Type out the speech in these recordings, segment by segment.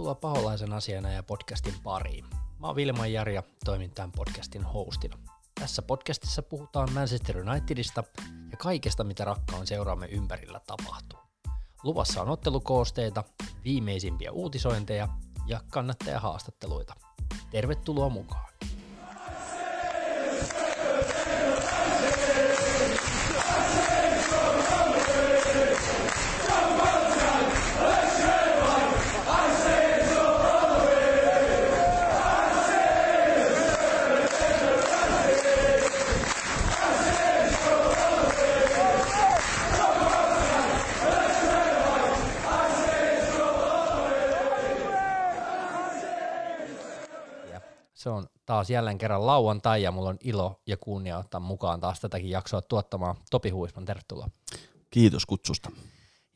Tervetuloa Paholaisen asiana ja podcastin pariin. Mä oon Vilma Jari ja toimin tämän podcastin hostina. Tässä podcastissa puhutaan Manchester Unitedista ja kaikesta, mitä rakkaan seuraamme ympärillä tapahtuu. Luvassa on ottelukoosteita, viimeisimpiä uutisointeja ja kannattajahaastatteluita. Tervetuloa mukaan! Taas jälleen kerran lauantai ja mulla on ilo ja kunnia ottaa mukaan taas tätäkin jaksoa tuottamaan Topi Huisman. Tervetuloa. Kiitos kutsusta.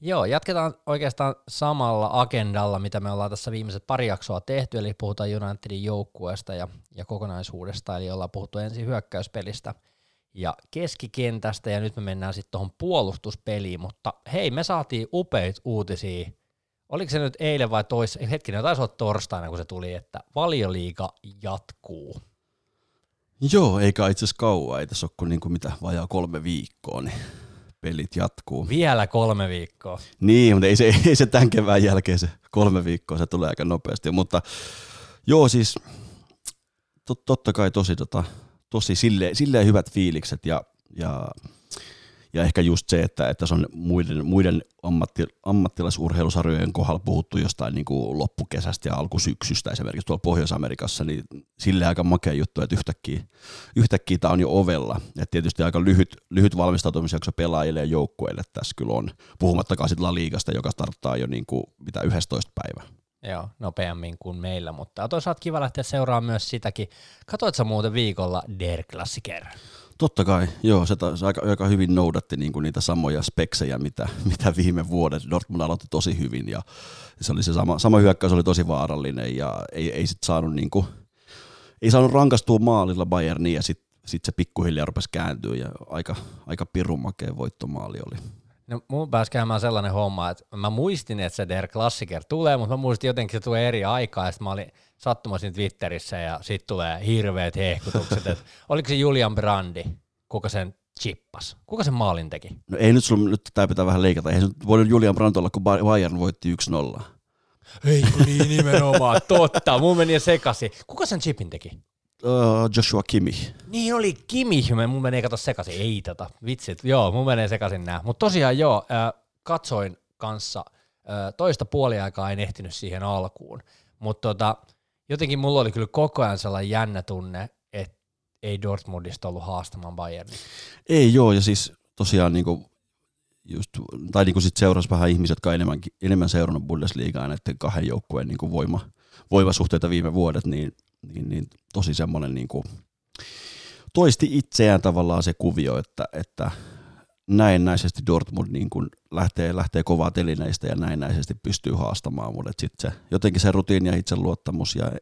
Joo, jatketaan oikeastaan samalla agendalla, mitä me ollaan tässä viimeiset pari jaksoa tehty, eli puhutaan Unitedin joukkueesta ja, ja kokonaisuudesta, eli ollaan puhuttu ensin hyökkäyspelistä ja keskikentästä, ja nyt me mennään sitten tuohon puolustuspeliin, mutta hei, me saatiin upeita uutisia oliko se nyt eilen vai tois, hetkinen, taisi olla torstaina, kun se tuli, että valioliiga jatkuu. Joo, eikä itse asiassa kauan, ei tässä ole kuin, niin kuin mitä, vajaa kolme viikkoa, niin pelit jatkuu. Vielä kolme viikkoa. Niin, mutta ei se, ei se tämän kevään jälkeen se kolme viikkoa, se tulee aika nopeasti, mutta joo siis tot, totta kai tosi, tota, tosi silleen, silleen hyvät fiilikset ja, ja ja ehkä just se, että, että se on muiden, muiden ammatti, ammattilaisurheilusarjojen kohdalla puhuttu jostain niin kuin loppukesästä ja alkusyksystä esimerkiksi tuolla Pohjois-Amerikassa, niin sille aika makea juttu, että yhtäkkiä, yhtäkkiä tämä on jo ovella. Et tietysti aika lyhyt, lyhyt valmistautumisjakso pelaajille ja joukkueille tässä kyllä on, puhumattakaan sitten La Liigasta, joka starttaa jo niin kuin, mitä 11 päivää. Joo, nopeammin kuin meillä, mutta toisaalta kiva lähteä seuraamaan myös sitäkin. Katoitko muuten viikolla Der Klassiker? Totta kai, joo, se, taisi aika, aika hyvin noudatti niin kuin niitä samoja speksejä, mitä, mitä viime vuodet. Dortmund aloitti tosi hyvin ja se oli se sama, sama hyökkäys oli tosi vaarallinen ja ei, ei sit saanut, niin kuin, ei saanut rankastua maalilla Bayerniin ja sitten sit se pikkuhiljaa rupesi kääntyä ja aika, aika pirumakea voittomaali oli. No mun pääsi käymään sellainen homma, että mä muistin, että se Der Klassiker tulee, mutta mä muistin jotenkin, että se tulee eri aikaa, ja sitten mä olin sattumaisin Twitterissä, ja sitten tulee hirveät hehkutukset, että oliko se Julian Brandi, kuka sen chippas? Kuka sen maalin teki? No ei nyt sulla, nyt tää pitää vähän leikata, eihän nyt voinut Julian Brandt olla, kun Bayern voitti 1-0. Ei niin nimenomaan, totta, mun meni sekaisin. Kuka sen chipin teki? Uh, Joshua Kimmich. Niin oli Kimmich, mun menee kato sekaisin, ei tota, vitsit, joo, mun menee sekaisin nää. Mutta tosiaan joo, äh, katsoin kanssa, äh, toista puoliaikaa en ehtinyt siihen alkuun, mutta tota, jotenkin mulla oli kyllä koko ajan sellainen jännä tunne, että ei Dortmundista ollut haastamaan Bayernin. Ei joo, ja siis tosiaan niinku just, tai niinku sit seurasi vähän ihmiset, jotka on enemmän, enemmän seurannut Bundesliigaa näiden kahden joukkueen niinku voima, voimasuhteita viime vuodet, niin niin, niin tosi semmoinen niin kuin, toisti itseään tavallaan se kuvio, että, että näennäisesti Dortmund niin kuin lähtee, lähtee kovaa telineistä ja näennäisesti pystyy haastamaan, mutta sitten se, jotenkin se rutiini ja itseluottamus ja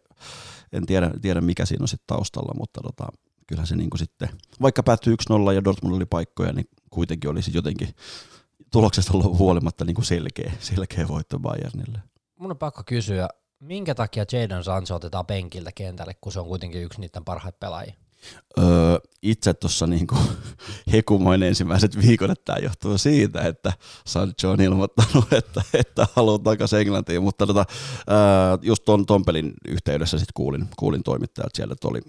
en tiedä, tiedä mikä siinä on sitten taustalla, mutta tota, kyllähän se niin kuin sitten, vaikka päättyi 1-0 ja Dortmund oli paikkoja, niin kuitenkin olisi jotenkin tuloksesta huolimatta niin kuin selkeä, selkeä voitto Bayernille. Mun on pakko kysyä, minkä takia Jadon Sancho otetaan penkiltä kentälle, kun se on kuitenkin yksi niiden parhaita pelaajia? Öö, itse tuossa niinku hekumoin ensimmäiset viikot, että tämä johtuu siitä, että Sancho on ilmoittanut, että, että haluaa takaisin Englantiin, mutta tota, öö, just ton, ton pelin yhteydessä sit kuulin, kuulin toimittajat siellä, että oli,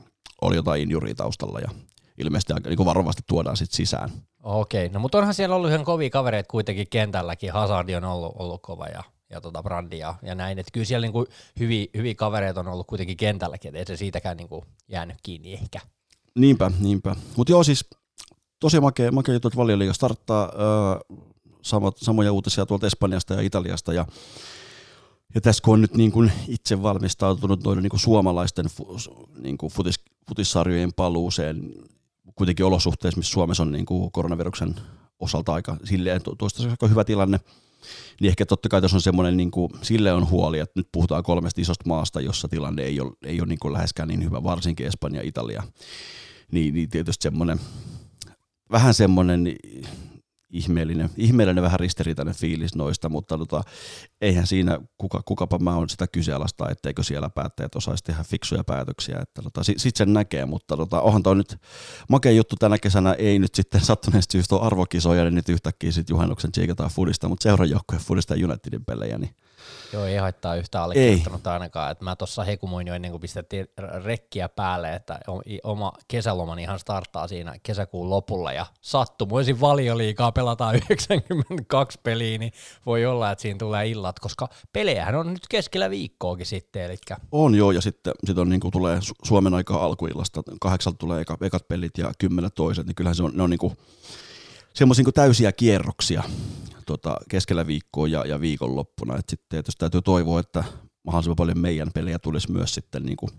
oli jotain injuria taustalla ja ilmeisesti aika niin varovasti tuodaan sit sisään. Okei, no mutta onhan siellä ollut ihan kovia kavereita kuitenkin kentälläkin, Hazard on ollut, ollut kova ja ja tota Brandia ja näin. Että kyllä siellä niinku hyviä, hyviä kavereita on ollut kuitenkin kentälläkin, että ei se siitäkään niinku jäänyt kiinni ehkä. Niinpä, niinpä. Mutta joo siis tosi makea, makea juttu, että valioliiga starttaa öö, samat, samoja uutisia tuolta Espanjasta ja Italiasta ja ja tässä kun on nyt niin kuin itse valmistautunut noiden niin kuin suomalaisten fu, niin kuin futis, futissarjojen paluuseen, kuitenkin olosuhteissa, missä Suomessa on niin kuin koronaviruksen osalta aika silleen toistaiseksi aika hyvä tilanne, niin ehkä totta kai tässä on semmoinen, niin kuin, sille on huoli, että nyt puhutaan kolmesta isosta maasta, jossa tilanne ei ole, ei ole niin kuin läheskään niin hyvä, varsinkin Espanja ja Italia. Niin, niin tietysti semmoinen, vähän semmoinen ihmeellinen, ihmeellinen vähän ristiriitainen fiilis noista, mutta tota, eihän siinä, kuka, kukapa mä oon sitä kyseenalaista, etteikö siellä päättäjät osaisi tehdä fiksuja päätöksiä, että tota, sit, sit sen näkee, mutta tota, onhan toi nyt makea juttu tänä kesänä, ei nyt sitten sattuneesti syystä ole arvokisoja, niin nyt yhtäkkiä sitten juhannuksen tsiikataan Fudista, mutta seuran joukkojen Fudista ja Unitedin pelejä, niin Joo, ei haittaa yhtään allekirjoittanutta ainakaan. Että mä tuossa hekumoin jo ennen kuin pistettiin rekkiä päälle, että oma kesälomani ihan starttaa siinä kesäkuun lopulla ja sattumoisin valioliikaa pelataan 92 peliä, niin voi olla, että siinä tulee illat, koska pelejähän on nyt keskellä viikkoakin sitten. Elikkä. On joo, ja sitten sit on, niin kuin tulee Suomen aikaa alkuillasta, kahdeksalta tulee eka, ekat pelit ja kymmenet toiset, niin kyllähän se on, ne on niin kuin semmoisia niin täysiä kierroksia tota, keskellä viikkoa ja, ja viikonloppuna. Et sitten tietysti täytyy toivoa, että mahdollisimman paljon meidän pelejä tulisi myös sitten niin kuin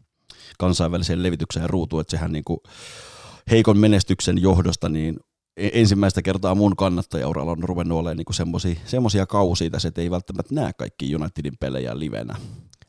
kansainväliseen levitykseen ruutuun, että sehän niin kuin heikon menestyksen johdosta niin e-, ensimmäistä kertaa mun kannattajauralla on ruvennut olemaan niin semmoisia kausia tässä, että ei välttämättä näe kaikki Unitedin pelejä livenä.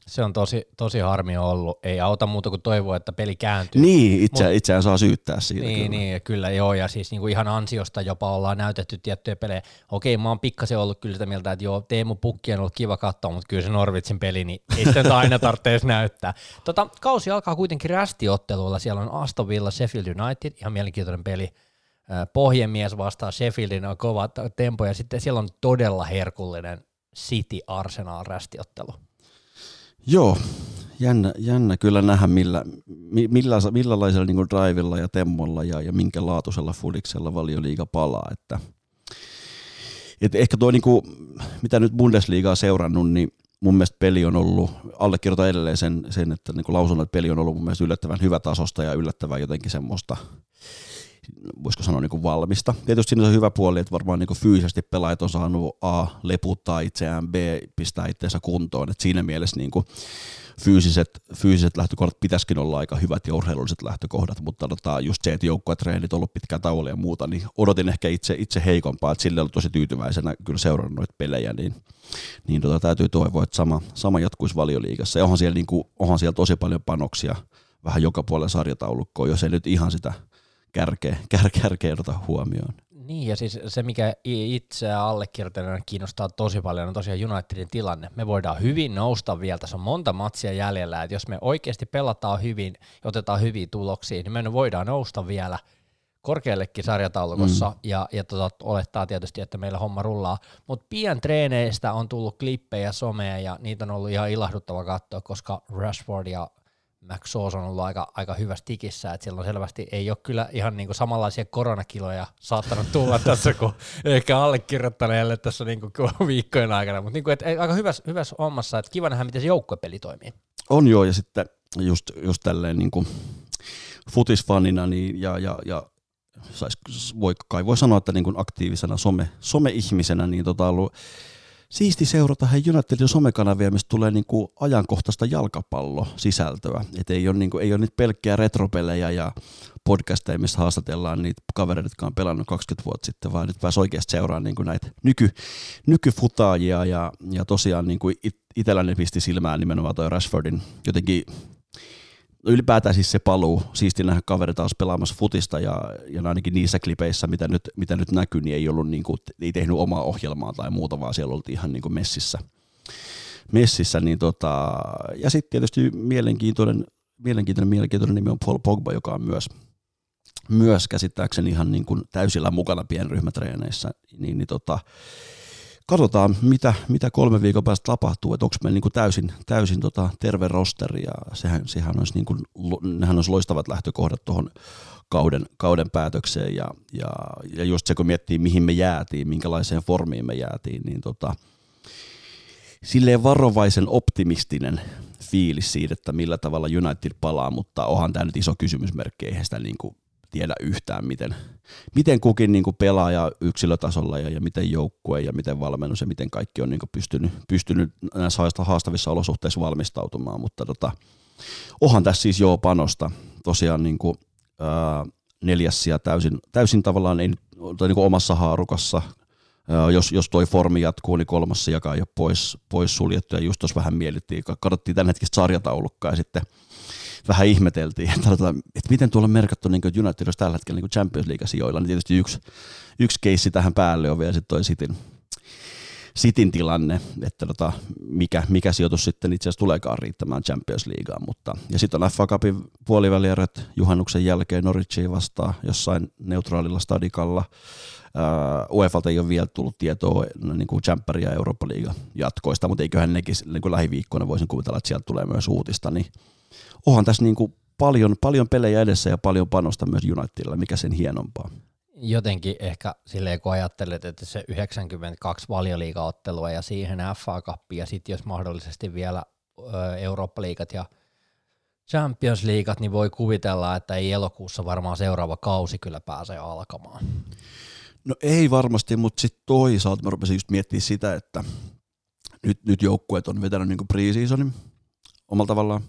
Se on tosi, tosi harmi ollut. Ei auta muuta kuin toivoa, että peli kääntyy. Niin, itse, Mut, itseään saa syyttää siitä. Niin, kyllä. niin kyllä joo, ja siis niinku ihan ansiosta jopa ollaan näytetty tiettyjä pelejä. Okei, mä oon pikkasen ollut kyllä sitä mieltä, että joo, Teemu Pukki on ollut kiva katsoa, mutta kyllä se Norvitsin peli, niin ei sitä aina tarvitse näyttää. Tota, kausi alkaa kuitenkin rästiotteluilla. Siellä on Aston Villa, Sheffield United, ihan mielenkiintoinen peli. Pohjemies vastaa Sheffieldin on kova tempo, ja sitten siellä on todella herkullinen City Arsenal rästiottelu. Joo, jännä, jännä kyllä nähdä, millä, millä, millaisella niin drivilla ja temmolla ja, ja minkä laatuisella fudiksella valioliiga palaa. Että, et ehkä tuo, niin kuin, mitä nyt Bundesliigaa seurannut, niin mun mielestä peli on ollut, allekirjoitan edelleen sen, sen että niin lausun, että peli on ollut mun mielestä yllättävän hyvä tasosta ja yllättävän jotenkin semmoista, voisiko sanoa niin kuin valmista. Tietysti siinä on hyvä puoli, että varmaan niin kuin fyysisesti pelaajat on saanut A, leputtaa itseään, B, pistää itseensä kuntoon, että siinä mielessä niin kuin fyysiset, fyysiset lähtökohdat pitäisikin olla aika hyvät ja urheilulliset lähtökohdat, mutta tota, just se, että joukkuetreenit on ollut pitkään tauolla ja muuta, niin odotin ehkä itse, itse heikompaa, että sille on tosi tyytyväisenä kyllä seurannut noita pelejä, niin, niin tota, täytyy toivoa, että sama, sama jatkuisi valioliigassa. Ja onhan siellä, niin kuin, onhan siellä tosi paljon panoksia vähän joka puolella sarjataulukkoon, jos ei nyt ihan sitä kärkeä, kär, kärkeä oteta huomioon. Niin, ja siis se, mikä itse allekirjoittajana kiinnostaa tosi paljon, on tosiaan Unitedin tilanne. Me voidaan hyvin nousta vielä, tässä on monta matsia jäljellä, että jos me oikeasti pelataan hyvin ja otetaan hyviä tuloksia, niin me voidaan nousta vielä korkeallekin sarjataulukossa mm. ja, ja tota, olettaa tietysti, että meillä homma rullaa. Mutta pian treeneistä on tullut klippejä somea ja niitä on ollut ihan ilahduttava katsoa, koska Rashford ja McSauce on ollut aika, aika hyvässä tikissä, että siellä on selvästi ei ole kyllä ihan niin kuin samanlaisia koronakiloja saattanut tulla tässä kuin ehkä allekirjoittaneelle tässä niin kuin viikkojen aikana, mutta niin kuin, että aika hyvässä, hyvässä hommassa, että kiva nähdä, miten se joukkuepeli toimii. On joo, ja sitten just, just tälleen niin kuin futisfanina niin, ja, ja, ja sais, voi, kai voi sanoa, että niin kuin aktiivisena some, some-ihmisenä, niin tota ollut siisti seurata he Unitedin somekanavia, mistä tulee niin kuin ajankohtaista jalkapallosisältöä. Et ei ole, niin kuin, ei ole niitä pelkkiä retropelejä ja podcasteja, missä haastatellaan niitä kavereita, jotka on pelannut 20 vuotta sitten, vaan nyt pääsi oikeasti seuraamaan niin kuin näitä nyky, nykyfutaajia ja, ja tosiaan niin kuin it, itselläni pisti silmään nimenomaan toi Rashfordin jotenkin ylipäätään siis se paluu, siisti nähdä kaveri taas pelaamassa futista ja, ja ainakin niissä klipeissä, mitä nyt, mitä nyt näkyy, niin ei ollut niin kuin, ei tehnyt omaa ohjelmaa tai muuta, vaan siellä oltiin ihan niin kuin messissä. messissä niin tota, ja sitten tietysti mielenkiintoinen, mielenkiintoinen, mielenkiintoinen nimi on Paul Pogba, joka on myös, myös käsittääkseni ihan niin kuin täysillä mukana pienryhmätreeneissä, niin, niin tota, katsotaan, mitä, mitä kolme viikon päästä tapahtuu, että onko meillä niin kuin täysin, täysin tota terve rosteri, ja sehän, sehän olisi, niin kuin, nehän olisi loistavat lähtökohdat tuohon kauden, kauden päätökseen, ja, ja, ja just se, kun miettii, mihin me jäätiin, minkälaiseen formiin me jäätiin, niin tota, silleen varovaisen optimistinen fiilis siitä, että millä tavalla United palaa, mutta onhan tämä nyt iso kysymysmerkki, eihän sitä niin kuin tiedä yhtään, miten, miten kukin niin kuin pelaaja yksilötasolla ja, ja miten joukkue ja miten valmennus ja miten kaikki on niin kuin pystynyt, pystynyt näissä haastavissa olosuhteissa valmistautumaan, mutta tota, onhan tässä siis jo panosta. Tosiaan niin kuin, ää, neljäs ja täysin, täysin tavallaan ei, tai niin kuin omassa haarukassa jos, jos toi formi jatkuu, niin kolmas ei ole pois, pois suljettu. Ja just tuossa vähän mielittiin, katsottiin tämän hetkistä sarjataulukkaa ja sitten vähän ihmeteltiin, että, tota, että miten tuolla on merkattu niin United olisi tällä hetkellä niin Champions League-sijoilla, niin tietysti yksi, yksi keissi tähän päälle on vielä sitten toi Cityn, Cityn tilanne, että tota, mikä, mikä sijoitus sitten itse asiassa tuleekaan riittämään Champions Leagueaan. Mutta, ja sitten on FA Cupin puolivälierät juhannuksen jälkeen Norwichia vastaan jossain neutraalilla stadikalla. Uh, UEFalta ei ole vielä tullut tietoa niin kuin Champer ja Eurooppa Liiga jatkoista, mutta eiköhän nekin niin kuin lähiviikkoina voisin kuvitella, että sieltä tulee myös uutista, niin onhan tässä niin kuin paljon, paljon pelejä edessä ja paljon panosta myös Unitedilla, mikä sen hienompaa. Jotenkin ehkä silleen, kun ajattelet, että se 92 valioliigaottelua ja siihen FA Cup ja sitten jos mahdollisesti vielä Eurooppa-liigat ja Champions Leagueat, niin voi kuvitella, että ei elokuussa varmaan seuraava kausi kyllä pääse alkamaan. No ei varmasti, mutta sitten toisaalta mä rupesin just miettimään sitä, että nyt, nyt joukkueet on vetänyt niin pre-seasonin omalla tavallaan,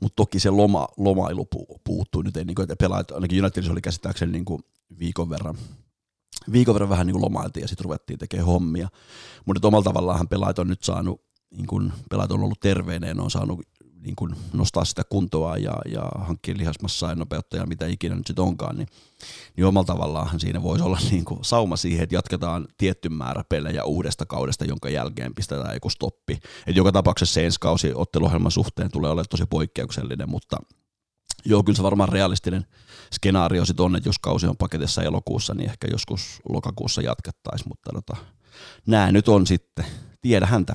mutta toki se loma, lomailu puuttuu nyt, ei, niin kuin, että pelaajat, ainakin Unitedissa oli käsittääkseni niin kuin viikon verran, viikon verran vähän niin kuin lomailtiin ja sitten ruvettiin tekemään hommia, mutta omalla tavallaan pelaajat on nyt saanut, niin kuin, pelaajat on ollut terveenä ja ne on saanut niin kuin nostaa sitä kuntoa ja, ja hankkia lihasmassaa ja nopeutta ja mitä ikinä nyt sitten onkaan, niin, niin omalla tavallaan siinä voisi olla niin kuin sauma siihen, että jatketaan tietty määrä pelejä uudesta kaudesta, jonka jälkeen pistetään joku stoppi. Et joka tapauksessa se ensi kausi otteluohjelman suhteen tulee olemaan tosi poikkeuksellinen, mutta joo, kyllä se varmaan realistinen skenaario sitten on, että jos kausi on paketissa elokuussa, niin ehkä joskus lokakuussa jatkettaisiin, mutta tota, nämä nyt on sitten, tiedä häntä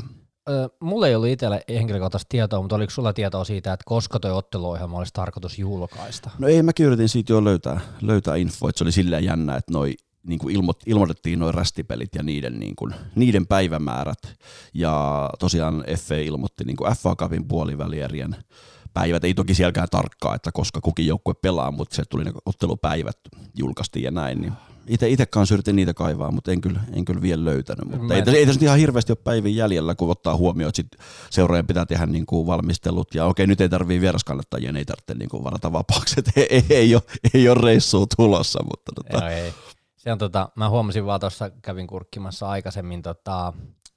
mulla ei ollut itsellä henkilökohtaista tietoa, mutta oliko sulla tietoa siitä, että koska tuo otteluohjelma olisi tarkoitus julkaista? No ei, mä yritin siitä jo löytää, löytää info, että se oli silleen jännä, että noi niin kuin ilmo, ilmoitettiin noin rästipelit ja niiden, niin kuin, niiden päivämäärät. Ja tosiaan FA ilmoitti niin kuin FA Cupin puolivälierien päivät. Ei toki sielläkään tarkkaa, että koska kukin joukkue pelaa, mutta se tuli ne ottelupäivät julkaistiin ja näin. Niin itse, itse kanssa yritin niitä kaivaa, mutta en kyllä, en kyllä vielä löytänyt. Mutta ei, ei tässä ihan hirveästi ole päivin jäljellä, kun ottaa huomioon, että sit seuraajan pitää tehdä niin kuin valmistelut. Ja okei, nyt ei tarvii vieraskannattajien, ei tarvitse niin kuin varata vapaaksi, ei, ei, ei, ole, ei ole reissua tulossa. Mutta tota. Joo, ei. Se on tota, mä huomasin vaan tuossa, kävin kurkkimassa aikaisemmin tota,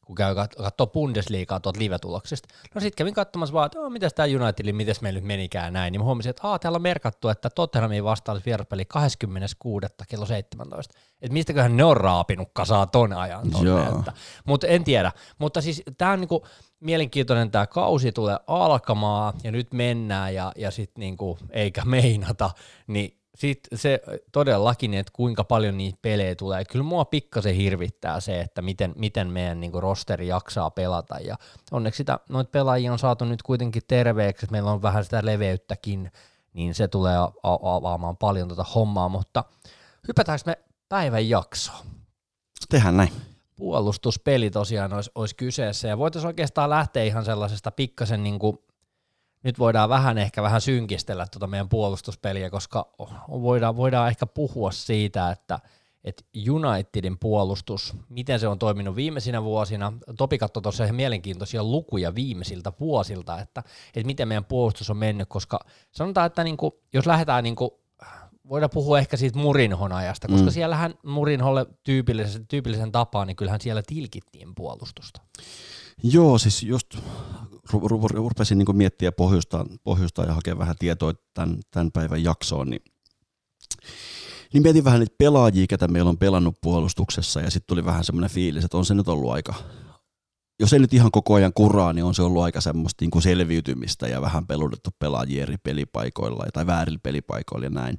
kun käy katsoa Bundesliigaa tuolta live-tuloksista. No sitten kävin katsomassa vaan, että mitäs tämä Unitedin, miten meillä nyt menikään näin, niin mä huomasin, että Aa, täällä on merkattu, että Tottenhamin vastaan vieraspeli 26. kello 17. Että mistäköhän ne on raapinut kasaa ton ajan tonne. Mutta en tiedä. Mutta siis tämä on niinku mielenkiintoinen, tämä kausi tulee alkamaan ja nyt mennään ja, ja sitten niinku, eikä meinata, niin sitten se todellakin, että kuinka paljon niitä pelejä tulee. Kyllä mua pikkasen hirvittää se, että miten, miten meidän niin rosteri jaksaa pelata. Ja onneksi sitä, noita pelaajia on saatu nyt kuitenkin terveeksi, että meillä on vähän sitä leveyttäkin, niin se tulee avaamaan paljon tuota hommaa. Mutta hypätäänkö me päivän jaksoon? Tehdään näin. Puolustuspeli tosiaan olisi, olisi kyseessä, ja voitaisiin oikeastaan lähteä ihan sellaisesta pikkasen niin kuin nyt voidaan vähän ehkä vähän synkistellä tuota meidän puolustuspeliä, koska voidaan, voidaan ehkä puhua siitä, että että Unitedin puolustus, miten se on toiminut viimeisinä vuosina. Topi katsoi tuossa ihan mielenkiintoisia lukuja viimeisiltä vuosilta, että, että miten meidän puolustus on mennyt, koska sanotaan, että niinku, jos lähdetään, niinku, voidaan puhua ehkä siitä Murinhon ajasta, koska mm. siellähän Murinholle tyypillisen, tyypillisen tapaan, niin kyllähän siellä tilkittiin puolustusta. Joo, siis just rupesin niin miettiä pohjusta, pohjusta ja hakea vähän tietoa tämän, tämän päivän jaksoon, niin, niin mietin vähän niitä pelaajia, ketä meillä on pelannut puolustuksessa, ja sitten tuli vähän semmoinen fiilis, että on se nyt ollut aika, jos ei nyt ihan koko ajan kuraa, niin on se ollut aika semmoista niin kuin selviytymistä ja vähän pelutettu pelaajia eri pelipaikoilla tai väärillä pelipaikoilla ja näin.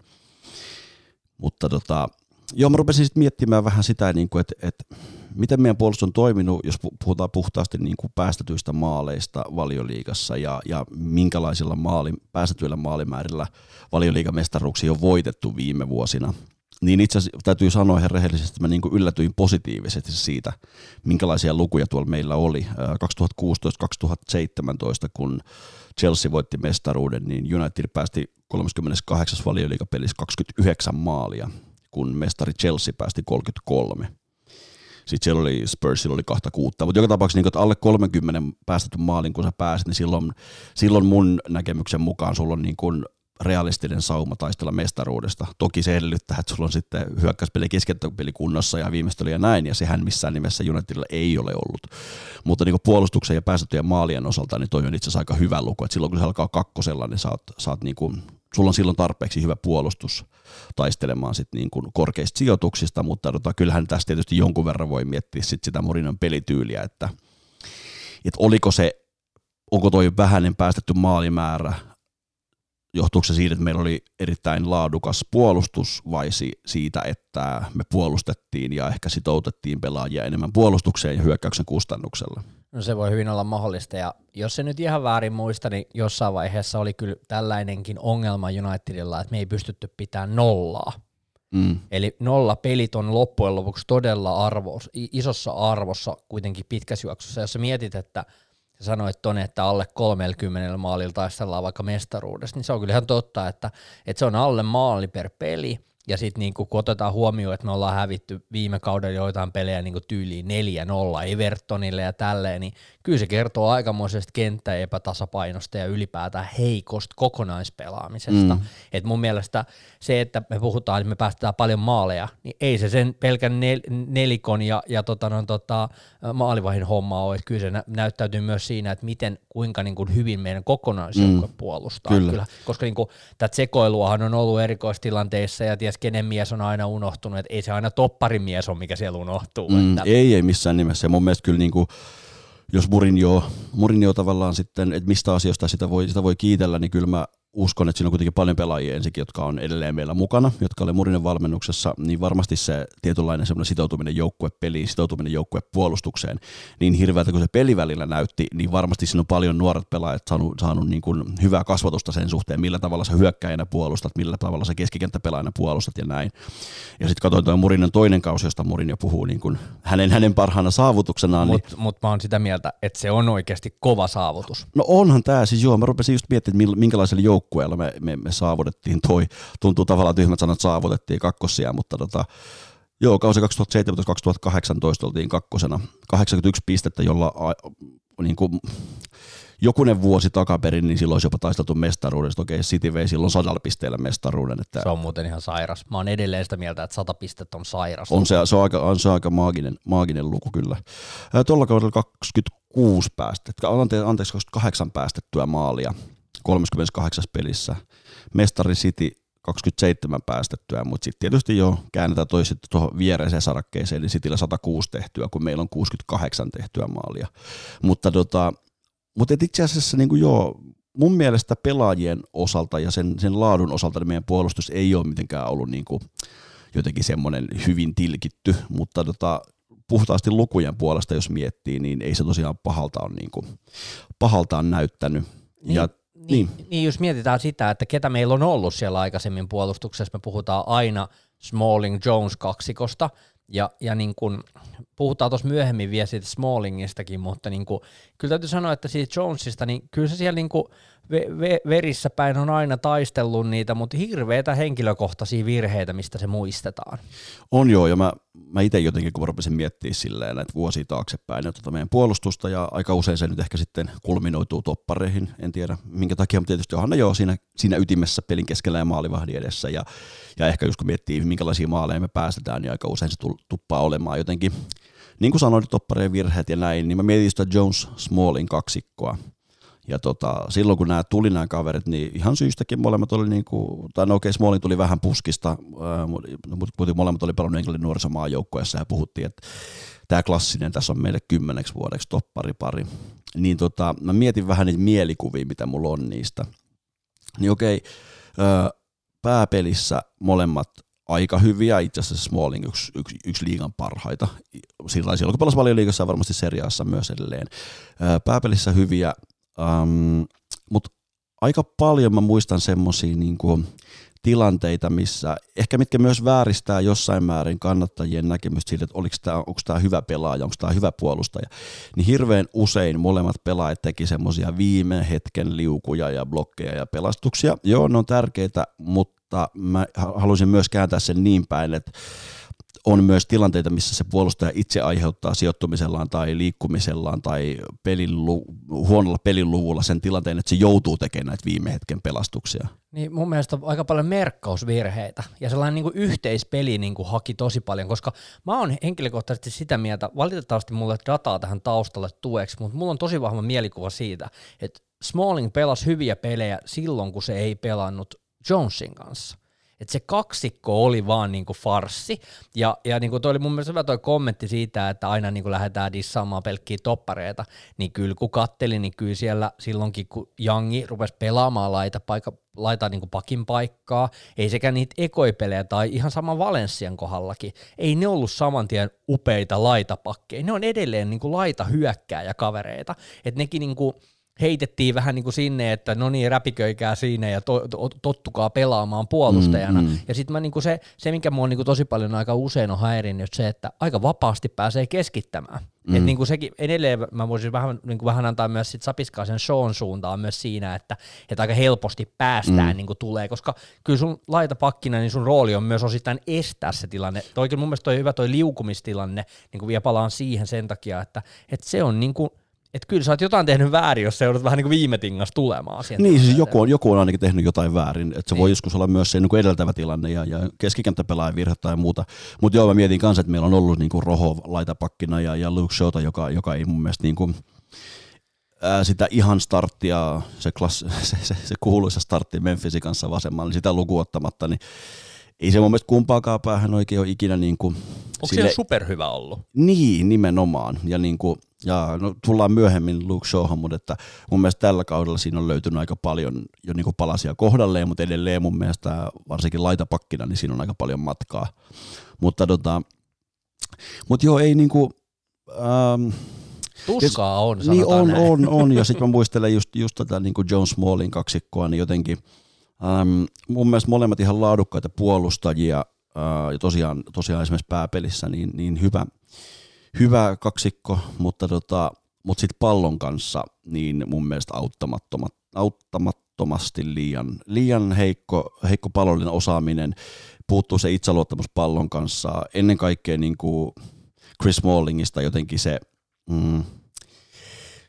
Mutta tota, joo, mä rupesin sitten miettimään vähän sitä, niin kuin, että, että miten meidän puolustus on toiminut, jos puhutaan puhtaasti niin kuin päästetyistä maaleista valioliigassa ja, ja minkälaisilla maali, päästetyillä maalimäärillä valioliigamestaruuksia on voitettu viime vuosina. Niin itse asiassa täytyy sanoa ihan rehellisesti, että mä niin kuin yllätyin positiivisesti siitä, minkälaisia lukuja tuolla meillä oli. 2016-2017, kun Chelsea voitti mestaruuden, niin United päästi 38. valioliigapelissä 29 maalia kun mestari Chelsea päästi 33. Sitten siellä oli Spursilla oli kahta kuutta, mutta joka tapauksessa niin, että alle 30 päästetty maalin, kun sä pääset, niin silloin, silloin mun näkemyksen mukaan sulla on niin kuin realistinen sauma taistella mestaruudesta. Toki se edellyttää, että sulla on sitten hyökkäyspeli keskentöpeli kunnossa ja viimeistely ja näin, ja sehän missään nimessä Unitedilla ei ole ollut. Mutta niin puolustuksen ja päästettyjen maalien osalta, niin toi on itse asiassa aika hyvä luku, että silloin kun se alkaa kakkosella, niin saat, saat niin kuin, sulla on silloin tarpeeksi hyvä puolustus taistelemaan sit niin kuin korkeista sijoituksista, mutta tota, kyllähän tästä tietysti jonkun verran voi miettiä sit sitä Morinon pelityyliä, että, että oliko se, onko toi vähäinen päästetty maalimäärä johtuuko se siitä, että meillä oli erittäin laadukas puolustus vai siitä, että me puolustettiin ja ehkä sitoutettiin pelaajia enemmän puolustukseen ja hyökkäyksen kustannuksella? No se voi hyvin olla mahdollista ja jos se nyt ihan väärin muista, niin jossain vaiheessa oli kyllä tällainenkin ongelma Unitedilla, että me ei pystytty pitämään nollaa. Mm. Eli nolla pelit on loppujen lopuksi todella arvos, isossa arvossa kuitenkin pitkässä juoksussa. Jos sä mietit, että – ja sanoit Toni, että alle 30 maalilla taistellaan vaikka mestaruudesta, niin se on kyllä ihan totta, että, että se on alle maali per peli, ja sitten niin kun otetaan huomioon, että me ollaan hävitty viime kaudella joitain pelejä niin tyyliin 4-0 Evertonille ja tälleen, niin kyllä se kertoo aikamoisesta kenttäepätasapainosta ja ylipäätään heikosta kokonaispelaamisesta. Mm. Et mun mielestä se, että me puhutaan, että me päästetään paljon maaleja, niin ei se sen pelkän nel- nelikon ja, ja tota, no, tota, maalivahin homma ole. Et kyllä se nä- näyttäytyy myös siinä, että miten, kuinka niin kuin hyvin meidän kokonaisjoukko mm. puolustaa. Kyllä. Kyllä. Koska niin kuin, tätä sekoiluahan on ollut erikoistilanteissa ja ties kenen mies on aina unohtunut, että ei se aina topparimies ole, mikä siellä unohtuu. Mm, että... Ei, ei missään nimessä. Ja mun mielestä kyllä niin kuin jos Murinjo, Murinjo tavallaan sitten, että mistä asioista sitä voi, sitä voi kiitellä, niin kyllä mä uskon, että siinä on kuitenkin paljon pelaajia ensikin, jotka on edelleen meillä mukana, jotka oli Murinen valmennuksessa, niin varmasti se tietynlainen semmoinen sitoutuminen joukkuepeliin, sitoutuminen joukkuepuolustukseen, niin hirveältä kuin se pelivälillä näytti, niin varmasti siinä on paljon nuoret pelaajat saanut, saanut niin kuin hyvää kasvatusta sen suhteen, millä tavalla sä hyökkäjänä puolustat, millä tavalla sä keskikenttäpelaajana puolustat ja näin. Ja sitten katsoin tuo Murinen toinen kausi, josta Murin jo puhuu niin kuin hänen, hänen parhaana saavutuksenaan. Mutta niin... mut mä oon sitä mieltä, että se on oikeasti kova saavutus. No onhan tämä, siis joo, mä rupesin just miettimään, minkälaisella joukkueella joukkueella me, me, me saavutettiin toi, tuntuu tavallaan tyhmät sanat, saavutettiin kakkosia, mutta tota, joo, kausi 2017-2018 oltiin kakkosena, 81 pistettä, jolla niin kuin, jokunen vuosi takaperin, niin silloin olisi jopa taisteltu mestaruudesta. Okei, City vei silloin sadalla pisteellä mestaruuden. Että se on muuten ihan sairas. Mä oon edelleen sitä mieltä, että sata pistettä on sairas. On se, se on aika, on se aika maaginen, maaginen luku kyllä. Tuolla kaudella 26 päästettä, anteeksi 28 päästettyä maalia 38 pelissä. Mestari City 27 päästettyä, mutta sitten tietysti jo käännetään toi sitten tuohon viereiseen sarakkeeseen, eli Cityllä 106 tehtyä, kun meillä on 68 tehtyä maalia. Mutta tota, mutta itse asiassa niin kuin joo, mun mielestä pelaajien osalta ja sen, sen laadun osalta niin meidän puolustus ei ole mitenkään ollut niin kuin jotenkin semmoinen hyvin tilkitty, mutta tota, puhtaasti lukujen puolesta jos miettii, niin ei se tosiaan pahalta on, niin kuin, pahalta on näyttänyt. Niin, ja niin, niin. niin, jos mietitään sitä, että ketä meillä on ollut siellä aikaisemmin puolustuksessa, me puhutaan aina Smalling Jones kaksikosta, ja, ja niin kun, puhutaan tuossa myöhemmin vielä siitä Smallingistakin, mutta niin kun, kyllä täytyy sanoa, että siitä Jonesista, niin kyllä se siellä niin kun, ve- ve- verissä päin on aina taistellut niitä, mutta hirveitä henkilökohtaisia virheitä, mistä se muistetaan. On joo, ja mä, mä itse jotenkin kun rupesin miettimään silleen näitä vuosia taaksepäin ja tuota meidän puolustusta, ja aika usein se nyt ehkä sitten kulminoituu toppareihin, en tiedä minkä takia, mutta tietysti onhan ne jo siinä, siinä ytimessä pelin keskellä ja maalivahdin edessä, ja, ja ehkä just kun miettii, minkälaisia maaleja me päästetään, niin aika usein se tuppaa olemaan jotenkin, niin kuin sanoin, toppareen virheet ja näin, niin mä mietin sitä Jones Smallin kaksikkoa, ja tota, silloin kun nämä tuli nämä kaverit, niin ihan syystäkin molemmat oli niin kuin, tai no okei, Smallin tuli vähän puskista, mutta molemmat oli pelannut Englannin nuorisomaajoukkoessa ja puhuttiin, että tämä klassinen tässä on meille kymmeneksi vuodeksi topparipari. Niin tota, mä mietin vähän niitä mielikuvia, mitä mulla on niistä. Niin okei, pääpelissä molemmat aika hyviä, itse asiassa Smalling yksi, yksi, yksi liigan parhaita. Sillä silloin kun paljon liigassa varmasti seriaassa myös edelleen. Pääpelissä hyviä, Um, Mutta aika paljon mä muistan semmoisia niinku tilanteita, missä ehkä mitkä myös vääristää jossain määrin kannattajien näkemystä siitä, että tää, onko tämä hyvä pelaaja, onko tämä hyvä puolustaja, niin hirveän usein molemmat pelaajat teki semmoisia viime hetken liukuja ja blokkeja ja pelastuksia. Joo, ne on tärkeitä, mutta mä haluaisin myös kääntää sen niin päin, että on myös tilanteita, missä se puolustaja itse aiheuttaa sijoittumisellaan tai liikkumisellaan tai pelin, huonolla peliluvulla sen tilanteen, että se joutuu tekemään näitä viime hetken pelastuksia. Niin mun mielestä on aika paljon merkkausvirheitä ja sellainen niin kuin yhteispeli niin kuin haki tosi paljon, koska mä oon henkilökohtaisesti sitä mieltä, valitettavasti mulle dataa tähän taustalle tueksi, mutta mulla on tosi vahva mielikuva siitä, että Smalling pelasi hyviä pelejä silloin, kun se ei pelannut Jonesin kanssa että se kaksikko oli vaan niinku farssi, ja, ja niinku toi oli mun mielestä hyvä toi kommentti siitä, että aina niinku lähdetään dissaamaan pelkkiä toppareita, niin kyllä kun katteli, niin kyllä siellä silloinkin, kun Jangi rupesi pelaamaan laita, paikka, laita niinku pakin paikkaa, ei sekä niitä ekoipelejä tai ihan sama Valenssian kohdallakin, ei ne ollut saman tien upeita laitapakkeja, ne on edelleen laita hyökkää ja kavereita, että nekin niinku, heitettiin vähän niin kuin sinne, että no niin, räpiköikää siinä ja to, to, tottukaa pelaamaan puolustajana. Mm, mm. Ja sitten niin se, se, mikä mua niin kuin tosi paljon aika usein on häirinnyt, se, että aika vapaasti pääsee keskittämään. Mm. Et niin kuin sekin, edelleen mä voisin vähän, niin kuin vähän antaa myös sit Sapiskaa sen Sean suuntaan myös siinä, että, että aika helposti päästään mm. niin kuin tulee, koska kyllä sun laita pakkina, niin sun rooli on myös osittain estää se tilanne. Toikin mun mielestä toi hyvä toi liukumistilanne, niin kuin vielä palaan siihen sen takia, että, että se on niin kuin, että kyllä sä oot jotain tehnyt väärin, jos sä joudut vähän niin kuin viime tingas tulemaan. Siihen niin, siis joku on, joku on ainakin tehnyt jotain väärin. Että se niin. voi joskus olla myös se niin kuin edeltävä tilanne ja, ja keskikenttäpelaajan virhe tai muuta. Mutta joo, mä mietin kanssa, että meillä on ollut niin kuin Roho laitapakkina ja, ja Luke Shota, joka, joka ei mun mielestä niin kuin, ää, sitä ihan starttia, se, klass, se, se, se kuuluisa startti Memphisin kanssa vasemmalla, niin sitä lukuottamatta, niin ei se mun mielestä kumpaakaan päähän oikein ole ikinä niin kuin, Onko sille... se superhyvä ollut? Niin, nimenomaan. Ja, niin kuin, ja no, tullaan myöhemmin Luke Shawhan, mutta että mun mielestä tällä kaudella siinä on löytynyt aika paljon jo niin kuin palasia kohdalleen, mutta edelleen mun mielestä varsinkin laitapakkina, niin siinä on aika paljon matkaa. Mutta tota, mutta joo, ei niinku, ähm, Tuskaa on, Niin on, näin. on, on, ja sitten mä muistelen just, just tätä niin kuin John Smallin kaksikkoa, niin jotenkin ähm, mun mielestä molemmat ihan laadukkaita puolustajia, äh, ja tosiaan, tosiaan esimerkiksi pääpelissä niin, niin hyvä, hyvä kaksikko, mutta, tota, mutta sitten pallon kanssa niin mun mielestä auttamattomat, auttamattomasti liian, liian heikko, heikko pallollinen osaaminen, puuttuu se itseluottamus pallon kanssa, ennen kaikkea niin kuin Chris Smallingista jotenkin se, mm,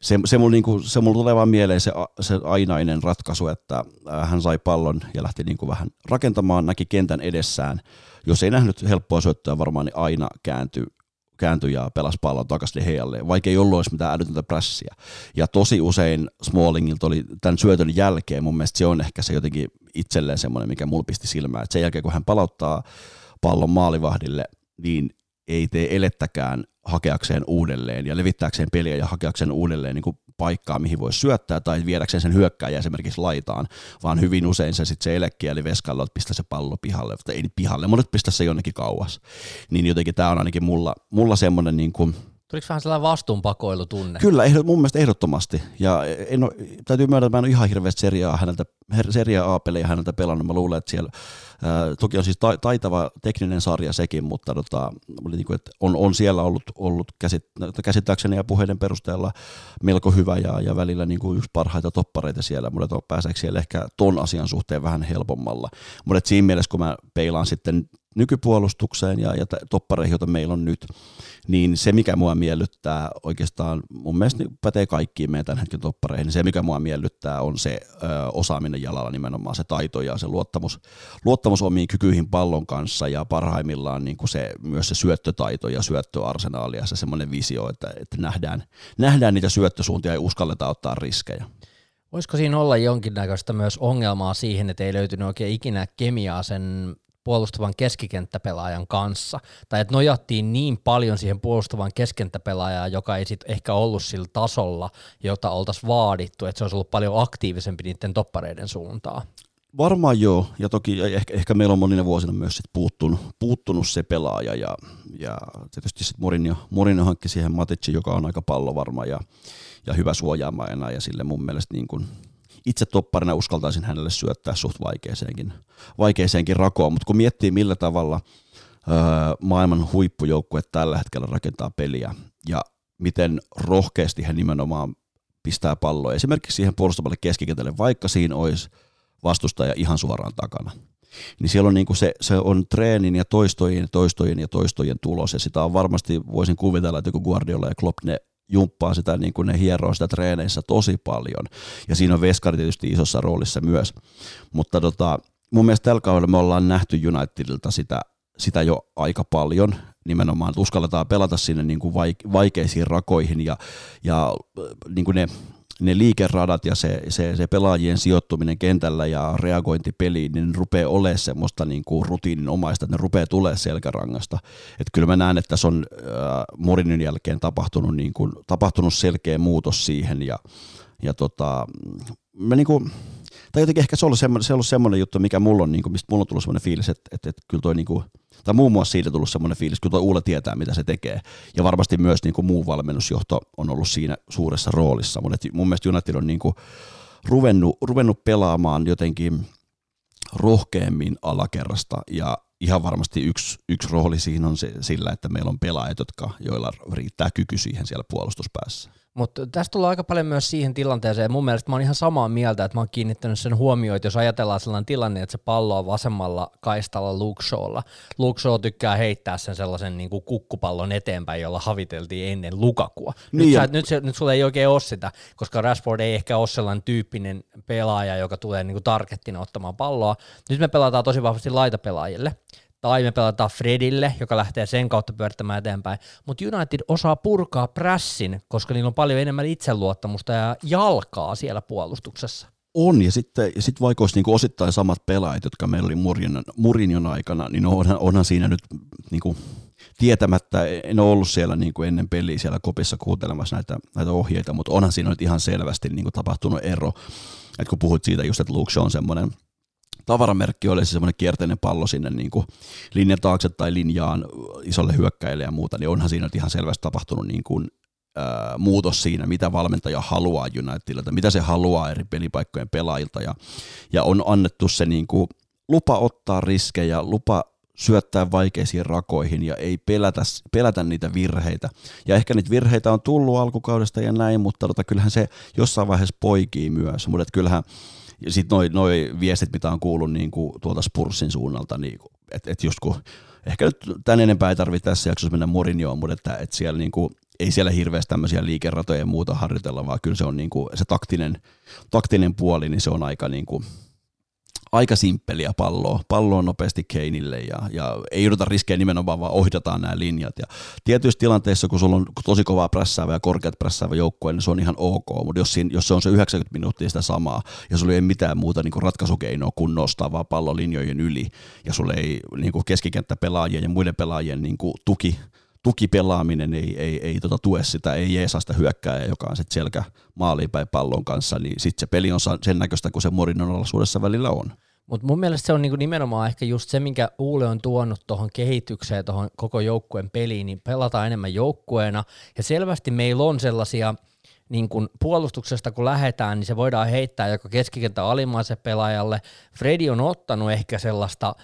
se, se, mulla, niinku, se mulla tulee vaan mieleen se, se ainainen ratkaisu, että hän sai pallon ja lähti niinku vähän rakentamaan, näki kentän edessään. Jos ei nähnyt helppoa syöttöä varmaan, niin aina kääntyi kääntyi ja pelasi pallon takaisin heijalle, vaikka ei ollut edes mitään älytöntä prässiä. Ja tosi usein Smallingilta oli tämän syötön jälkeen, mun mielestä se on ehkä se jotenkin itselleen semmoinen, mikä mulla pisti silmään, että sen jälkeen kun hän palauttaa pallon maalivahdille, niin ei tee elettäkään hakeakseen uudelleen ja levittääkseen peliä ja hakeakseen uudelleen niin kuin paikkaa, mihin voi syöttää tai viedäkseen sen hyökkääjä esimerkiksi laitaan, vaan hyvin usein se sitten se elekkiä eli veskalla, että pistä se pallo pihalle, tai ei pihalle, mutta pistä se jonnekin kauas. Niin jotenkin tämä on ainakin mulla, mulla semmoinen niin kuin, Tuliko vähän sellainen vastuunpakoilutunne? Kyllä, ehdot, mun mielestä ehdottomasti. Ja en ole, täytyy myöntää, että mä en ole ihan hirveästi seriaa, häneltä, seria A-pelejä häneltä pelannut. Mä luulen, että siellä toki on siis ta, taitava tekninen sarja sekin, mutta tota, niin kuin, että on, on, siellä ollut, ollut käsit, käsittääkseni ja puheiden perusteella melko hyvä ja, ja välillä niin kuin yksi parhaita toppareita siellä. Mutta pääseekö siellä ehkä ton asian suhteen vähän helpommalla. Mutta siinä mielessä, kun mä peilaan sitten nykypuolustukseen ja, ja toppareihin, joita meillä on nyt, niin se, mikä mua miellyttää oikeastaan, mun mielestä pätee kaikkiin meidän tämän hetken toppareihin, niin se, mikä mua miellyttää, on se ö, osaaminen jalalla nimenomaan, se taito ja se luottamus, luottamus omiin kykyihin pallon kanssa ja parhaimmillaan niin kuin se, myös se syöttötaito ja syöttöarsenaali ja se semmoinen visio, että, että nähdään, nähdään niitä syöttösuuntia ja uskalleta ottaa riskejä. Voisiko siinä olla jonkinnäköistä myös ongelmaa siihen, että ei löytynyt oikein ikinä kemiaa sen puolustavan keskikenttäpelaajan kanssa, tai että nojattiin niin paljon siihen puolustavan keskenttäpelaajaan, joka ei sit ehkä ollut sillä tasolla, jota oltaisiin vaadittu, että se olisi ollut paljon aktiivisempi niiden toppareiden suuntaan. Varmaan joo, ja toki ehkä, ehkä meillä on monina vuosina myös sit puuttunut, puuttunut se pelaaja, ja, ja tietysti sitten Mourinho, Mourinho hankki siihen Maticin, joka on aika pallovarma ja, ja hyvä suojaamajana, ja sille mun mielestä niin kuin itse topparina uskaltaisin hänelle syöttää suht vaikeeseenkin, vaikeeseenkin rakoon, mutta kun miettii millä tavalla öö, maailman huippujoukkue tällä hetkellä rakentaa peliä ja miten rohkeasti hän nimenomaan pistää palloa esimerkiksi siihen puolustamalle keskikentälle, vaikka siinä olisi vastustaja ihan suoraan takana. niin siellä on niinku se, se on treenin ja toistojen toistojen ja toistojen tulos, ja sitä on varmasti, voisin kuvitella, että joku Guardiola ja Klopp, ne jumppaa sitä, niin kuin ne hieroo sitä treeneissä tosi paljon, ja siinä on Veskari tietysti isossa roolissa myös, mutta tota, mun mielestä tällä kaudella me ollaan nähty Unitedilta sitä, sitä jo aika paljon, nimenomaan, uskalletaan pelata sinne niin kuin vaikeisiin rakoihin ja, ja niin kuin ne ne liikeradat ja se, se, se pelaajien sijoittuminen kentällä ja reagointi peliin, niin rupeaa olemaan semmoista niin kuin rutiininomaista, että ne rupeaa tulee selkärangasta. Että kyllä mä näen, että tässä on äh, Morinin jälkeen tapahtunut, niin kuin, tapahtunut selkeä muutos siihen ja, ja tota, mä niin kuin, tai jotenkin ehkä se on ollut semmoinen, se on ollut semmoinen juttu, mikä mulla on, niin kuin, mistä mulla on tullut semmoinen fiilis, että, että, että kyllä toi niin kuin, tai muun muassa siitä tullut semmoinen fiilis, kun tuo Uula tietää, mitä se tekee. Ja varmasti myös niin kuin muu valmennusjohto on ollut siinä suuressa roolissa. Mutta mun mielestä United on niin kuin ruvennut, ruvennut pelaamaan jotenkin rohkeammin alakerrasta ja ihan varmasti yksi, yksi rooli siinä on se, sillä, että meillä on pelaajat, jotka, joilla riittää kyky siihen siellä puolustuspäässä. Mutta tästä tulee aika paljon myös siihen tilanteeseen. Mun mielestä mä oon ihan samaa mieltä, että mä oon kiinnittänyt sen huomioon, että jos ajatellaan sellainen tilanne, että se pallo on vasemmalla kaistalla Luke Shawlla. Luke Shaw tykkää heittää sen sellaisen niin kuin kukkupallon eteenpäin, jolla haviteltiin ennen Lukakua. Niin nyt, sä, nyt, se, nyt sulla ei oikein ole sitä, koska Rashford ei ehkä ole sellainen tyyppinen pelaaja, joka tulee niin kuin targettina ottamaan palloa. Nyt me pelataan tosi vahvasti laitapelaajille tai me pelataan Fredille, joka lähtee sen kautta pyörittämään eteenpäin. Mutta United osaa purkaa prässin, koska niillä on paljon enemmän itseluottamusta ja jalkaa siellä puolustuksessa. On, ja sitten sit vaikka olisi niinku osittain samat pelaajat, jotka meillä oli Murinion aikana, niin onhan, onhan siinä nyt niinku, tietämättä, en ole ollut siellä niin ennen peliä siellä kopissa kuuntelemassa näitä, näitä ohjeita, mutta onhan siinä nyt ihan selvästi niin tapahtunut ero. Et kun puhuit siitä just, että Luke on semmoinen tavaramerkki oli se semmoinen kierteinen pallo sinne niin kuin linjan taakse tai linjaan isolle hyökkäille ja muuta, niin onhan siinä nyt ihan selvästi tapahtunut niin kuin, ää, muutos siinä, mitä valmentaja haluaa Unitedilta, mitä se haluaa eri pelipaikkojen pelaajilta ja, ja on annettu se niin kuin lupa ottaa riskejä, lupa syöttää vaikeisiin rakoihin ja ei pelätä, pelätä niitä virheitä. Ja ehkä niitä virheitä on tullut alkukaudesta ja näin, mutta tota, kyllähän se jossain vaiheessa poikii myös. Mutta kyllähän ja sitten noi, noi viestit, mitä on kuullut niin kuin tuolta Spurssin suunnalta, niin että et just kun, ehkä nyt tämän enempää ei tarvitse tässä jaksossa mennä Morinjoon, mutta että, että siellä niin kuin, ei siellä hirveästi tämmöisiä liikeratoja ja muuta harjoitella, vaan kyllä se on niin kuin, se taktinen, taktinen puoli, niin se on aika niin kuin, aika simppeliä palloa, palloa nopeasti Keinille ja, ja ei jouduta riskejä nimenomaan, vaan ohjataan nämä linjat. Ja tietyissä tilanteissa, kun sulla on tosi kovaa prässäävä ja korkeat prässäävä joukkue, niin se on ihan ok, mutta jos, siinä, jos se on se 90 minuuttia sitä samaa ja sulla ei mitään muuta niin kuin ratkaisukeinoa kuin nostaa vaan pallo linjojen yli ja sulla ei niin kuin keskikenttäpelaajien ja muiden pelaajien niin kuin tuki, tukipelaaminen ei, ei, ei tota tue sitä, ei jeesaa sitä hyökkääjää, joka on sitten selkä maaliin päin pallon kanssa, niin sitten se peli on sen näköistä kuin se Morinon alaisuudessa välillä on. Mutta mun mielestä se on niinku nimenomaan ehkä just se, minkä Uule on tuonut tuohon kehitykseen, tuohon koko joukkueen peliin, niin pelataan enemmän joukkueena. Ja selvästi meillä on sellaisia, niin kun puolustuksesta kun lähdetään, niin se voidaan heittää joko keskikentä alimmaisen pelaajalle. Fredi on ottanut ehkä sellaista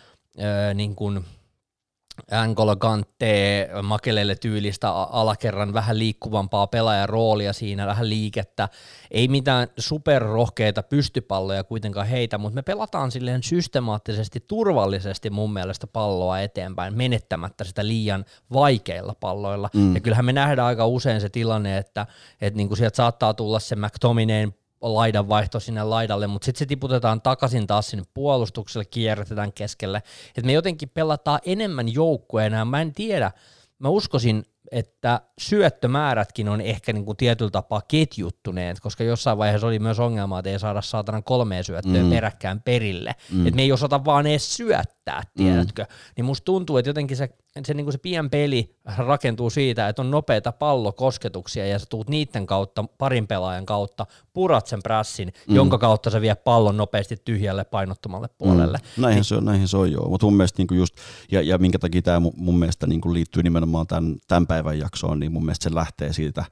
öö, niin kun Angolo Kante Makelelle tyylistä alakerran vähän liikkuvampaa pelaajan roolia siinä, vähän liikettä. Ei mitään superrohkeita pystypalloja kuitenkaan heitä, mutta me pelataan silleen systemaattisesti, turvallisesti mun mielestä palloa eteenpäin, menettämättä sitä liian vaikeilla palloilla. Mm. Ja kyllähän me nähdään aika usein se tilanne, että, että niin kuin sieltä saattaa tulla se McTomineen laidan vaihto sinne laidalle, mutta sitten se tiputetaan takaisin taas sinne puolustukselle, kierrätetään keskelle. Et me jotenkin pelataan enemmän joukkueena, mä en tiedä, mä uskoisin, että syöttömäärätkin on ehkä niin kuin tietyllä tapaa ketjuttuneet, koska jossain vaiheessa oli myös ongelma, että ei saada saatana kolmea syöttöä mm. peräkkään perille. Mm. Että me ei osata vaan edes syöttää, tiedätkö? Mm. Niin musta tuntuu, että jotenkin se se, niin kuin se pien peli rakentuu siitä, että on nopeita pallokosketuksia ja sä tuut niiden kautta, parin pelaajan kautta, purat sen prässin, mm. jonka kautta sä vie pallon nopeasti tyhjälle painottomalle puolelle. Mm. Näinhän, niin. se on, näinhän se on joo, mutta mun mielestä niin just, ja, ja minkä takia tämä mun mielestä niin liittyy nimenomaan tämän, tämän päivän jaksoon, niin mun mielestä se lähtee siitä,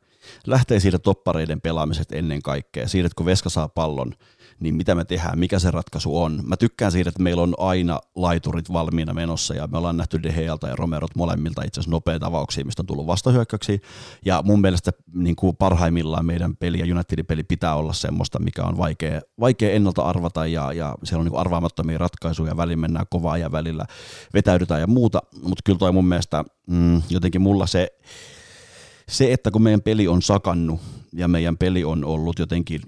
lähtee siitä toppareiden pelaamisesta ennen kaikkea. Siitä, että kun Veska saa pallon, niin mitä me tehdään, mikä se ratkaisu on. Mä tykkään siitä, että meillä on aina laiturit valmiina menossa ja me ollaan nähty De Gealta ja Romerot molemmilta itse asiassa nopeita avauksia, mistä on tullut vastahyökkäyksiä. Ja mun mielestä niin kuin parhaimmillaan meidän peli ja Unitedin peli pitää olla semmoista, mikä on vaikea, vaikea ennalta arvata ja, ja siellä on niin kuin arvaamattomia ratkaisuja, väliin mennään kovaa ja välillä vetäydytään ja muuta, mutta kyllä toi mun mielestä mm, jotenkin mulla se se, että kun meidän peli on sakannut ja meidän peli on ollut jotenkin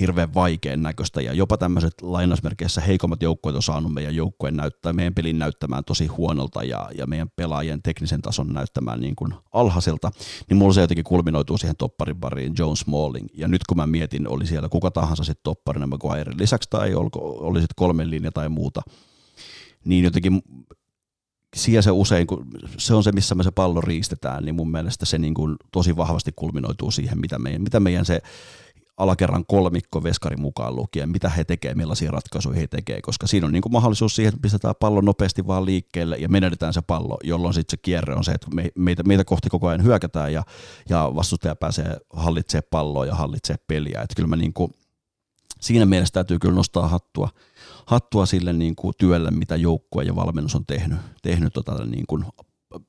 hirveän vaikean näköistä ja jopa tämmöiset lainausmerkeissä heikommat joukkueet on saanut meidän joukkueen näyttää, meidän pelin näyttämään tosi huonolta ja, ja meidän pelaajien teknisen tason näyttämään niin kuin alhaiselta, niin mulla se jotenkin kulminoituu siihen topparin pariin Jones Smalling. Ja nyt kun mä mietin, oli siellä kuka tahansa sitten topparina Maguire lisäksi tai olko, oli sitten kolmen linja tai muuta, niin jotenkin siellä se usein, kun se on se, missä me se pallo riistetään, niin mun mielestä se niin kuin tosi vahvasti kulminoituu siihen, mitä meidän, mitä meidän se alakerran kolmikko veskari mukaan lukien, mitä he tekee, millaisia ratkaisuja he tekee, koska siinä on niin kuin mahdollisuus siihen, että pistetään pallo nopeasti vaan liikkeelle ja menetetään se pallo, jolloin sitten se kierre on se, että me, meitä, meitä kohti koko ajan hyökätään ja, ja vastustaja pääsee hallitsee palloa ja hallitsee peliä. Että kyllä mä niin kuin, siinä mielessä täytyy kyllä nostaa hattua, hattua sille niin kuin työlle, mitä joukkue ja valmennus on tehnyt, tehnyt tota, niin kuin,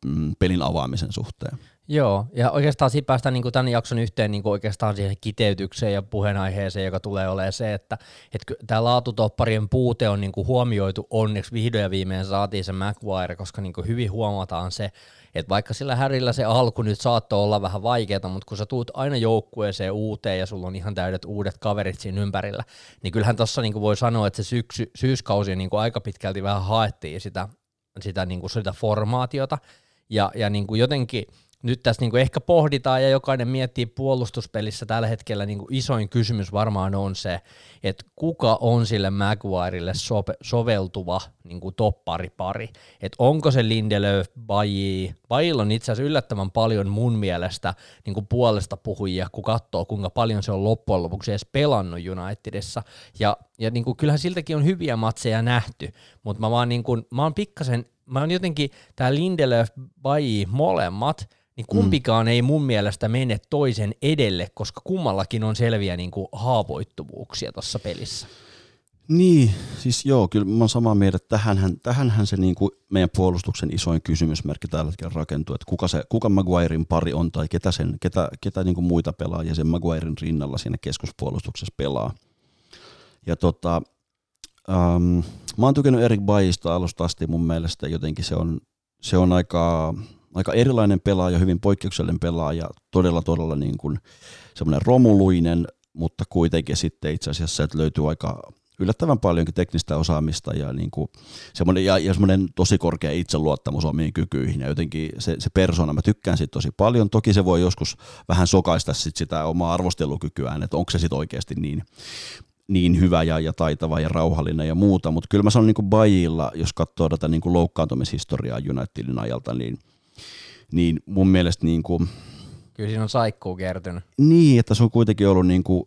mm, pelin avaamisen suhteen. Joo, ja oikeastaan siinä päästään niin kuin tämän jakson yhteen niin kuin oikeastaan siihen kiteytykseen ja puheenaiheeseen, joka tulee olemaan se, että, että tämä laatutopparien puute on niin kuin huomioitu onneksi vihdoin ja viimein saatiin se Maguire, koska niin kuin hyvin huomataan se, että vaikka sillä härillä se alku nyt saattoi olla vähän vaikeaa, mutta kun sä tuut aina joukkueeseen uuteen ja sulla on ihan täydet uudet kaverit siinä ympärillä, niin kyllähän tuossa niin voi sanoa, että se syksy, syyskausi niin kuin aika pitkälti vähän haettiin sitä, sitä, niin kuin sitä formaatiota, ja, ja niin kuin jotenkin – nyt tässä niin kuin ehkä pohditaan ja jokainen miettii puolustuspelissä tällä hetkellä niin kuin isoin kysymys varmaan on se, että kuka on sille Maguirelle sope- soveltuva niin kuin topparipari. Että onko se Lindelöf, Baji, Bajilla on itse asiassa yllättävän paljon mun mielestä niin kuin puolesta puhujia, kun katsoo kuinka paljon se on loppujen lopuksi edes pelannut Unitedissa. Ja, ja niin kuin, kyllähän siltäkin on hyviä matseja nähty, mutta mä vaan niin kuin, mä oon pikkasen, mä oon jotenkin, tää Lindelöf, Baji, molemmat, niin kumpikaan mm. ei mun mielestä mene toisen edelle, koska kummallakin on selviä niin kuin haavoittuvuuksia tuossa pelissä. Niin, siis joo, kyllä mä oon samaa mieltä, että tähänhän, tähänhän se niin kuin meidän puolustuksen isoin kysymysmerkki tällä hetkellä rakentuu, että kuka, se, kuka Maguirein pari on tai ketä, sen, ketä, ketä niin kuin muita pelaajia sen Maguirein rinnalla siinä keskuspuolustuksessa pelaa. Ja tota, um, mä oon tykännyt Erik Bajista alusta asti mun mielestä jotenkin se on, se on aika aika erilainen pelaaja, hyvin poikkeuksellinen pelaaja, todella todella niin kuin semmoinen romuluinen, mutta kuitenkin sitten itse asiassa että löytyy aika yllättävän paljonkin teknistä osaamista ja, niin kuin semmoinen, ja, ja semmoinen tosi korkea itseluottamus omiin kykyihin ja jotenkin se, se persona, mä tykkään siitä tosi paljon. Toki se voi joskus vähän sokaista sit sitä omaa arvostelukykyään, että onko se sitten oikeasti niin, niin hyvä ja, ja taitava ja rauhallinen ja muuta, mutta kyllä mä sanon niin kuin Bajilla, jos katsoo tätä niin kuin loukkaantumishistoriaa Unitedin ajalta, niin – niin mun mielestä niin kuin, Kyllä siinä on saikkuu kertynyt. Niin, että se on kuitenkin ollut niin kuin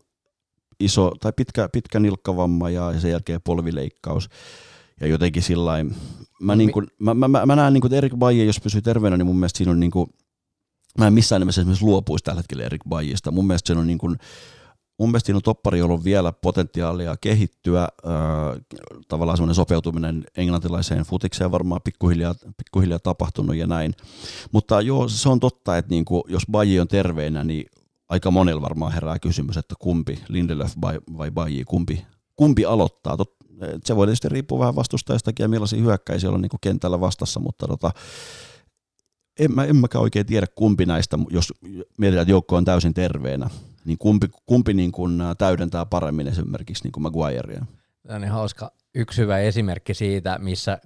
iso tai pitkä, pitkä nilkkavamma ja sen jälkeen polvileikkaus. Ja jotenkin sillä mä, niin kuin, mä, mä, mä, mä näen niin kuin, että Erik Baye, jos pysyy terveenä, niin mun mielestä siinä on niin kuin, mä en missään nimessä esimerkiksi luopuisi tällä hetkellä Erik Bajista. Mun mielestä se on niin kuin, mun mielestä siinä on toppari ollut vielä potentiaalia kehittyä, tavallaan semmoinen sopeutuminen englantilaiseen futikseen varmaan pikkuhiljaa, pikkuhiljaa tapahtunut ja näin. Mutta joo, se on totta, että niin kuin, jos Baji on terveenä, niin aika monella varmaan herää kysymys, että kumpi, Lindelöf vai, vai Baji, kumpi, kumpi aloittaa. Se voi tietysti riippua vähän vastustajastakin ja millaisia hyökkäisiä on niin kentällä vastassa, mutta tota, en, mä, en mäkään oikein tiedä kumpi näistä, jos mietitään, että joukko on täysin terveenä, niin kumpi, kumpi niin kuin täydentää paremmin esimerkiksi niin kuin Maguirea? Tämä on niin hauska yksi hyvä esimerkki siitä, missä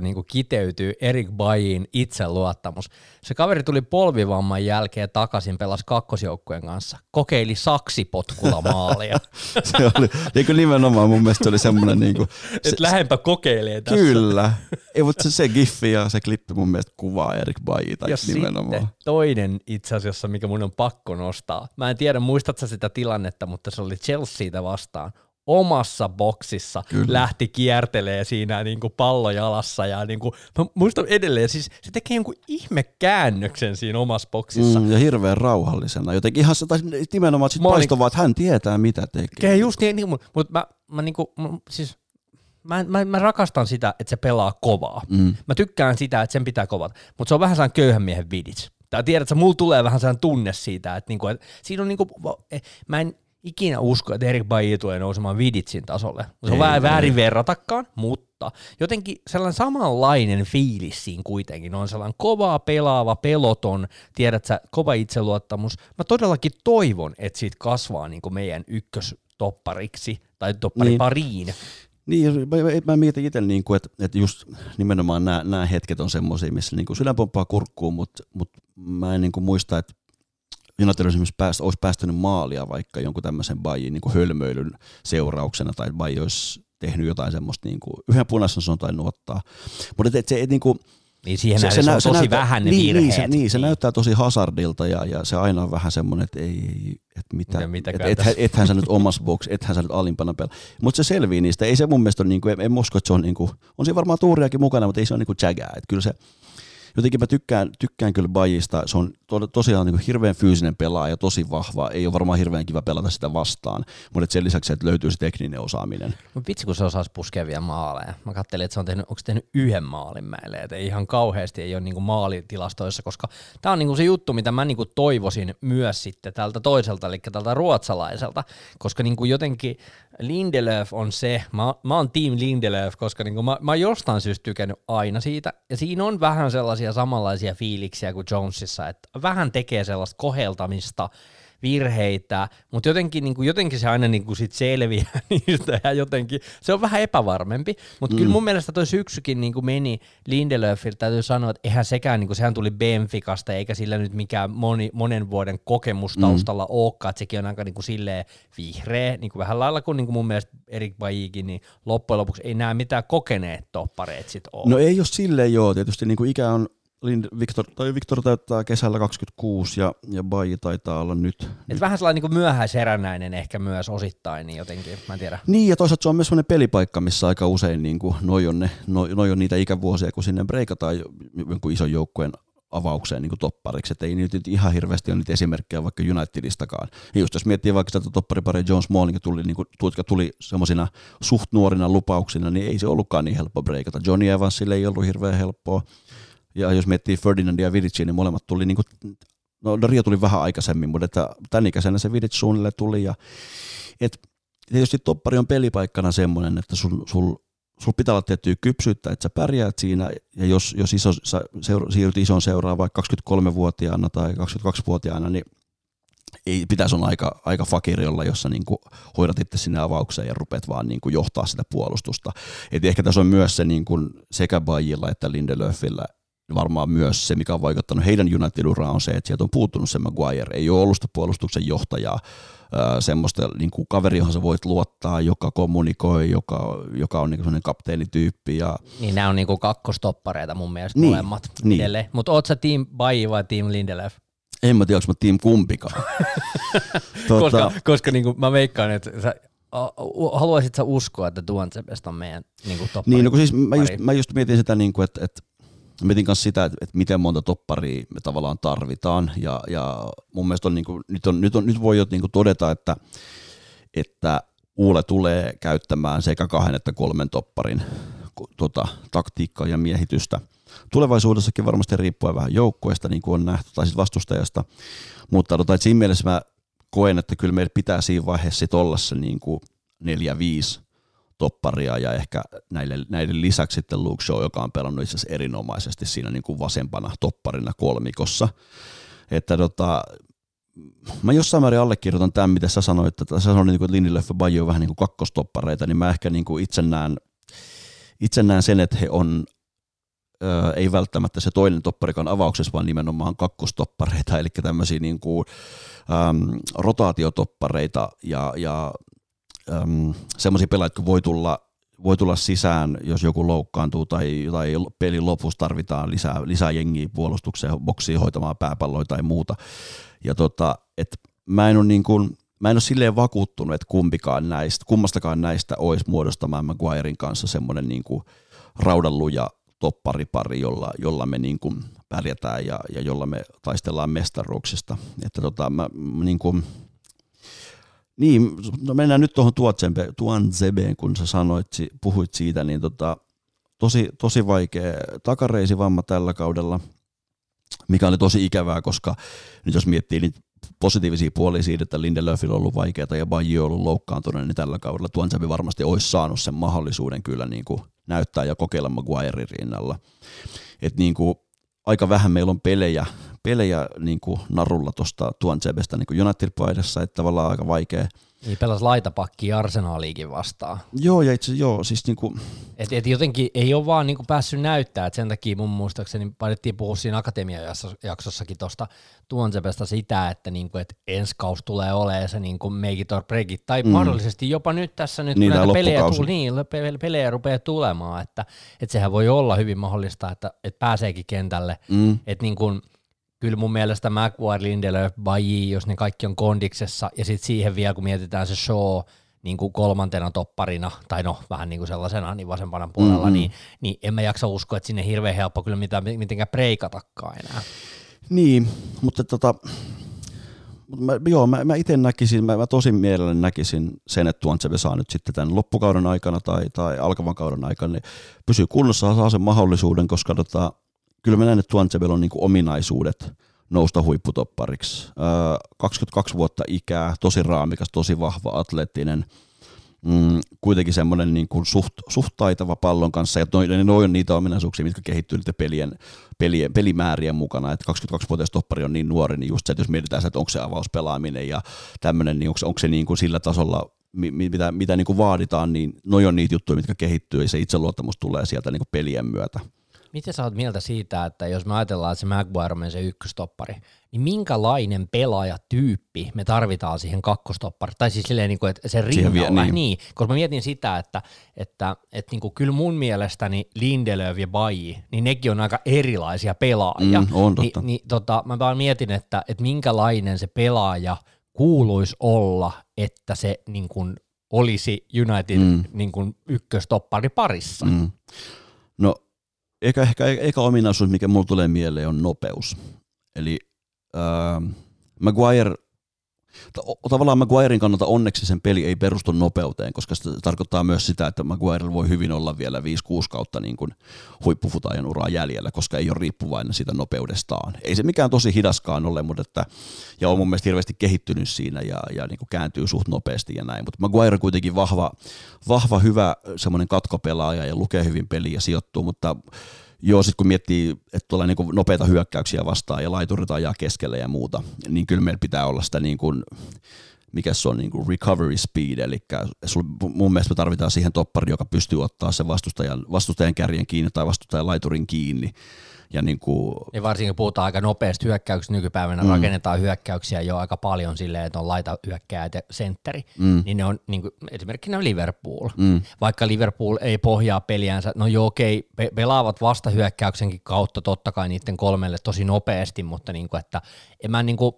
niin kuin kiteytyy Erik Bajin itseluottamus. Se kaveri tuli polvivamman jälkeen takaisin, pelasi kakkosjoukkueen kanssa, kokeili saksipotkulla maalia. se oli, niin kuin nimenomaan mun mielestä oli semmoinen... Niin kuin, se, Et lähempä kokeilee tässä. Kyllä. Ei, mutta se, se giffi ja se klippi mun mielestä kuvaa Erik Bajita ja nimenomaan. Sitten toinen itse asiassa, mikä mun on pakko nostaa. Mä en tiedä, muistatko sitä tilannetta, mutta se oli Chelseaitä vastaan omassa boksissa Kyllä. lähti kiertelee siinä niin kuin pallo jalassa ja niin kuin, mä muistan edelleen, siis se tekee jonkun ihme käännöksen siinä omassa boksissa. Mm, ja hirveän rauhallisena, jotenkin ihan se nimenomaan sit paistovaa, että hän tietää mitä tekee. Just niin, niin mutta mä mä, niinku, mä, siis, mä, mä, mä, rakastan sitä, että se pelaa kovaa. Mm. Mä tykkään sitä, että sen pitää kovata, mutta se on vähän sellainen köyhän miehen vidits. Tai tiedät, että mulla tulee vähän sellainen tunne siitä, että, niinku, että siinä on niinku, eh, mä en ikinä usko, että Erik Bailly tulee nousemaan Viditsin tasolle. Se on vähän väärin verratakaan, mutta jotenkin sellainen samanlainen fiilis siinä kuitenkin on sellainen kova, pelaava, peloton, tiedät sä, kova itseluottamus. Mä todellakin toivon, että siitä kasvaa niin kuin meidän ykköstoppariksi tai topparipariin. Niin. Niin, mä, mä, mä mietin itse, niin kuin, että, että just nimenomaan nämä, nämä hetket on semmoisia, missä niin kuin sydän pomppaa kurkkuun, mutta, mutta mä en niin kuin muista, että United olisi, pääst, olisi päästänyt maalia vaikka jonkun tämmöisen Bajin niin hölmöilyn seurauksena, tai Baji olisi tehnyt jotain semmoista niin kuin, yhden punaisen sun tai nuottaa. Mutta et, et se, et, niin kuin, Niin siihen se, se, se, on tosi näyttää, vähän ne niin, virheet. Niin se, niin, se näyttää tosi hazardilta ja, ja se aina on vähän semmoinen, että ei, ei että mitä, Mitä- mitä et, et, tässä? ethän sä nyt omassa box, ethän sä nyt alimpana pelaa. Mutta se selvii niistä, ei se mun mielestä ole, niin kuin, en, en usko, että se on, niin kuin, on siinä varmaan tuuriakin mukana, mutta ei se ole niin kuin jagää. Että kyllä se, jotenkin mä tykkään, tykkään kyllä Bajista, se on to, tosiaan niin kuin hirveän fyysinen pelaaja, tosi vahva, ei ole varmaan hirveän kiva pelata sitä vastaan, mutta sen lisäksi, että löytyy se tekninen osaaminen. Mut vitsi, kun se osaisi puskea vielä maaleja. Mä katselin, että se on tehnyt, onko se tehnyt yhden maalin meille, että ihan kauheasti ei ole niinku maalitilastoissa, koska tämä on niinku se juttu, mitä mä niinku toivoisin myös sitten tältä toiselta, eli tältä ruotsalaiselta, koska niinku jotenkin Lindelöf on se, mä, mä oon team Lindelöf, koska niinku mä, mä jostain syystä tykännyt aina siitä, ja siinä on vähän sellaisia samanlaisia fiiliksiä kuin Jonesissa, että vähän tekee sellaista koheltamista, virheitä, mutta jotenkin, niin kuin, jotenkin se aina niin kuin sit selviää niistä ja jotenkin, se on vähän epävarmempi, mutta mm. kyllä mun mielestä toi syksykin niin kuin meni Lindelöfiltä, täytyy sanoa, että eihän sekään, niin kuin, sehän tuli Benficasta, eikä sillä nyt mikään moni, monen vuoden kokemus taustalla mm. olekaan, että sekin on aika niin kuin silleen vihreä, niin kuin vähän lailla kuin, niin kuin mun mielestä Erik Bajikin, niin loppujen lopuksi ei nämä mitään kokeneet toppareet sit ole. No ei ole silleen joo, tietysti niin kuin ikä on Lind, Victor, tai Victor täyttää kesällä 26 ja, ja Baji taitaa olla nyt. Et vähän sellainen niin myöhäiserännäinen ehkä myös osittain, niin jotenkin, mä en tiedä. Niin ja toisaalta se on myös sellainen pelipaikka, missä aika usein niin kuin, noi, on ne, noi, noi on niitä ikävuosia, kun sinne breikataan jo- jonkun ison joukkueen avaukseen niin kuin toppariksi, että ei nyt ihan hirveästi ole niitä esimerkkejä vaikka Unitedistakaan. Ja just jos miettii vaikka sitä topparipari John Smalling, tuli, niin kuin, jotka tuli semmoisina suht nuorina lupauksina, niin ei se ollutkaan niin helppo breikata. Johnny Evansille ei ollut hirveän helppoa. Ja jos miettii Ferdinandia ja Vidicin, niin molemmat tuli niin kuin, no Rio tuli vähän aikaisemmin, mutta että tämän ikäisenä se Vidic suunnilleen tuli. Ja, et, tietysti toppari on pelipaikkana semmoinen, että sul, sul, sul pitää olla tiettyä kypsyyttä, että sä pärjäät siinä, ja jos, jos iso, sä seura, siirryt ison seuraan vaikka 23-vuotiaana tai 22-vuotiaana, niin ei pitäisi olla aika, aika fakiriolla, jossa niin kuin hoidat itse sinne avaukseen ja rupeat vaan niin kuin johtaa sitä puolustusta. Et ehkä tässä on myös se niin kuin sekä Bajilla että Lindelöfillä varmaan myös se, mikä on vaikuttanut heidän United-uraan on se, että sieltä on puuttunut se Maguire. Ei ole ollut sitä puolustuksen johtajaa, semmoista niin kuin kaveri, johon sä voit luottaa, joka kommunikoi, joka, joka on niin kuin sellainen kapteenityyppi. Ja, Niin nämä on niinku kakkostoppareita mun mielestä Niin, molemmat niin. edelleen. Mutta oot sä Team Bayi vai Team Lindelöf? en mä tiedä, onko mä team kumpikaan. Koska, koska niinku mä veikkaan, että sä, haluaisit sä uskoa, että Duansepesta on meidän niinku toppari? Niin, no kun siis mä just, mä just mietin sitä, niin kuin, että, että mietin kanssa sitä, että, että miten monta topparia me tavallaan tarvitaan, ja, ja mun mielestä on, niin kuin, nyt, on, nyt, on, nyt voi jo niin kuin todeta, että, että Uule tulee käyttämään sekä kahden että kolmen topparin tota, taktiikkaa ja miehitystä. Tulevaisuudessakin varmasti riippuen vähän joukkueesta, niin kuin on nähty, tai sit vastustajasta, mutta että siinä mielessä mä koen, että kyllä meillä pitää siinä vaiheessa olla se niin kuin neljä, viisi topparia ja ehkä näille, näiden lisäksi sitten Luke Shaw, joka on pelannut itse erinomaisesti siinä niin kuin vasempana topparina kolmikossa. Että tota, mä jossain määrin allekirjoitan tämän, mitä sä sanoit, että sä sanoit, niin kuin, että Lindelöf ja on vähän niin kuin kakkostoppareita, niin mä ehkä niin kuin itse näen, itse näen sen, että he on ei välttämättä se toinen topparikaan avauksessa, vaan nimenomaan kakkostoppareita, eli tämmöisiä niin kuin, äm, rotaatiotoppareita ja, ja äm, semmoisia pelaajia, jotka voi tulla, voi tulla sisään, jos joku loukkaantuu tai, tai pelin lopussa tarvitaan lisää, lisää jengiä puolustukseen, boksiin hoitamaan pääpalloja tai muuta. Ja tota, et mä en ole niin kuin, mä en ole silleen vakuuttunut, että kumpikaan näistä, kummastakaan näistä olisi muodostamaan Maguirein kanssa semmoinen niin kuin raudanluja topparipari, jolla, jolla me niin kuin pärjätään ja, ja jolla me taistellaan mestaruuksista. Että tota, mä, niin kuin, Niin, no mennään nyt tuohon Tuanzebeen, kun sä sanoit, puhuit siitä, niin tota, tosi, tosi vaikea takareisivamma tällä kaudella, mikä oli tosi ikävää, koska nyt jos miettii niitä positiivisia puolia siitä, että Lindelöfillä on ollut vaikeaa ja Baji on ollut loukkaantunut, niin tällä kaudella Tuanzebi varmasti olisi saanut sen mahdollisuuden kyllä niin kuin näyttää ja kokeilla Maguirein rinnalla. Et niin kuin aika vähän meillä on pelejä, pelejä niin kuin narulla tuosta Tuanzebestä niin United-paidassa, että tavallaan aika vaikea – niin pelas laitapakki Arsenaaliikin vastaan. Joo, ja itse joo, siis niinku... Et, et jotenkin ei ole vaan niinku päässyt näyttää, että sen takia mun muistaakseni painettiin puhua siinä akatemiajaksossakin tuosta Tuonsepestä sitä, että niinku, et ensi kaus tulee olemaan se niinku make it or break it, tai mm. mahdollisesti jopa nyt tässä nyt, niin, kun näitä pelejä, tuu, niin, pelejä rupeaa tulemaan, että et sehän voi olla hyvin mahdollista, että et pääseekin kentälle, mm. että niinku, kyllä mun mielestä Maguire, Lindelöf, Baji, jos ne kaikki on kondiksessa, ja sitten siihen vielä, kun mietitään se show niin kuin kolmantena topparina, tai no vähän niin kuin sellaisena, niin vasempana puolella, mm-hmm. niin, niin en mä jaksa uskoa, että sinne hirveän helppo kyllä mitään, mitenkään preikatakaan enää. Niin, mutta tota, mä, joo, mä, mä itse näkisin, mä, mä tosi mielelläni näkisin sen, että Tuantseve saa nyt sitten tämän loppukauden aikana tai, tai alkavan kauden aikana, niin pysyy kunnossa, saa sen mahdollisuuden, koska tota, kyllä mä näen, että Tuantsevilla on niin ominaisuudet nousta huipputoppariksi. 22 vuotta ikää, tosi raamikas, tosi vahva, atleettinen, mm, kuitenkin semmoinen niin kuin suht, suht taitava pallon kanssa, ja noi on niitä ominaisuuksia, mitkä kehittyy niiden pelien, pelien, pelimäärien mukana, että 22-vuotias toppari on niin nuori, niin just se, että jos mietitään että onko se avauspelaaminen ja tämmöinen, niin onko, onko se niin kuin sillä tasolla, mitä, mitä niin kuin vaaditaan, niin noin on niitä juttuja, mitkä kehittyy, ja se itseluottamus tulee sieltä niin kuin pelien myötä. Miten sä oot mieltä siitä, että jos me ajatellaan, että se Maguire on se ykköstoppari, niin minkälainen pelaajatyyppi me tarvitaan siihen kakkostoppariin? Tai siis silleen, niin että se rinnalla. Niin. niin. koska mä mietin sitä, että, että, että niin kuin kyllä mun mielestäni Lindelöf ja Baji, niin nekin on aika erilaisia pelaajia. Mm, on totta. Ni, niin, tota, mä vaan mietin, että, että minkälainen se pelaaja kuuluisi olla, että se niin kuin olisi United mm. niin kuin ykköstoppari parissa. Mm. No Eikä ehkä eka ominaisuus, mikä mulle tulee mieleen, on nopeus. Eli äh, Maguire tavallaan Maguirein kannalta onneksi sen peli ei perustu nopeuteen, koska se tarkoittaa myös sitä, että Maguire voi hyvin olla vielä 5-6 kautta niin kuin huippufutajan uraa jäljellä, koska ei ole riippuvainen siitä nopeudestaan. Ei se mikään tosi hidaskaan ole, mutta että, ja on mun mielestä hirveästi kehittynyt siinä ja, ja niin kuin kääntyy suht nopeasti ja näin, mutta Maguire on kuitenkin vahva, vahva hyvä semmoinen katkopelaaja ja lukee hyvin peliä ja sijoittuu, mutta Joo, sitten kun miettii, että tulee niin nopeita hyökkäyksiä vastaan ja laiturit ajaa keskelle ja muuta, niin kyllä meillä pitää olla sitä niin kuin, mikä se on niin kuin recovery speed, eli mun mielestä me tarvitaan siihen toppari, joka pystyy ottaa sen vastustajan, vastustajan kärjen kiinni tai vastustajan laiturin kiinni ja, niin kuin... ja varsinkin kun puhutaan aika nopeasti hyökkäyksistä nykypäivänä, mm. rakennetaan hyökkäyksiä jo aika paljon silleen, että on laita hyökkääjät ja sentteri, mm. niin ne on niin kuin, esimerkkinä Liverpool. Mm. Vaikka Liverpool ei pohjaa peliänsä, no joo okei, pe- pelaavat vastahyökkäyksenkin kautta totta kai niiden kolmelle tosi nopeasti, mutta niin kuin, että en mä niin kuin,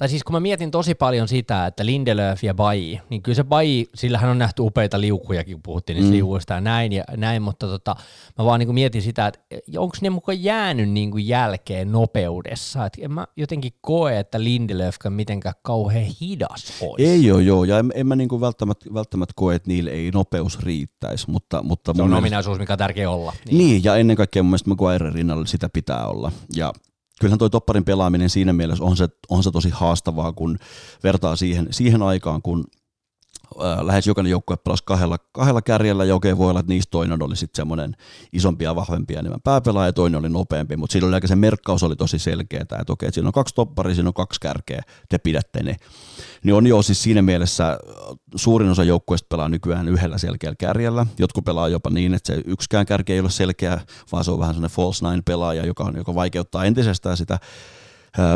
tai siis kun mä mietin tosi paljon sitä, että Lindelöf ja Bayi, niin kyllä se Bayi, sillähän on nähty upeita liukujakin, kun puhuttiin niistä mm. liukuista ja näin, ja näin mutta tota, mä vaan niin mietin sitä, että onko ne mukaan jäänyt niin kuin jälkeen nopeudessa, että en mä jotenkin koe, että Lindelöf mitenkään kauhean hidas olisi. Ei ole joo, ja en, en mä niin kuin välttämättä, välttämättä koe, että niille ei nopeus riittäisi, mutta, mutta se on ominaisuus, mikä on tärkeä olla. Niin, niin ja ennen kaikkea mun mielestä Maguire rinnalla sitä pitää olla, ja kyllähän toi topparin pelaaminen siinä mielessä on se, on se tosi haastavaa, kun vertaa siihen, siihen aikaan, kun lähes jokainen joukkue pelasi kahdella, kahdella kärjellä ja okei voi olla, että niistä toinen oli sitten semmoinen isompi ja vahvempi ja enemmän pääpelaaja ja toinen oli nopeampi, mutta silloin aika se merkkaus oli tosi selkeä, että okei, että siinä on kaksi topparia, siinä on kaksi kärkeä, te pidätte ne. Niin on jo siis siinä mielessä suurin osa joukkueista pelaa nykyään yhdellä selkeällä kärjellä. Jotkut pelaa jopa niin, että se yksikään kärki ei ole selkeä, vaan se on vähän sellainen false nine pelaaja, joka, joka vaikeuttaa entisestään sitä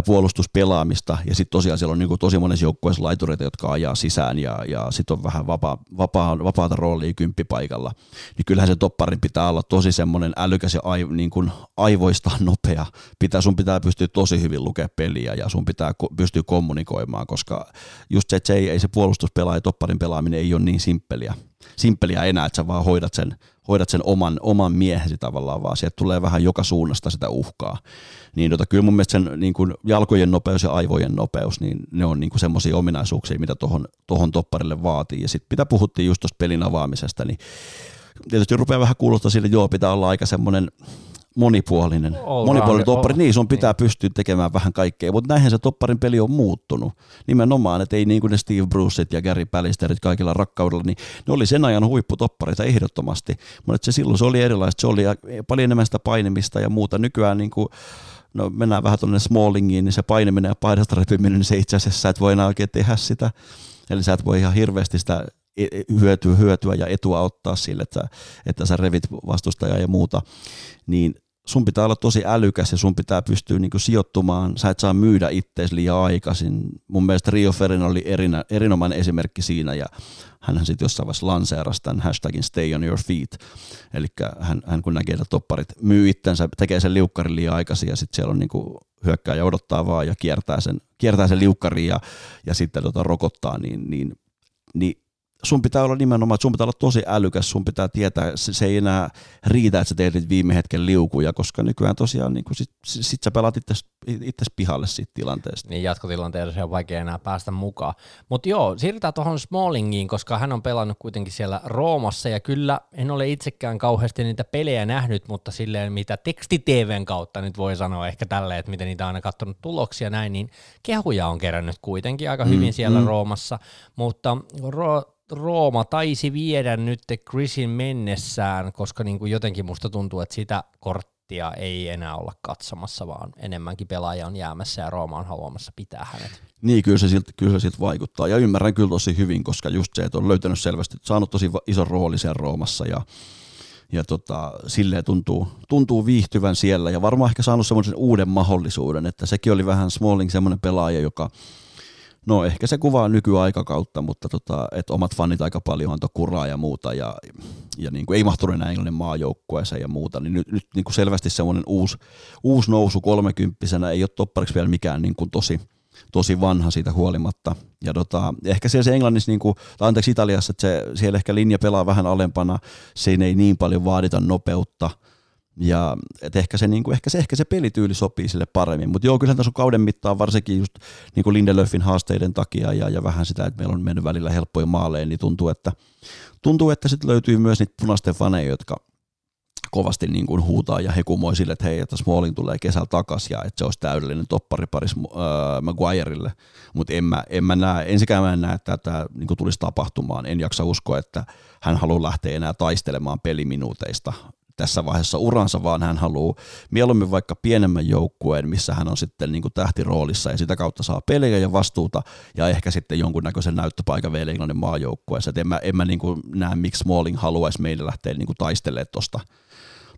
puolustuspelaamista, ja sitten tosiaan siellä on niin tosi monessa joukkueessa laitureita, jotka ajaa sisään, ja, ja sitten on vähän vapaa, vapaa, vapaata roolia kymppipaikalla, niin kyllähän se topparin pitää olla tosi semmoinen älykäs ja aiv, niin kuin aivoista nopea. Pitää, sun pitää pystyä tosi hyvin lukea peliä, ja sun pitää ko- pystyä kommunikoimaan, koska just se, että se ei, ei se puolustuspelaaja, topparin pelaaminen ei ole niin simppeliä, simppeliä enää, että sä vaan hoidat sen hoidat sen oman, oman miehesi tavallaan, vaan sieltä tulee vähän joka suunnasta sitä uhkaa. Niin tota, kyllä mun mielestä sen niin kuin jalkojen nopeus ja aivojen nopeus, niin ne on niin semmoisia ominaisuuksia, mitä tuohon tohon topparille vaatii. Ja sitten mitä puhuttiin just tuosta pelin avaamisesta, niin tietysti rupeaa vähän kuulostaa sille, joo, pitää olla aika semmoinen monipuolinen, All monipuolinen toppari, niin sun pitää niin. pystyä tekemään vähän kaikkea, mutta näinhän se topparin peli on muuttunut. Nimenomaan, että ei niin kuin ne Steve Bruceit ja Gary Pallisterit kaikilla rakkaudella, niin ne oli sen ajan huipputoppareita ehdottomasti, mutta se silloin se oli erilaista, se oli paljon enemmän sitä painemista ja muuta. Nykyään niin kuin, no mennään vähän tuonne Smallingiin, niin se paineminen ja paidasta repiminen, niin se itse asiassa sä et voi enää oikein tehdä sitä. Eli sä et voi ihan hirveästi sitä e, e, hyötyä, hyötyä ja etua ottaa sille, että, että sä revit vastustajaa ja muuta, niin sun pitää olla tosi älykäs ja sun pitää pystyä niin sijoittumaan, sä et saa myydä itseäsi liian aikaisin. Mun mielestä Rio Ferin oli erinä, erinomainen esimerkki siinä ja hän sitten jossain vaiheessa lanseerasi tämän hashtagin stay on your feet. Eli hän, hän kun näkee, että topparit myy itsensä, tekee sen liukkarin liian aikaisin ja sitten siellä on niin hyökkää ja odottaa vaan ja kiertää sen, kiertää sen liukkarin ja, ja sitten tota rokottaa, niin, niin, niin sun pitää olla nimenomaan, että sun pitää olla tosi älykäs, sun pitää tietää, se, se ei enää riitä, että sä teet viime hetken liukuja, koska nykyään tosiaan niin sit, sit sä pelaat itse pihalle siitä tilanteesta. Niin jatkotilanteessa on vaikea enää päästä mukaan. Mutta joo, siirrytään tuohon Smallingiin, koska hän on pelannut kuitenkin siellä Roomassa ja kyllä en ole itsekään kauheasti niitä pelejä nähnyt, mutta silleen mitä tekstiteven kautta nyt voi sanoa ehkä tälleen, että miten niitä on aina katsonut tuloksia näin, niin kehuja on kerännyt kuitenkin aika hyvin mm, siellä mm. Roomassa, mutta Ro- Rooma taisi viedä nyt Chrisin mennessään, koska niin kuin jotenkin musta tuntuu, että sitä korttia ei enää olla katsomassa, vaan enemmänkin pelaaja on jäämässä ja Rooma on haluamassa pitää hänet. Niin, kyllä se, siltä, kyllä se siltä vaikuttaa. Ja ymmärrän kyllä tosi hyvin, koska just se, että on löytänyt selvästi, saanut tosi ison rooli siellä Roomassa ja ja tota, silleen tuntuu, tuntuu viihtyvän siellä ja varmaan ehkä saanut semmoisen uuden mahdollisuuden, että sekin oli vähän Smalling semmoinen pelaaja, joka No ehkä se kuvaa nykyaikakautta, mutta tota, et omat fanit aika paljon antoi kuraa ja muuta ja, ja niin kuin ei mahtunut enää Englannin maajoukkueeseen ja muuta, niin nyt, nyt niin kuin selvästi semmoinen uusi, uusi nousu kolmekymppisenä ei ole toppariksi vielä mikään niin kuin tosi, tosi vanha siitä huolimatta. Ja tota, ehkä siellä se Englannissa, niin kuin, tai anteeksi Italiassa, että se, siellä ehkä linja pelaa vähän alempana, siinä ei niin paljon vaadita nopeutta – ja et ehkä, se, niin kuin, ehkä, se, ehkä se pelityyli sopii sille paremmin. Mutta joo, kyllä tässä on kauden mittaan varsinkin just niin kuin Lindelöfin haasteiden takia ja, ja vähän sitä, että meillä on mennyt välillä helppoja maaleja, niin tuntuu, että, tuntuu, että sitten löytyy myös niitä punaisten faneja, jotka kovasti niin kuin huutaa ja hekumoi sille, että hei, että Smalling tulee kesällä takaisin ja että se olisi täydellinen toppari paris äh, Maguirelle. Mutta en mä, en mä näe, ensikään mä en näe, että tämä niin tulisi tapahtumaan. En jaksa uskoa, että hän haluaa lähteä enää taistelemaan peliminuuteista tässä vaiheessa uransa, vaan hän haluaa mieluummin vaikka pienemmän joukkueen, missä hän on sitten niin kuin tähtiroolissa ja sitä kautta saa pelejä ja vastuuta ja ehkä sitten jonkunnäköisen näyttöpaikan vielä Englannin maajoukkueessa. En mä, en mä niin kuin näe, miksi Smalling haluaisi meille lähteä niin kuin taistelemaan tuosta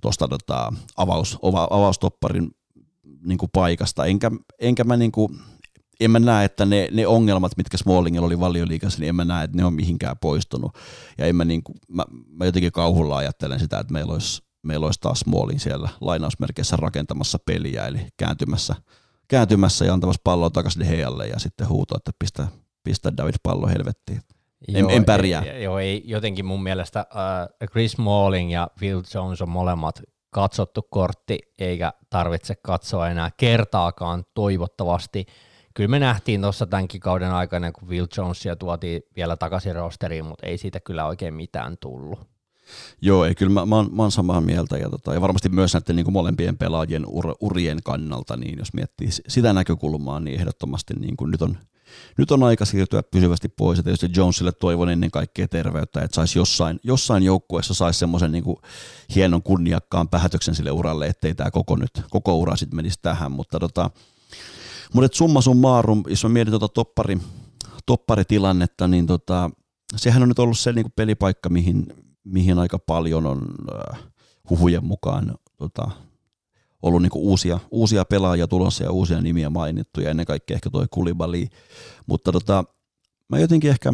tosta tota avaus, avaustopparin niin kuin paikasta, enkä, enkä mä niin kuin, en mä näe, että ne, ne ongelmat, mitkä Smallingilla oli valioliikassa, niin en mä näe, että ne on mihinkään poistunut. Ja en mä, niin kuin, mä, mä jotenkin kauhulla ajattelen sitä, että meillä olisi meillä olisi taas Smallin siellä lainausmerkeissä rakentamassa peliä, eli kääntymässä, kääntymässä ja antamassa palloa takaisin Heijalle ja sitten huuto, että pistä, pistä David pallo helvettiin. En, joo, en pärjää. Ei, joo, ei, jotenkin mun mielestä uh, Chris Smalling ja Phil Jones on molemmat katsottu kortti, eikä tarvitse katsoa enää kertaakaan toivottavasti. Kyllä me nähtiin tuossa tämänkin kauden aikana, kun Will Jonesia tuotiin vielä takaisin rosteriin, mutta ei siitä kyllä oikein mitään tullut. Joo, ei, kyllä mä, mä, oon, mä oon samaa mieltä ja, tota, ja varmasti myös näiden niin kuin molempien pelaajien ur, urien kannalta, niin jos miettii sitä näkökulmaa, niin ehdottomasti niin kuin nyt, on, nyt on aika siirtyä pysyvästi pois. Ja tietysti Jonesille toivon ennen kaikkea terveyttä, että saisi jossain, jossain joukkueessa saisi semmoisen niin hienon kunniakkaan päätöksen sille uralle, ettei tämä koko, nyt, koko ura sitten menisi tähän, mutta tota, mutta summa summarum, jos mä mietin tuota toppari, topparitilannetta, niin tota, sehän on nyt ollut se niin kuin pelipaikka, mihin, mihin aika paljon on äh, huhujen mukaan tota, ollut niinku uusia, uusia pelaajia tulossa ja uusia nimiä mainittu ja ennen kaikkea ehkä toi Kulibali. Mutta tota, mä jotenkin ehkä,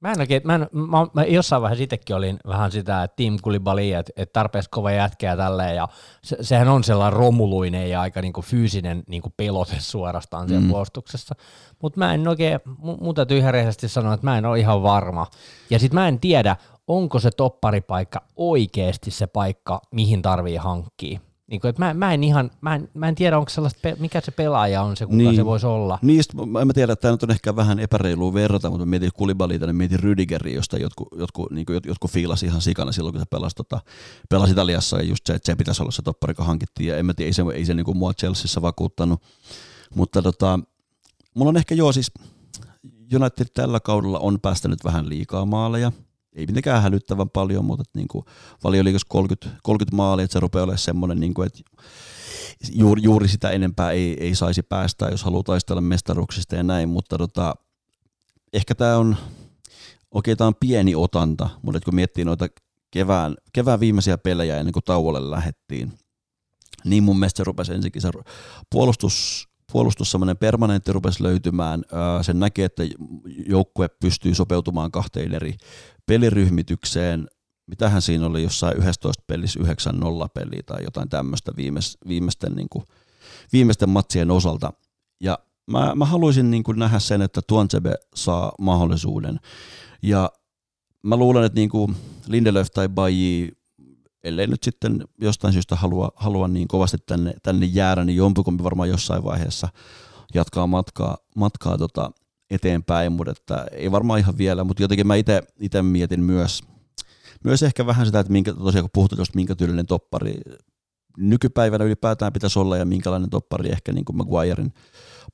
Mä en oikein, mä, en, mä, mä jossain vaiheessa itsekin olin vähän sitä, että Team Kulibali, että, että tarpeeksi kova jätkeä tälleen, ja se, sehän on sellainen romuluinen ja aika niinku fyysinen niinku pelote suorastaan siellä mm. puolustuksessa. Mutta mä en oikein, mun täytyy ihan rehellisesti sanoa, että mä en ole ihan varma. Ja sit mä en tiedä, onko se topparipaikka oikeasti se paikka, mihin tarvii hankkia. Niin kuin, että mä, mä, en ihan, mä, en, mä en tiedä, onko sellaista, mikä se pelaaja on se, kuka niin. se voisi olla. Niistä, mä en tiedä, että tämä nyt on ehkä vähän epäreilua verrata, mutta mä mietin Kulibalita, niin mietin Rüdigeriä, josta jotkut, jotkut, niin kuin, jotkut fiilasi ihan sikana silloin, kun se pelasi, tota, pelasi Italiassa, ja just se, että se pitäisi olla se toppari, kun hankittiin, ja en mä tiedä, ei se, ei se niin kuin mua Chelseassa vakuuttanut. Mutta tota, mulla on ehkä joo siis, United tällä kaudella on päästänyt vähän liikaa maaleja, ei mitenkään hälyttävän paljon, mutta niin kuin valioliikassa 30, 30 maalia, että se rupeaa olemaan semmoinen, niin kuin, että juuri, juuri sitä enempää ei, ei saisi päästä, jos haluaa taistella mestaruuksista ja näin, mutta tota, ehkä tämä on, okei tämä on pieni otanta, mutta kun miettii noita kevään, kevään viimeisiä pelejä ennen kuin tauolle lähettiin, niin mun mielestä se rupesi ensinnäkin se puolustus, puolustus semmoinen permanentti rupesi löytymään. Sen näkee, että joukkue pystyy sopeutumaan kahteen eri peliryhmitykseen. Mitähän siinä oli jossain 11 pelissä 9-0 peliä tai jotain tämmöistä viimeis, viimeisten, niin kuin, viimeisten matsien osalta. Ja mä, mä haluaisin niin kuin nähdä sen, että Tuansebe saa mahdollisuuden. Ja mä luulen, että niin kuin Lindelöf tai Baji ellei nyt sitten jostain syystä halua, halua niin kovasti tänne, tänne jäädä, niin jompikumpi varmaan jossain vaiheessa jatkaa matkaa, matkaa tota eteenpäin, mutta että ei varmaan ihan vielä, mutta jotenkin mä itse mietin myös, myös ehkä vähän sitä, että minkä, tosiaan kun puhutaan tuosta minkä tyylinen toppari nykypäivänä ylipäätään pitäisi olla ja minkälainen toppari ehkä niin kuin Maguirein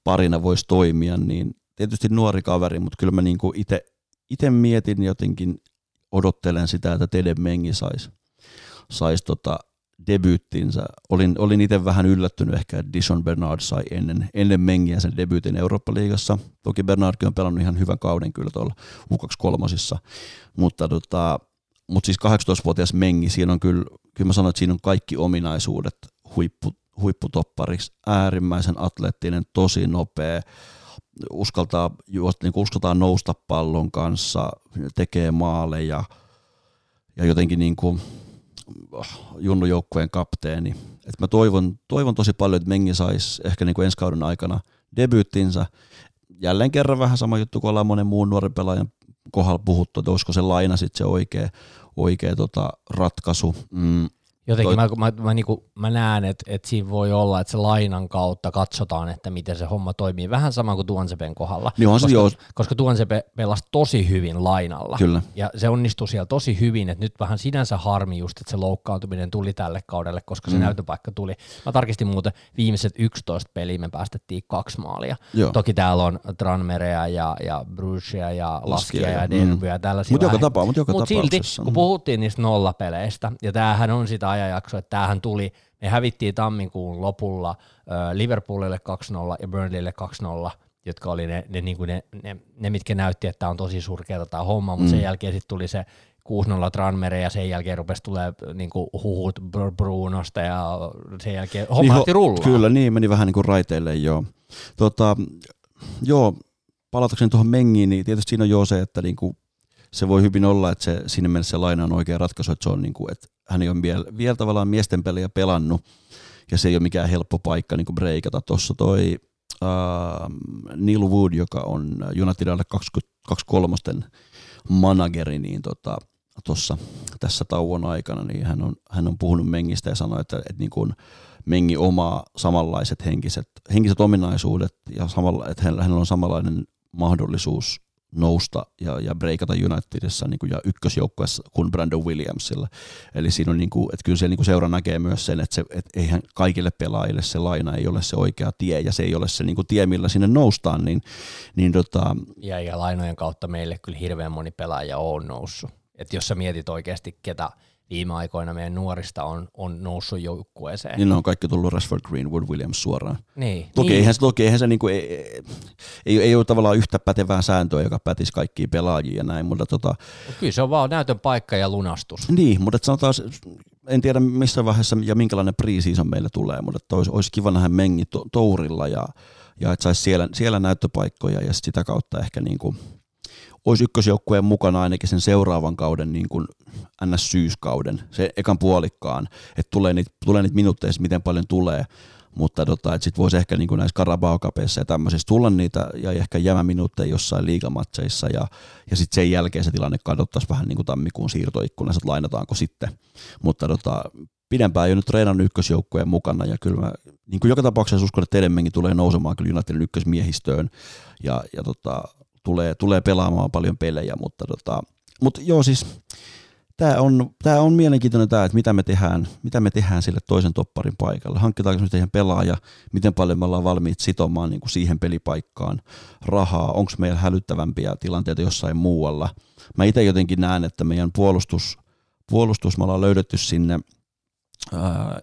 parina voisi toimia, niin tietysti nuori kaveri, mutta kyllä mä niin itse mietin jotenkin, odottelen sitä, että Tede Mengi saisi saisi tota debyyttinsä. Olin, olin itse vähän yllättynyt ehkä, että Dishon Bernard sai ennen, ennen Mengiä sen debyytin Eurooppa-liigassa. Toki Bernardkin on pelannut ihan hyvän kauden kyllä tuolla U23, mutta tota, mutta siis 18-vuotias Mengi, siinä on kyllä, kyllä mä sanon, että siinä on kaikki ominaisuudet huippu, huipputoppariksi, äärimmäisen atleettinen, tosi nopea, uskaltaa, niin uskaltaa nousta pallon kanssa, tekee maaleja ja jotenkin niin kuin, junnujoukkueen kapteeni. Et mä toivon, toivon tosi paljon, että Mengi saisi ehkä niin kuin ensi kauden aikana debyyttinsä. Jälleen kerran vähän sama juttu kuin ollaan monen muun nuoren pelaajan kohdalla puhuttu, että olisiko se laina sitten se oikea, oikea tota ratkaisu. Mm, Jotenkin Toi... mä, mä, mä, niinku, mä näen, että et siinä voi olla, että se lainan kautta katsotaan, että miten se homma toimii. Vähän sama kuin Tuonsepen kohdalla. Niin on koska, joo. koska Tuonsepe pelasi tosi hyvin lainalla. Kyllä. Ja se onnistui siellä tosi hyvin, että nyt vähän sinänsä harmi just, että se loukkaantuminen tuli tälle kaudelle, koska se mm. näytöpaikka tuli. Mä tarkistin muuten viimeiset 11 peliä me päästettiin kaksi maalia. Joo. Toki täällä on Tranmerea ja, ja Brucia ja Laskia ja, ja Derbyä ja tällaisia. Mutta joka, tapa, mut joka mut silti, kun puhuttiin niistä nollapeleistä, ja tämähän on sitä ajanjaksoa, että tämähän tuli, me hävittiin tammikuun lopulla Liverpoolille 2-0 ja Burnleylle 2-0, jotka oli ne, ne, niin ne, ne, ne, mitkä näytti, että tämä on tosi surkeata tämä homma, mutta mm. sen jälkeen sitten tuli se 6-0 Tranmere ja sen jälkeen rupesi tulee niin huhut Brunosta ja sen jälkeen homma niin, rullaa. Kyllä, niin meni vähän niin kuin raiteille, joo. Tota, joo, palatakseni tuohon Mengiin, niin tietysti siinä on jo se, että niin kuin se voi hyvin olla, että se, siinä mielessä se laina on oikea ratkaisu, että, se on niin kuin, että hän ei ole vielä, vielä tavallaan miesten peliä pelannut, ja se ei ole mikään helppo paikka niin breikata. Tuossa toi uh, Neil Wood, joka on Unitedille 23 manageri, niin tota, tuossa tässä tauon aikana, niin hän on, hän on puhunut Mengistä ja sanoi, että, että niin kuin Mengi omaa samanlaiset henkiset, henkiset ominaisuudet ja samalla, että hänellä on samanlainen mahdollisuus nousta ja, ja breikata Unitedissa niin kuin, ja ykkösjoukkueessa kuin Brandon Williamsilla. Eli siinä on, niin kuin, että kyllä se niin kuin seura näkee myös sen, että, se, että eihän kaikille pelaajille se laina ei ole se oikea tie ja se ei ole se niin kuin tie, millä sinne noustaan. Niin, niin tota... ja, ja lainojen kautta meille kyllä hirveän moni pelaaja on noussut. Et jos sä mietit oikeasti, ketä viime aikoina meidän nuorista on, on noussut joukkueeseen. Niin ne on kaikki tullut Rashford, Greenwood, Williams suoraan. Niin. Toki, niin. Eihän, se, toki eihän se niinku, ei, ei, ei, ole tavallaan yhtä pätevää sääntöä, joka pätisi kaikkiin pelaajiin ja näin, mutta tota... No kyllä se on vaan näytön paikka ja lunastus. Niin, mutta sanotaan, en tiedä missä vaiheessa ja minkälainen preseason meille tulee, mutta olisi, olisi kiva nähdä mengi to, tourilla ja, ja että saisi siellä, siellä näyttöpaikkoja ja sitä kautta ehkä niin kuin olisi ykkösjoukkueen mukana ainakin sen seuraavan kauden niin kuin NS-syyskauden, se ekan puolikkaan, että tulee niitä, tulee niitä minuutteja, miten paljon tulee, mutta tota, sitten voisi ehkä niin kuin näissä carabao ja tämmöisissä tulla niitä ja ehkä minuutteja jossain liigamatseissa ja, ja sitten sen jälkeen se tilanne katsottaisiin vähän niin kuin tammikuun siirtoikkunassa, että lainataanko sitten, mutta tota, pidempään jo nyt treenannut ykkösjoukkueen mukana ja kyllä mä niin kuin joka tapauksessa uskon, että enemmänkin tulee nousemaan kyllä Unitedin ykkösmiehistöön ja, ja tota, tulee, tulee pelaamaan paljon pelejä, mutta, tota, mutta joo siis tämä on, tämä on mielenkiintoinen tämä, että mitä me tehdään, mitä me tehdään sille toisen topparin paikalle. Hankitaanko me teidän pelaaja, miten paljon me ollaan valmiit sitomaan niin kuin siihen pelipaikkaan rahaa, onko meillä hälyttävämpiä tilanteita jossain muualla. Mä itse jotenkin näen, että meidän puolustus, puolustus me ollaan löydetty sinne ää,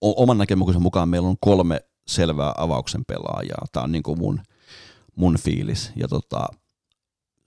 oman näkemyksen mukaan meillä on kolme selvää avauksen pelaajaa. Tämä on niin kuin mun, mun fiilis. Ja tota,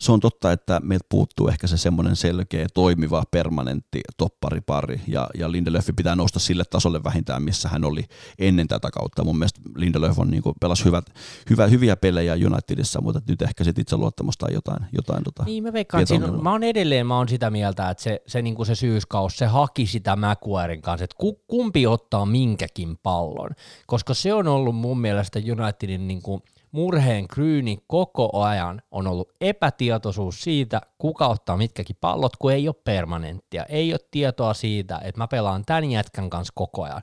se on totta, että meiltä puuttuu ehkä se semmoinen selkeä, toimiva, permanentti topparipari, ja, ja Lindelöf pitää nousta sille tasolle vähintään, missä hän oli ennen tätä kautta. Mun mielestä Lindelöf on niin pelasi hyvät, hyvä, hyviä pelejä Unitedissa, mutta nyt ehkä sitten itse luottamusta tai jotain. jotain tota, niin, mä veikkaan, siinä, mä oon edelleen mä oon sitä mieltä, että se, se, niin se syyskaus, se haki sitä Maguiren kanssa, että kumpi ottaa minkäkin pallon, koska se on ollut mun mielestä Unitedin niin kuin, murheen kryyni koko ajan on ollut epätietoisuus siitä, kuka ottaa mitkäkin pallot, kun ei ole permanenttia. Ei ole tietoa siitä, että mä pelaan tämän jätkän kanssa koko ajan.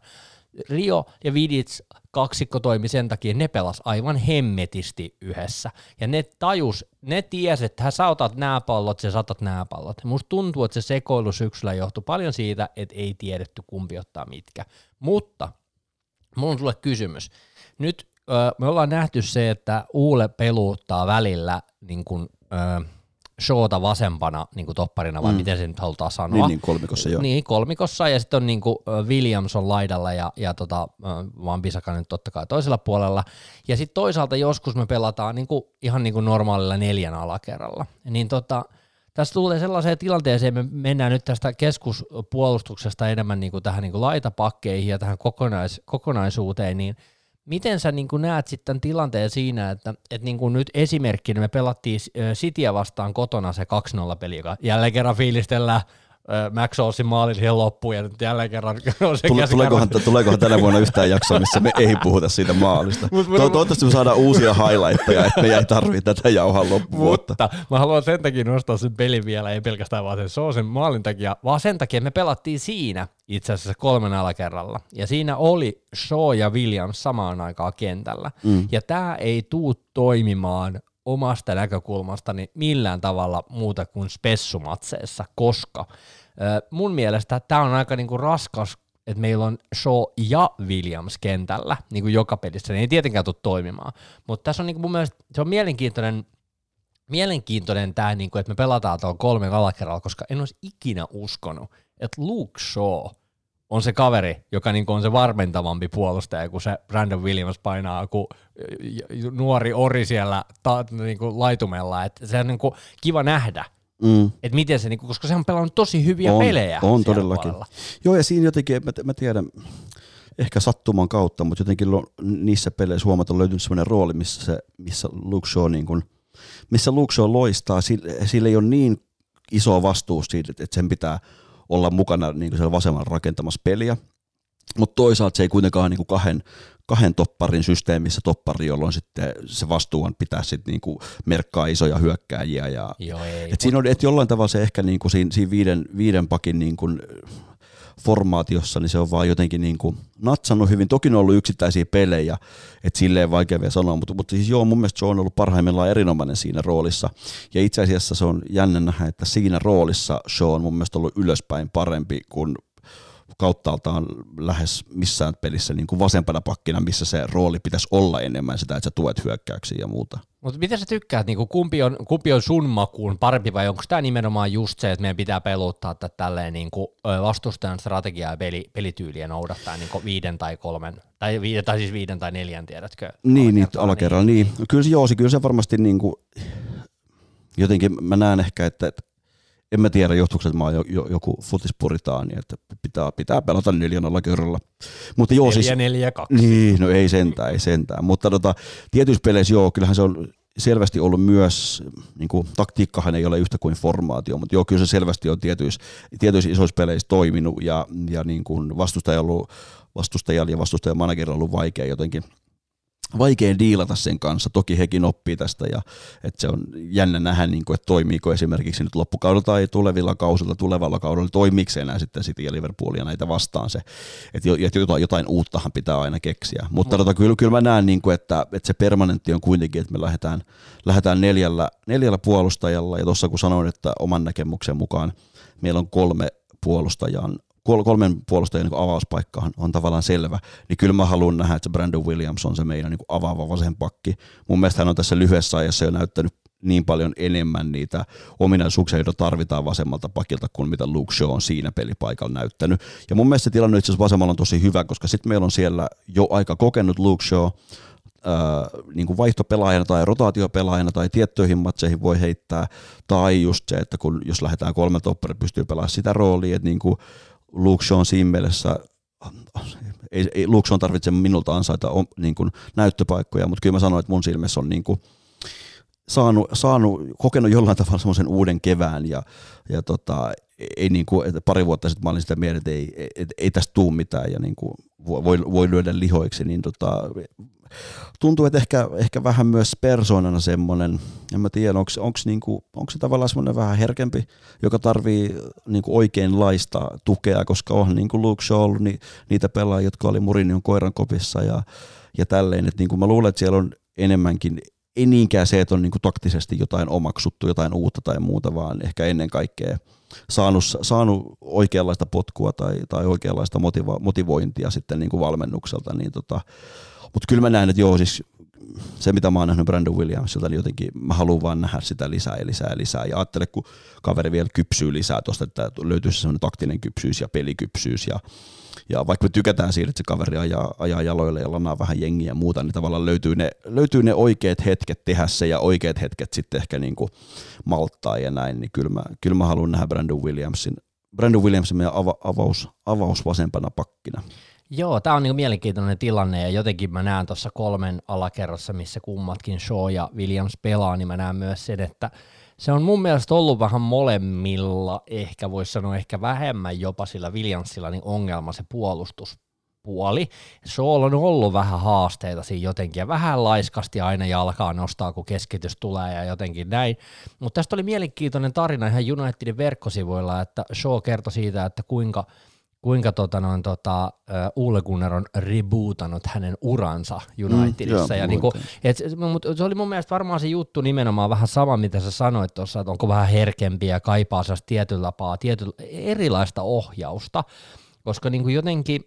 Rio ja Vidits kaksikko toimi sen takia, ne pelas aivan hemmetisti yhdessä. Ja ne tajus, ne tiesi, että sä otat nämä pallot, sä saatat nämä pallot. Musta tuntuu, että se sekoilu syksyllä johtui paljon siitä, että ei tiedetty kumpi ottaa mitkä. Mutta mulla on sulle kysymys. Nyt me ollaan nähty se, että Uule peluuttaa välillä niin kuin, ö, showta vasempana niin kuin topparina, vai mm. miten se nyt halutaan sanoa. Niin, niin kolmikossa joo. Niin, kolmikossa, ja sitten on niin kuin Williams on laidalla, ja, ja tota, vaan nyt totta kai toisella puolella. Ja sitten toisaalta joskus me pelataan niin kuin, ihan niin kuin normaalilla neljän alakerralla. Niin tota, tässä tulee sellaiseen tilanteeseen, me mennään nyt tästä keskuspuolustuksesta enemmän niin kuin tähän niin kuin laitapakkeihin ja tähän kokonais, kokonaisuuteen, niin – miten sä niin näet sitten tilanteen siinä, että, että niin kuin nyt esimerkkinä me pelattiin Cityä vastaan kotona se 2-0 peli, joka jälleen kerran fiilistellään Max Olsin maali siihen loppuun ja nyt jälleen kerran on se Tule, tuleekohan, tuleekohan tänä vuonna yhtään jaksoa, missä me ei puhuta siitä maalista. Mut, to, toivottavasti me saadaan uusia highlightteja, että me ei tarvitse tätä jauhaa loppuun. Mutta mä haluan sen takia nostaa sen pelin vielä, ei pelkästään vaan sen Soosen maalin takia, vaan sen takia me pelattiin siinä itse asiassa kolmen alakerralla. Ja siinä oli Shaw ja Williams samaan aikaan kentällä. Mm. Ja tämä ei tuu toimimaan omasta näkökulmastani millään tavalla muuta kuin spessumatseissa, koska mun mielestä tämä on aika niinku raskas, että meillä on Shaw ja Williams kentällä niinku joka pelissä. Ne ei tietenkään tule toimimaan, mutta tässä on niinku mun mielestä se on mielenkiintoinen, mielenkiintoinen tämä, niinku, että me pelataan tuolla kolmen alakerralla, koska en olisi ikinä uskonut, että Luke Shaw on se kaveri, joka niinku on se varmentavampi puolustaja, kun se Brandon Williams painaa kuin nuori ori siellä ta, niinku laitumella. Et se on niinku kiva nähdä, Mm. Et miten se, niinku, koska se on pelannut tosi hyviä on, pelejä. On todellakin. Puolella. Joo, ja siinä jotenkin, mä, mä tiedän, ehkä sattuman kautta, mutta jotenkin niissä peleissä huomata on löytynyt sellainen rooli, missä, se, missä Luke Shaw, niin kun, missä Luke Shaw loistaa. Sillä, sillä ei ole niin iso vastuu siitä, että sen pitää olla mukana niin kuin vasemman rakentamassa peliä. Mutta toisaalta se ei kuitenkaan niin kuin kahden, kahden topparin systeemissä toppari, jolloin sitten se vastuun pitää sitten niinku merkkaa isoja hyökkääjiä. Ja, Joo, ei, et siinä on, et jollain tavalla se ehkä niinku siinä, siinä viiden, viiden pakin niinku formaatiossa, niin se on vaan jotenkin niinku natsannut hyvin. Toki on ollut yksittäisiä pelejä, että silleen vaikea vielä sanoa, mutta, mutta siis joo, mun mielestä se on ollut parhaimmillaan erinomainen siinä roolissa. Ja itse asiassa se on jännä nähdä, että siinä roolissa Shaw on mun mielestä ollut ylöspäin parempi kuin kauttaaltaan lähes missään pelissä niin kuin vasempana pakkina, missä se rooli pitäisi olla enemmän sitä, että sä tuet hyökkäyksiä ja muuta. Mutta miten sä tykkäät, niin kuin kumpi, on, kumpi on sun makuun parempi vai onko tämä nimenomaan just se, että meidän pitää peluttaa että tälleen niin kuin vastustajan strategiaa ja peli, pelityyliä noudattaa niin kuin viiden tai kolmen, tai, viiden, tai siis viiden tai neljän, tiedätkö? Niin, niin alakerralla, niin. niin. Kyllä se, joo, kyllä se varmasti niin kuin, jotenkin mä näen ehkä, että, että en mä tiedä, johtuuko että mä oon jo, jo, joku futispuritaani, että pitää, pitää pelata neljännellä kerralla. Mutta joo, neljä, siis, neljä, kaksi. Niin, no ei sentään, ei sentään. Mutta tota, tietyissä peleissä joo, kyllähän se on, selvästi ollut myös, niin kuin, taktiikkahan ei ole yhtä kuin formaatio, mutta joo, kyllä se selvästi on tietyissä, tietyissä isoissa peleissä toiminut ja, ja niin kuin vastustaja ollut, vastustajalla ja vastustajan managerilla ollut vaikea jotenkin vaikea diilata sen kanssa. Toki hekin oppii tästä ja että se on jännä nähdä, niin kuin, että toimiiko esimerkiksi nyt loppukaudella tai tulevilla kausilla, tulevalla kaudella, toimiiko se enää sitten City ja Liverpoolia näitä vastaan se, että jotain, jotain uuttahan pitää aina keksiä. Mutta mm. tota, kyllä, kyllä mä näen, niin kuin, että, että se permanentti on kuitenkin, että me lähdetään, lähdetään neljällä, neljällä puolustajalla ja tuossa kun sanoin, että oman näkemyksen mukaan meillä on kolme puolustajaa kolmen puolustajan niin avauspaikka on, tavallaan selvä, niin kyllä mä haluan nähdä, että se Brandon Williams on se meidän niin avaava vasen pakki. Mun mielestä hän on tässä lyhyessä ajassa jo näyttänyt niin paljon enemmän niitä ominaisuuksia, joita tarvitaan vasemmalta pakilta kuin mitä Luke Shaw on siinä pelipaikalla näyttänyt. Ja mun mielestä tilanne itse asiassa vasemmalla on tosi hyvä, koska sitten meillä on siellä jo aika kokenut Luke Shaw, äh, niin kuin vaihtopelaajana tai rotaatiopelaajana tai tiettyihin matseihin voi heittää, tai just se, että kun jos lähdetään kolme toppari pystyy pelaamaan sitä roolia, että niin kuin Luke Shaw siinä mielessä, ei, ei Luke Shaw tarvitse minulta ansaita niin kuin näyttöpaikkoja, mutta kyllä mä sanoin, että mun silmissä on niin kuin, saanut, saanut, kokenut jollain tavalla semmoisen uuden kevään ja, ja tota, ei niin kuin, että pari vuotta sitten mä olin sitä mieltä, että ei, ei, ei tästä tuu mitään ja niin kuin voi, voi lyödä lihoiksi, niin tota, tuntuu, että ehkä, ehkä vähän myös persoonana semmoinen, en mä tiedä, onko niinku, se tavallaan semmoinen vähän herkempi, joka tarvii niinku oikeinlaista tukea, koska on niinku Luke Shaw ollut ni, niitä pelaajia, jotka oli Murinion koiran kopissa ja, ja tälleen, että niinku mä luulen, että siellä on enemmänkin ei niinkään se, että on niinku taktisesti jotain omaksuttu, jotain uutta tai muuta, vaan ehkä ennen kaikkea saanut, saanut oikeanlaista potkua tai, tai oikeanlaista motiva, motivointia sitten niinku valmennukselta, niin tota, mutta kyllä mä näen, että joo, siis se mitä mä oon nähnyt Brandon Williamsilta, niin jotenkin mä haluan vaan nähdä sitä lisää ja lisää ja lisää. Ja ajattele, kun kaveri vielä kypsyy lisää tuosta, että löytyisi semmoinen taktinen kypsyys ja pelikypsyys ja ja vaikka me tykätään siitä, että se kaveri ajaa, ajaa jaloille ja lanaa vähän jengiä ja muuta, niin tavallaan löytyy ne, löytyy ne oikeat hetket tehdä se ja oikeat hetket sitten ehkä niin kuin malttaa ja näin, niin kyllä mä, kyllä mä haluan nähdä Brandon Williamsin, Brandon Williamsin meidän ava, avaus, avaus vasempana pakkina. Joo, tämä on niinku mielenkiintoinen tilanne ja jotenkin mä näen tuossa kolmen alakerrassa, missä kummatkin Shaw ja Williams pelaa, niin mä näen myös sen, että se on mun mielestä ollut vähän molemmilla, ehkä voisi sanoa ehkä vähemmän jopa sillä Williamsilla niin ongelma se puolustuspuoli. Shaw on ollut vähän haasteita siinä jotenkin ja vähän laiskasti aina jalkaa nostaa, kun keskitys tulee ja jotenkin näin. Mutta tästä oli mielenkiintoinen tarina ihan Unitedin verkkosivuilla, että Shaw kertoi siitä, että kuinka – kuinka tota noin, tota, Ulle Gunnar on rebootannut hänen uransa Unitedissa. Mm, ja niinku, et, mut se oli mun mielestä varmaan se juttu nimenomaan vähän sama, mitä sä sanoit tuossa, että onko vähän herkempiä ja kaipaa tietyllä tapaa, tietyllä, erilaista ohjausta, koska niinku jotenkin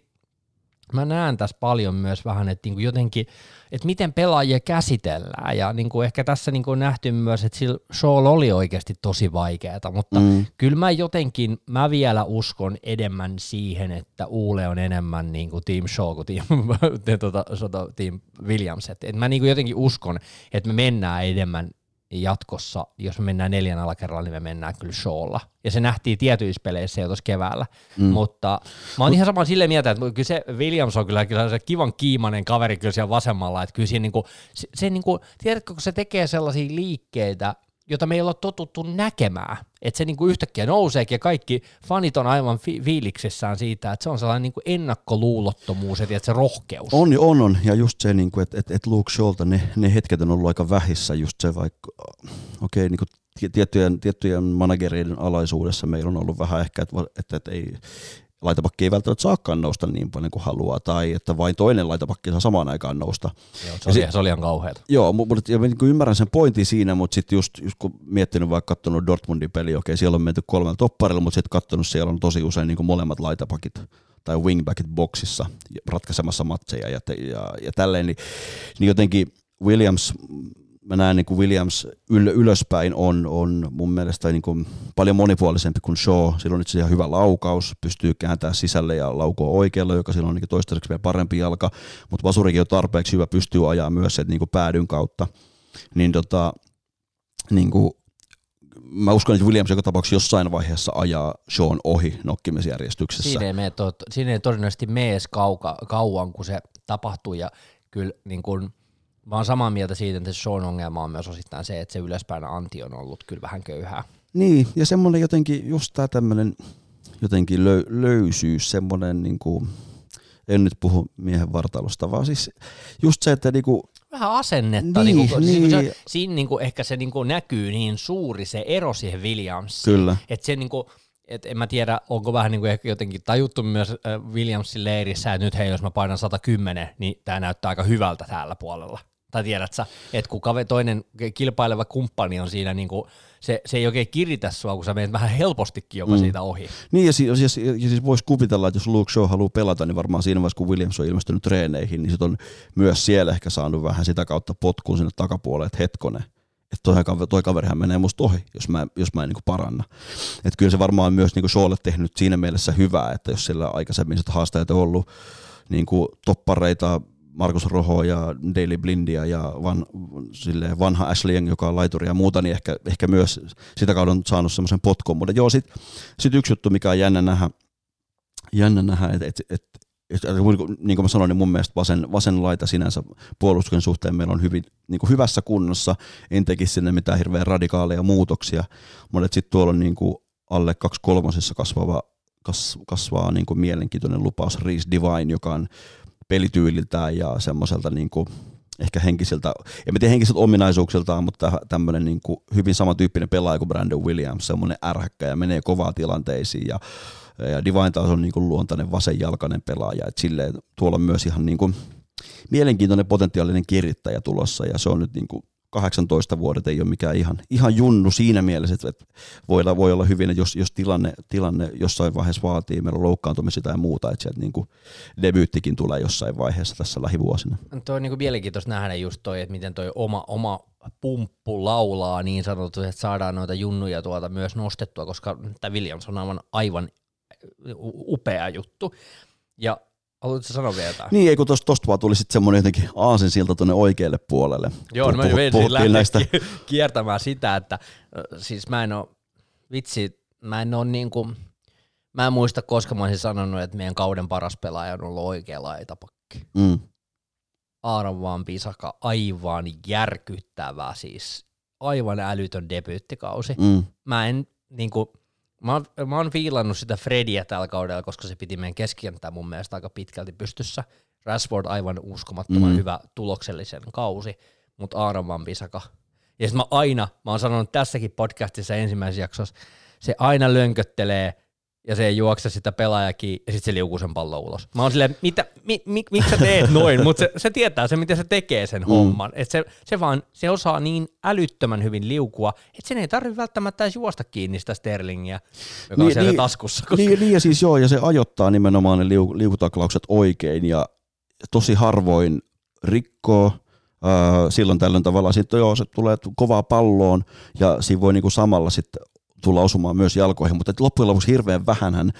mä näen tässä paljon myös vähän, että niinku jotenkin, että miten pelaajia käsitellään, ja niinku ehkä tässä niinku on nähty myös, että sillä show oli oikeasti tosi vaikeaa, mutta mm. kyllä mä jotenkin, mä vielä uskon enemmän siihen, että Uule on enemmän niinku Team Show kuin Team, tuota, team Williams, että mä niinku jotenkin uskon, että me mennään enemmän jatkossa, jos me mennään neljän alakerralla, niin me mennään kyllä showlla. Ja se nähtiin tietyissä peleissä jo tuossa keväällä. Mm. Mutta mä oon ihan sama silleen mieltä, että kyllä se Williams on kyllä, kyllä se kivan kiimainen kaveri kyllä siellä vasemmalla, että kyllä siinä niinku, se, se niinku, tiedätkö, kun se tekee sellaisia liikkeitä, jota me ei ole totuttu näkemään. Että se niinku yhtäkkiä nouseekin ja kaikki fanit on aivan fi- fiiliksessään siitä, että se on sellainen niinku ennakkoluulottomuus ja se rohkeus. On, on, on. Ja just se, niinku, että et, et Luke Shawlta ne, ne hetket on ollut aika vähissä. Just se vaikka, okei, okay, niinku tiettyjen, tiettyjen managereiden alaisuudessa meillä on ollut vähän ehkä, että, että, että ei, laitapakki ei välttämättä saakaan nousta niin paljon kuin haluaa, tai että vain toinen laitapakki saa samaan aikaan nousta. Joo, se, oli, se, se oli ihan kauheata. Joo, mutta ja niin ymmärrän sen pointin siinä, mutta sitten just, just kun miettinyt vaikka katsonut Dortmundin peli, okei, siellä on menty kolmella topparilla, mutta sitten katsonut, siellä on tosi usein niin molemmat laitapakit tai wingbackit boksissa ratkaisemassa matseja ja, ja, ja tälleen, niin, niin jotenkin Williams mä näen niin kuin Williams yl, ylöspäin on, on mun mielestä niin kuin paljon monipuolisempi kuin Shaw. Sillä on itse ihan hyvä laukaus, pystyy kääntämään sisälle ja laukoa oikealle, joka silloin on niin toistaiseksi vielä parempi jalka, mutta Vasurikin on tarpeeksi hyvä, pystyy ajaa myös niin kuin päädyn kautta. Niin tota, niin kuin, mä uskon, että Williams joka tapauksessa jossain vaiheessa ajaa Sean ohi nokkimisjärjestyksessä. Siinä ei, to, siinä ei todennäköisesti mene kauka, kauan, kun se tapahtuu ja kyllä niin kuin – Mä oon samaa mieltä siitä, että se Sean ongelma on myös osittain se, että se ylöspäin anti on ollut kyllä vähän köyhää. Niin, ja semmoinen jotenkin, just tää tämmönen jotenkin löy- löysyys, semmoinen niinku, en nyt puhu miehen vartalosta, vaan siis just se, että niinku, Vähän asennetta. Niin, niinku, niin. Se, siinä niinku, ehkä se niinku näkyy niin suuri se ero siihen Williamsiin. kyllä, Että se niinku, et en mä tiedä, onko vähän niinku ehkä jotenkin tajuttu myös äh, Williamsin leirissä, että nyt hei, jos mä painan 110, niin tämä näyttää aika hyvältä täällä puolella. Tai tiedät sä, että kun kave, toinen kilpaileva kumppani on siinä, niinku, se, se ei oikein kiritä sua, kun sä menet vähän helpostikin jopa Mm. siitä ohi. Niin ja, si- ja, siis- ja siis voisi kuvitella, että jos Luke Shaw haluaa pelata, niin varmaan siinä vaiheessa, kun Williams on ilmestynyt treeneihin, niin sit on myös siellä ehkä saanut vähän sitä kautta potkuun sinne takapuolelle, että hetkonen, että toi, kaveri, toi kaverihan menee musta ohi, jos mä, jos mä en niin paranna. Että kyllä se varmaan on myös niin Shawlle tehnyt siinä mielessä hyvää, että jos sillä aikaisemmin sit haastajat on ollut niin kuin toppareita, Markus Roho ja Daily Blindia ja van, silleen vanha Ashley Young, joka on laituri ja muuta, niin ehkä, ehkä myös sitä kautta on saanut semmoisen potkon. Mutta joo, sitten sit yksi juttu, mikä on jännä nähdä, jännä nähdä että et, et, et, et, niin kuin mä sanoin, niin mun mielestä vasen, vasen laita sinänsä puolustuksen suhteen meillä on hyvin, niin kuin hyvässä kunnossa. En tekisi sinne mitään hirveän radikaaleja muutoksia, mutta sitten tuolla on niin kuin alle kaksi kolmosessa kasvava, kas, kasvaa niin kuin mielenkiintoinen lupaus Reese Divine, joka on pelityyliltään ja semmoiselta niin kuin ehkä henkisiltä, en tiedä henkisiltä ominaisuuksiltaan, mutta tämmöinen niin kuin hyvin samantyyppinen pelaaja kuin Brandon Williams, semmoinen ärhäkkä ja menee kovaa tilanteisiin ja, ja Divine taas on niin kuin luontainen vasenjalkainen pelaaja, että silleen tuolla on myös ihan niin kuin mielenkiintoinen potentiaalinen kirittäjä tulossa ja se on nyt niin kuin 18 vuodet ei ole mikään ihan, ihan junnu siinä mielessä, että voi olla, voi olla hyvin, jos, jos tilanne, tilanne jossain vaiheessa vaatii, meillä on loukkaantumista tai muuta, että sieltä niin kuin debyyttikin tulee jossain vaiheessa tässä lähivuosina. Tuo on niinku mielenkiintoista nähdä just toi, että miten toi oma, oma pumppu laulaa niin sanotusti, että saadaan noita junnuja tuolta myös nostettua, koska tämä Williams on aivan, aivan upea juttu. Ja haluatko sanoa vielä jotain? Niin, ei kun tosta, tosta vaan tuli sitten semmoinen jotenkin aasin siltä tuonne oikealle puolelle. Joo, no Puh- mä puh- menin puhuttiin lähteä näistä, kiertämään sitä, että siis mä en oo, vitsi, mä en oo niinku, mä en muista koska mä olisin sanonut, että meidän kauden paras pelaaja on ollut oikea laitapakki. mm, Aaron Van Pisaka, aivan järkyttävä siis, aivan älytön debyyttikausi. mm, Mä en niinku, mä oon, mä oon fiilannut sitä Frediä tällä kaudella, koska se piti meidän keskikenttää mun mielestä aika pitkälti pystyssä. Rashford aivan uskomattoman Mm. hyvä tuloksellisen kausi, mutta Aaron Van Pisaka. Ja sit mä aina, mä oon sanonut tässäkin podcastissa ensimmäisessä jaksossa, se aina lönköttelee ja se ei juokse sitä pelaajakin ja sitten se liukuu sen pallon ulos. Mä oon silleen, mitä, mi, mi, miksi sä teet noin, mutta se, se, tietää se, miten se tekee sen mm. homman. Et se, se vaan, se osaa niin älyttömän hyvin liukua, että sen ei tarvitse välttämättä edes juosta kiinni sitä Sterlingiä, joka niin, on siellä niin, taskussa. Koska... niin, niin, ja siis joo, ja se ajoittaa nimenomaan ne liu, liukutaklaukset oikein, ja tosi harvoin rikkoo, silloin tällöin tavallaan sitten joo, se tulee kovaa palloon, ja siinä voi niinku samalla sitten tulla osumaan myös jalkoihin, mutta loppujen lopuksi hirveän vähän hän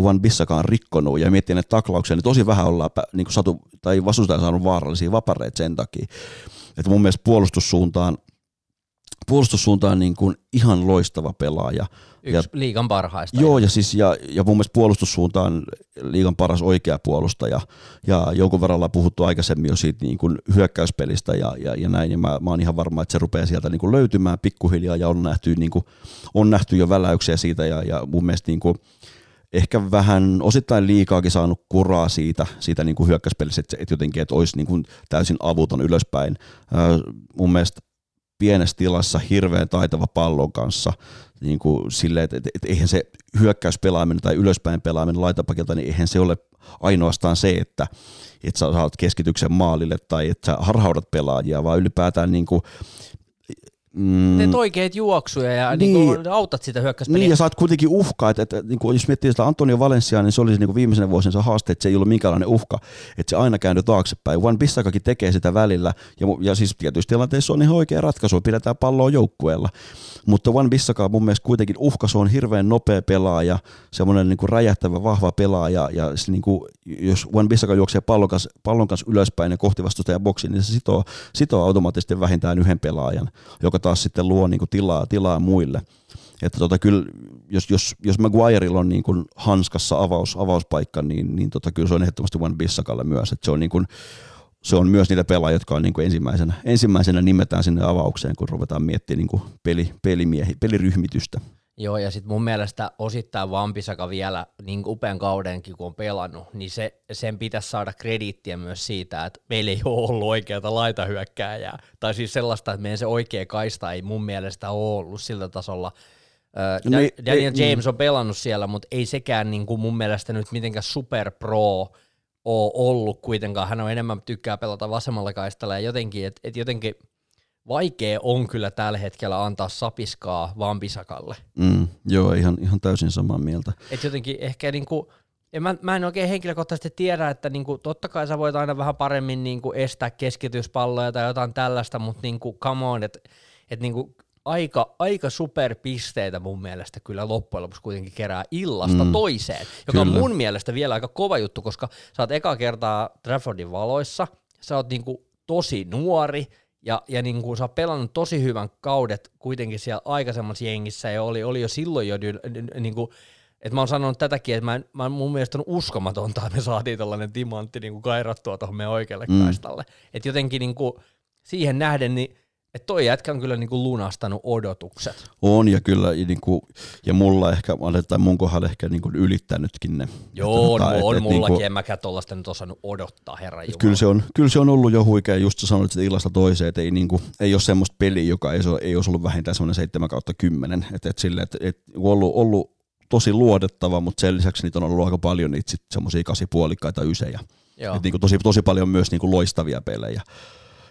Juan Bissaka on rikkonut ja miettii näitä taklauksia, niin tosi vähän ollaan niin satu, tai vastustaja saanut vaarallisia vapareita sen takia. Että mun mielestä puolustussuuntaan, puolustussuuntaan niin kuin ihan loistava pelaaja. Yksi ja, liigan parhaista. Joo, ja, siis, ja, ja mun mielestä puolustussuuntaan liigan paras oikea puolustaja, ja jonkun verran ollaan puhuttu aikaisemmin jo siitä niin kuin hyökkäyspelistä ja, ja, ja näin, ja mä, mä oon ihan varma, että se rupeaa sieltä niin kuin löytymään pikkuhiljaa, ja on nähty, niin kuin, on nähty jo väläyksiä siitä, ja, ja mun mielestä niin kuin, ehkä vähän osittain liikaakin saanut kuraa siitä, siitä niin kuin hyökkäyspelissä, että, että jotenkin että olisi niin kuin täysin avuton ylöspäin. Äh, mun mielestä pienessä tilassa hirveän taitava pallon kanssa, niin kuin silleen, että, että, että eihän se hyökkäyspelaaminen tai ylöspäin pelaaminen laitapakilta, niin eihän se ole ainoastaan se, että, että sä saat keskityksen maalille tai että sä harhaudat pelaajia, vaan ylipäätään niin kuin, Mm. Teet oikeat juoksuja ja niin. Niin kuin autat sitä hyökkäyspeliä. Niin, ja saat kuitenkin uhkaa, että, että, että niin kuin, jos miettii sitä Antonio Valenciaa, niin se oli niin kuin viimeisen vuosinsa haaste, että se ei ollut minkäänlainen uhka, että se aina kääntyi taaksepäin. Juan Bissakakin tekee sitä välillä, ja, ja siis tietyissä tilanteissa on ihan oikea ratkaisu, pidetään palloa joukkueella. Mutta Juan Bissaka mun mielestä kuitenkin uhka, se on hirveän nopea pelaaja, semmoinen niin kuin räjähtävä, vahva pelaaja, ja se, niin kuin, jos Juan Bissaka juoksee pallon kanssa, pallon kanssa ylöspäin ja kohti vastustajan boksiin, niin se sitoo, sitoo automaattisesti vähintään yhden pelaajan, joka taas sitten luo niin kuin tilaa, tilaa muille. Että tota, kyllä, jos, jos, jos Maguirella on niin kuin hanskassa avaus, avauspaikka, niin, niin tota, kyllä se on ehdottomasti Juan Bissakalle myös. Että se on niin kuin, se on myös niitä pelaajia, jotka on niin kuin ensimmäisenä, ensimmäisenä nimetään sinne avaukseen, kun ruvetaan miettimään niin kuin peli, pelimiehi, peliryhmitystä. Joo, ja sitten mun mielestä osittain Vampisaka vielä niin upean kaudenkin, kun on pelannut, niin se, sen pitäisi saada krediittiä myös siitä, että meillä ei ole ollut oikeata laitahyökkääjää. Tai siis sellaista, että meidän se oikea kaista ei mun mielestä ole ollut sillä tasolla. Uh, no, Daniel ei, James on pelannut siellä, mutta ei sekään niin kuin mun mielestä nyt mitenkään super pro ole ollut kuitenkaan. Hän on enemmän tykkää pelata vasemmalla kaistalla ja jotenkin, että et jotenkin – vaikea on kyllä tällä hetkellä antaa sapiskaa vaan Pisakalle. Mm, joo, ihan, ihan täysin samaa mieltä. Et jotenkin ehkä niinku, en mä, mä en oikein henkilökohtaisesti tiedä, että niinku, totta kai sä voit aina vähän paremmin niinku estää keskityspalloja tai jotain tällaista, mutta niinku, come on, että et niinku, aika, aika superpisteitä mun mielestä kyllä loppujen lopuksi kuitenkin kerää illasta mm, toiseen, joka kyllä. on mun mielestä vielä aika kova juttu, koska sä oot eka kertaa Traffordin valoissa, sä oot niinku tosi nuori, ja, ja niin kuin sä oot pelannut tosi hyvän kaudet kuitenkin siellä aikaisemmassa jengissä ja oli, oli jo silloin jo niin kuin, että mä oon sanonut tätäkin, että mä, mä mun mielestä on uskomatonta, että me saatiin tällainen timantti niin kuin kairattua tuohon meidän oikealle mm. kaistalle. Että jotenkin niin kuin, siihen nähden, niin että toi jätkä on kyllä niinku lunastanut odotukset. On ja kyllä, niinku, ja mulla ehkä, tai mun kohdalla ehkä niinku ylittänytkin ne. Joo, että, on, et, on et, mullakin, niinku, en mäkään tuollaista nyt osannut odottaa, herra Jumala. Kyllä se, on, kyllä se on ollut jo huikea, just sä sanoit että illasta toiseen, että ei, niinku, ei ole semmoista peliä, joka ei, ei olisi ollut vähintään semmoinen 7 kautta 10. Että et sille, että et, ollut, ollut tosi luodettava, mutta sen lisäksi niitä on ollut aika paljon niitä semmoisia kasipuolikkaita ysejä. Joo. Et niinku tosi, tosi paljon myös niinku loistavia pelejä.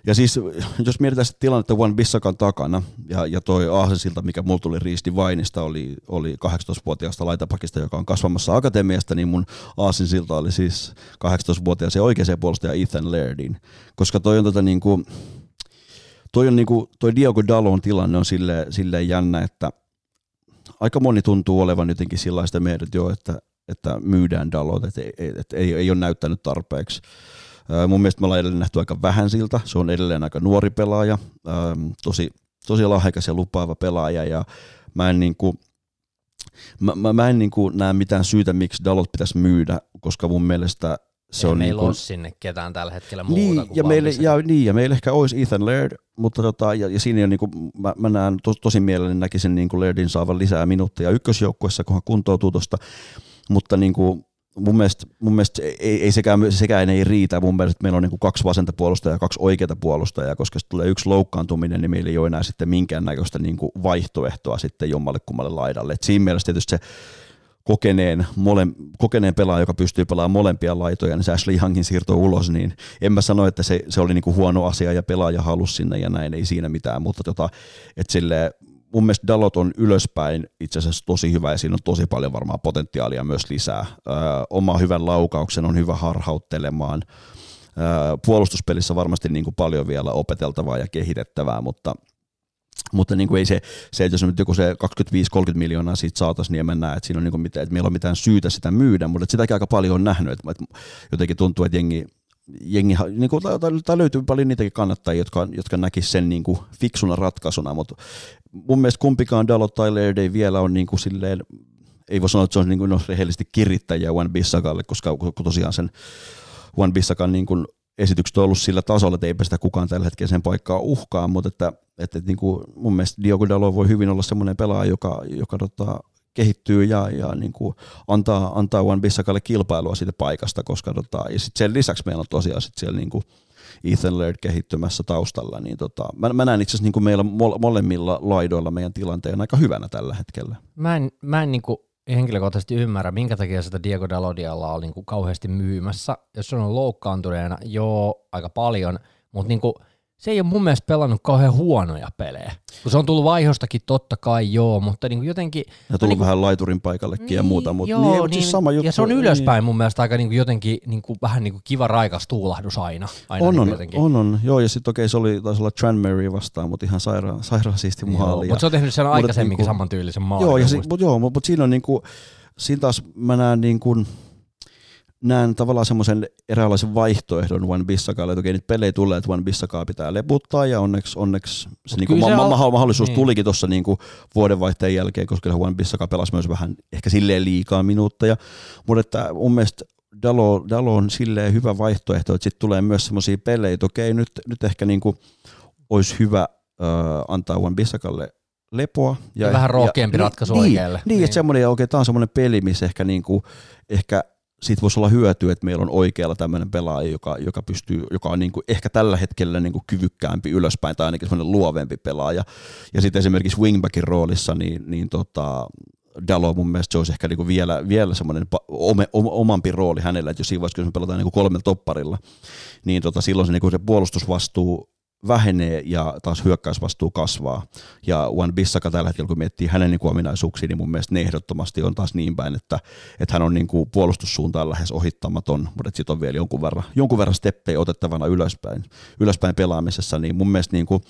Ja siis, jos mietitään sitä tilannetta Juan Bissakan takana, ja, ja toi Aasensilta, mikä mulla tuli Riisti Vainista, oli, oli 18-vuotiaasta laitapakista, joka on kasvamassa akatemiasta, niin mun Aasensilta oli siis 18-vuotias ja oikeaan puolustaja Ethan Lairdin. Koska toi on tota niinku, toi on niinku, toi Diogo Dalon tilanne on silleen, silleen jännä, että aika moni tuntuu olevan jotenkin sellaista meidät jo, että, että myydään Dalot, että ei, et ei, ei ole näyttänyt tarpeeksi. Mun mielestä me ollaan edelleen nähty aika vähän siltä. Se on edelleen aika nuori pelaaja, tosi, tosi lahjakas ja lupaava pelaaja ja mä en niin kuin, mä, mä, mä en niin kuin näe mitään syytä, miksi Dalot pitäisi myydä, koska mun mielestä se Ei on meillä niin kuin, ole sinne ketään tällä hetkellä muuta niin, kuin ja meille, ja, niin, ja meillä ehkä olisi Ethan Laird, mutta tota, ja, ja siinä on niin kuin, mä, mä näen to, tosi mielelläni näkisin niin kuin Lairdin saavan lisää minuutteja ykkösjoukkuessa, kun hän kuntoutuu tuosta, mutta niin kuin, mun mielestä, mun mielestä ei, ei sekään, sekään ei riitä. Mun mielestä meillä on niin kuin kaksi vasenta puolustajaa ja kaksi oikeita puolustajaa, koska jos tulee yksi loukkaantuminen, niin meillä ei ole enää sitten minkäännäköistä niin kuin vaihtoehtoa sitten jommalle kummalle laidalle. Et siinä mielessä tietysti se kokeneen, mole, kokeneen pelaaja, joka pystyy pelaamaan molempia laitoja, niin se Ashley Youngin siirto ulos, niin en mä sano, että se, se oli niinku huono asia ja pelaaja halusi sinne ja näin, ei siinä mitään, mutta tota, että sille mun mielestä Dalot on ylöspäin itse asiassa tosi hyvä ja siinä on tosi paljon varmaan potentiaalia myös lisää. Oma hyvän laukauksen on hyvä harhauttelemaan. Puolustuspelissä varmasti niin kuin paljon vielä opeteltavaa ja kehitettävää, mutta mutta niin kuin ei se, se, että jos nyt joku se 25-30 miljoonaa siitä saataisiin, niin en näe, että, siinä on niin kuin mitään, että meillä on mitään syytä sitä myydä, mutta sitäkin aika paljon on nähnyt, että, että jotenkin tuntuu, että jengi, jengi, niin kuin, tai löytyy paljon niitäkin kannattajia, jotka, jotka näkisivät sen niin kuin fiksuna ratkaisuna, mutta mun mielestä kumpikaan Dalot tai Laird ei vielä ole niin kuin silleen, ei voi sanoa, että se on niin kuin, rehellisesti kirittäjiä Juan Bissakalle, koska tosiaan sen Juan Bissakan niin kuin esitykset on ollut sillä tasolla, että eipä sitä kukaan tällä hetkellä sen paikkaa uhkaa, mutta että, että, niin kuin mun mielestä Diogo Dalo voi hyvin olla semmoinen pelaaja, joka, joka tota, kehittyy ja, ja niin kuin antaa, antaa Juan Bissakalle kilpailua siitä paikasta, koska tota, ja sit sen lisäksi meillä on tosiaan sit siellä niin kuin Ethan Laird kehittymässä taustalla, niin tota, mä, mä näen itse asiassa niin meillä molemmilla laidoilla meidän tilanteen aika hyvänä tällä hetkellä. Mä en, mä en niin henkilökohtaisesti ymmärrä, minkä takia sitä Diego Dalodialla on niin kauheasti myymässä. Jos se on loukkaantuneena, joo, aika paljon, mutta niin kuin – se ei ole mun mielestä pelannut kauhean huonoja pelejä. Kun se on tullut vaihostakin totta kai joo, mutta niin kuin jotenkin... Ja tullut niin kuin, vähän laiturin paikallekin niin, ja muuta, mutta joo, niin, siis niin, siis sama juttu. Ja se on ylöspäin niin. mun mielestä aika niin kuin jotenkin niin kuin, vähän niin kuin kiva raikas tuulahdus aina. aina on, niin on, on, on, joo, ja sitten okei, okay, se oli, taisi olla Tranmere vastaan, mutta ihan sairaan, sairaan siisti maali. Mutta se on tehnyt sen aikaisemminkin niin kuin, samantyylisen maalin. Joo, ja si, mutta joo, mutta siinä on niin kuin, siinä taas mä näen niin kuin, näen tavallaan semmoisen eräänlaisen vaihtoehdon One Bissakalle, että okei nyt pelejä tulee, että One Bissakaa pitää leputtaa ja onneksi, onneksi se, niinku ma- ma- ma- mahdollisuus niin. tulikin tuossa niinku vuodenvaihteen jälkeen, koska One Bissaka pelasi myös vähän ehkä silleen liikaa minuutteja, mutta että mun mielestä Dalo, Dalo on silleen hyvä vaihtoehto, että sitten tulee myös semmoisia pelejä, että okei, nyt, nyt ehkä niinku olisi hyvä äh, antaa Juan Bissakalle lepoa. Ja, ja vähän rohkeampi ja, ratkaisu niin, oikealle. Niin, niin. että semmoinen, okei, tämä on semmoinen peli, missä ehkä, niinku, ehkä siitä voisi olla hyötyä, että meillä on oikealla tämmöinen pelaaja, joka, joka, pystyy, joka on niin kuin ehkä tällä hetkellä niin kuin kyvykkäämpi ylöspäin tai ainakin semmoinen luovempi pelaaja. Ja sitten esimerkiksi wingbackin roolissa, niin, niin tota, Dalo mun mielestä se olisi ehkä niinku vielä, vielä semmoinen ome, omampi rooli hänellä, että jos siinä vaiheessa, kun me pelataan niinku kolmella topparilla, niin tota, silloin se, niinku se puolustusvastuu vähenee ja taas hyökkäysvastuu kasvaa. Ja Juan Bissaka tällä hetkellä, kun miettii hänen niin kuin niin mun mielestä ne ehdottomasti on taas niin päin, että, että hän on niin kuin puolustussuuntaan lähes ohittamaton, mutta sitten on vielä jonkun verran, jonkun verran steppejä otettavana ylöspäin, ylöspäin pelaamisessa, niin mun mielestä niin kuin,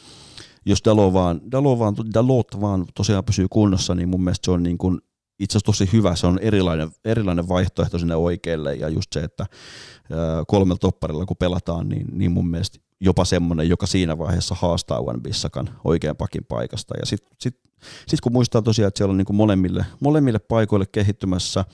jos Dalo vaan, Dalo vaan, Dalot vaan tosiaan pysyy kunnossa, niin mun mielestä se on niin kuin itse asiassa tosi hyvä, se on erilainen, erilainen vaihtoehto sinne oikealle ja just se, että kolmella topparilla kun pelataan, niin, niin mun mielestä semmoinen, joka siinä vaiheessa haastaa Juan Bissakan oikean pakin paikasta. Ja sitten sit, sit kun muistaa tosiaan, että siellä on niin molemmille, molemmille paikoille kehittymässä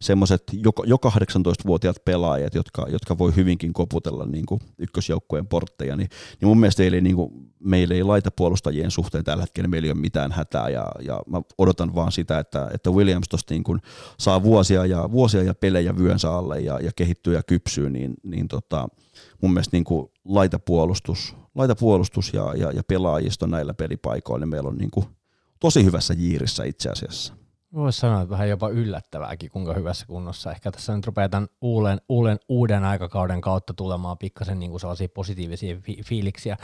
semmoiset jo, jo 18-vuotiaat pelaajat, jotka, jotka voi hyvinkin koputella niin ykkösjoukkueen portteja, niin, niin mun mielestä ei, niin kuin, meillä ei laita puolustajien suhteen tällä hetkellä, meillä ei ole mitään hätää, ja, ja mä odotan vaan sitä, että, että Williams tosta niin kuin saa vuosia ja, vuosia ja pelejä vyönsä alle ja, ja kehittyy ja kypsyy, niin, niin tota, mun mielestä niin kuin laitapuolustus, laitapuolustus ja, ja, ja pelaajisto näillä pelipaikoilla, niin meillä on niin kuin tosi hyvässä jiirissä itse asiassa. Voisi sanoa, että vähän jopa yllättävääkin, kuinka hyvässä kunnossa. Ehkä tässä nyt rupeaa tämän uuden, uuden, uuden aikakauden kautta tulemaan pikkasen niin kuin sellaisia positiivisia fi- fiiliksiä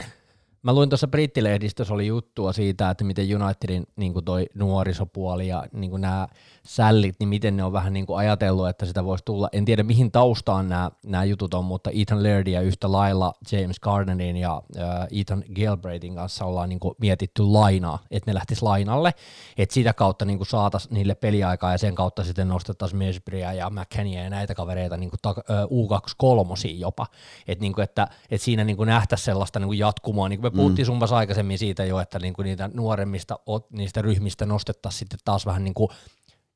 Mä luin tuossa brittilehdistössä oli juttua siitä, että miten Unitedin niin kuin toi nuorisopuoli ja niin kuin nämä sällit, niin miten ne on vähän niin kuin ajatellut, että sitä voisi tulla. En tiedä mihin taustaan nämä, nämä jutut on, mutta Ethan Lairdia yhtä lailla James Garnerin ja äh, Ethan Galbraithin kanssa ollaan niin kuin mietitty lainaa, että ne lähtis lainalle, että sitä kautta niin saataisiin niille peliaikaa ja sen kautta sitten nostettaisiin Mesbria ja McKennia ja näitä kavereita niin kuin ta- U23 jopa, että niin kuin, että, että siinä niin nähtäisiin sellaista niin kuin jatkumoa, niin kuin me puhuttiin mm. sun aikaisemmin siitä jo, että niinku niitä nuoremmista niistä ryhmistä nostettaisiin sitten taas vähän niinku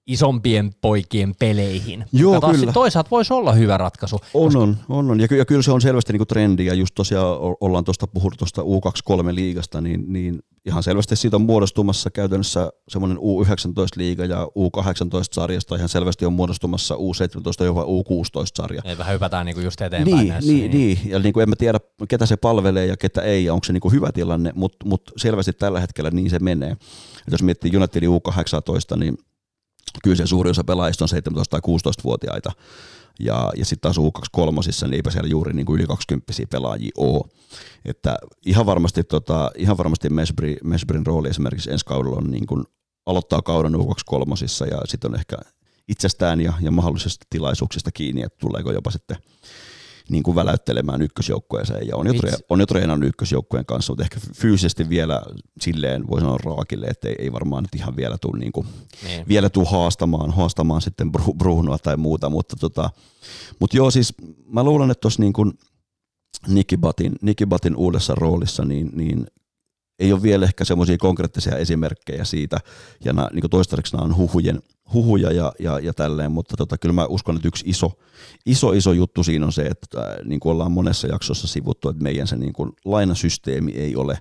isompien poikien peleihin. Joo, taas kyllä. Toisaalta voisi olla hyvä ratkaisu. On, koska... on, on, on. Ja, ky- ja kyllä se on selvästi niin trendi, ja just tosiaan ollaan tuosta puhuttu tuosta U23-liigasta, niin, niin ihan selvästi siitä on muodostumassa käytännössä semmoinen U19-liiga ja U18-sarjasta ihan selvästi on muodostumassa U17 jopa U16-sarja. Ei vähän hypätään niinku just eteenpäin niin, näissä. Niin, niin, niin. ja niin kuin en mä tiedä, ketä se palvelee ja ketä ei, ja onko se niin kuin hyvä tilanne, mutta mut selvästi tällä hetkellä niin se menee. Et jos miettii Unitedin U18, niin kyllä se suuri osa pelaajista on 17- tai 16-vuotiaita, ja, ja sitten taas U23, niin eipä siellä juuri niin kuin yli 20 pelaajia ole. Että ihan varmasti, tota, ihan varmasti Mesbri, Mesbrin rooli esimerkiksi ensi kaudella on niin kuin aloittaa kauden U23 ja sitten on ehkä itsestään ja, ja mahdollisista tilaisuuksista kiinni, että tuleeko jopa sitten niin kuin väläyttelemään ykkösjoukkueeseen ja on jo, tre, on jo treenannut ykkösjoukkueen kanssa, mutta ehkä fyysisesti vielä silleen voi sanoa raakille, että ei, ei varmaan nyt ihan vielä tule niin kuin, niin. vielä tuu haastamaan, haastamaan sitten Brunoa tai muuta, mutta tota, mutta joo siis mä luulen, että tuossa niin kuin Nikibatin, Nikibatin uudessa roolissa, niin, niin ei ole vielä ehkä semmoisia konkreettisia esimerkkejä siitä, ja nämä, niin toistaiseksi nämä on huhujen, huhuja ja, ja, ja tälleen, mutta tota, kyllä mä uskon, että yksi iso, iso, iso juttu siinä on se, että äh, niin kuin ollaan monessa jaksossa sivuttu, että meidän se niin kuin lainasysteemi ei ole,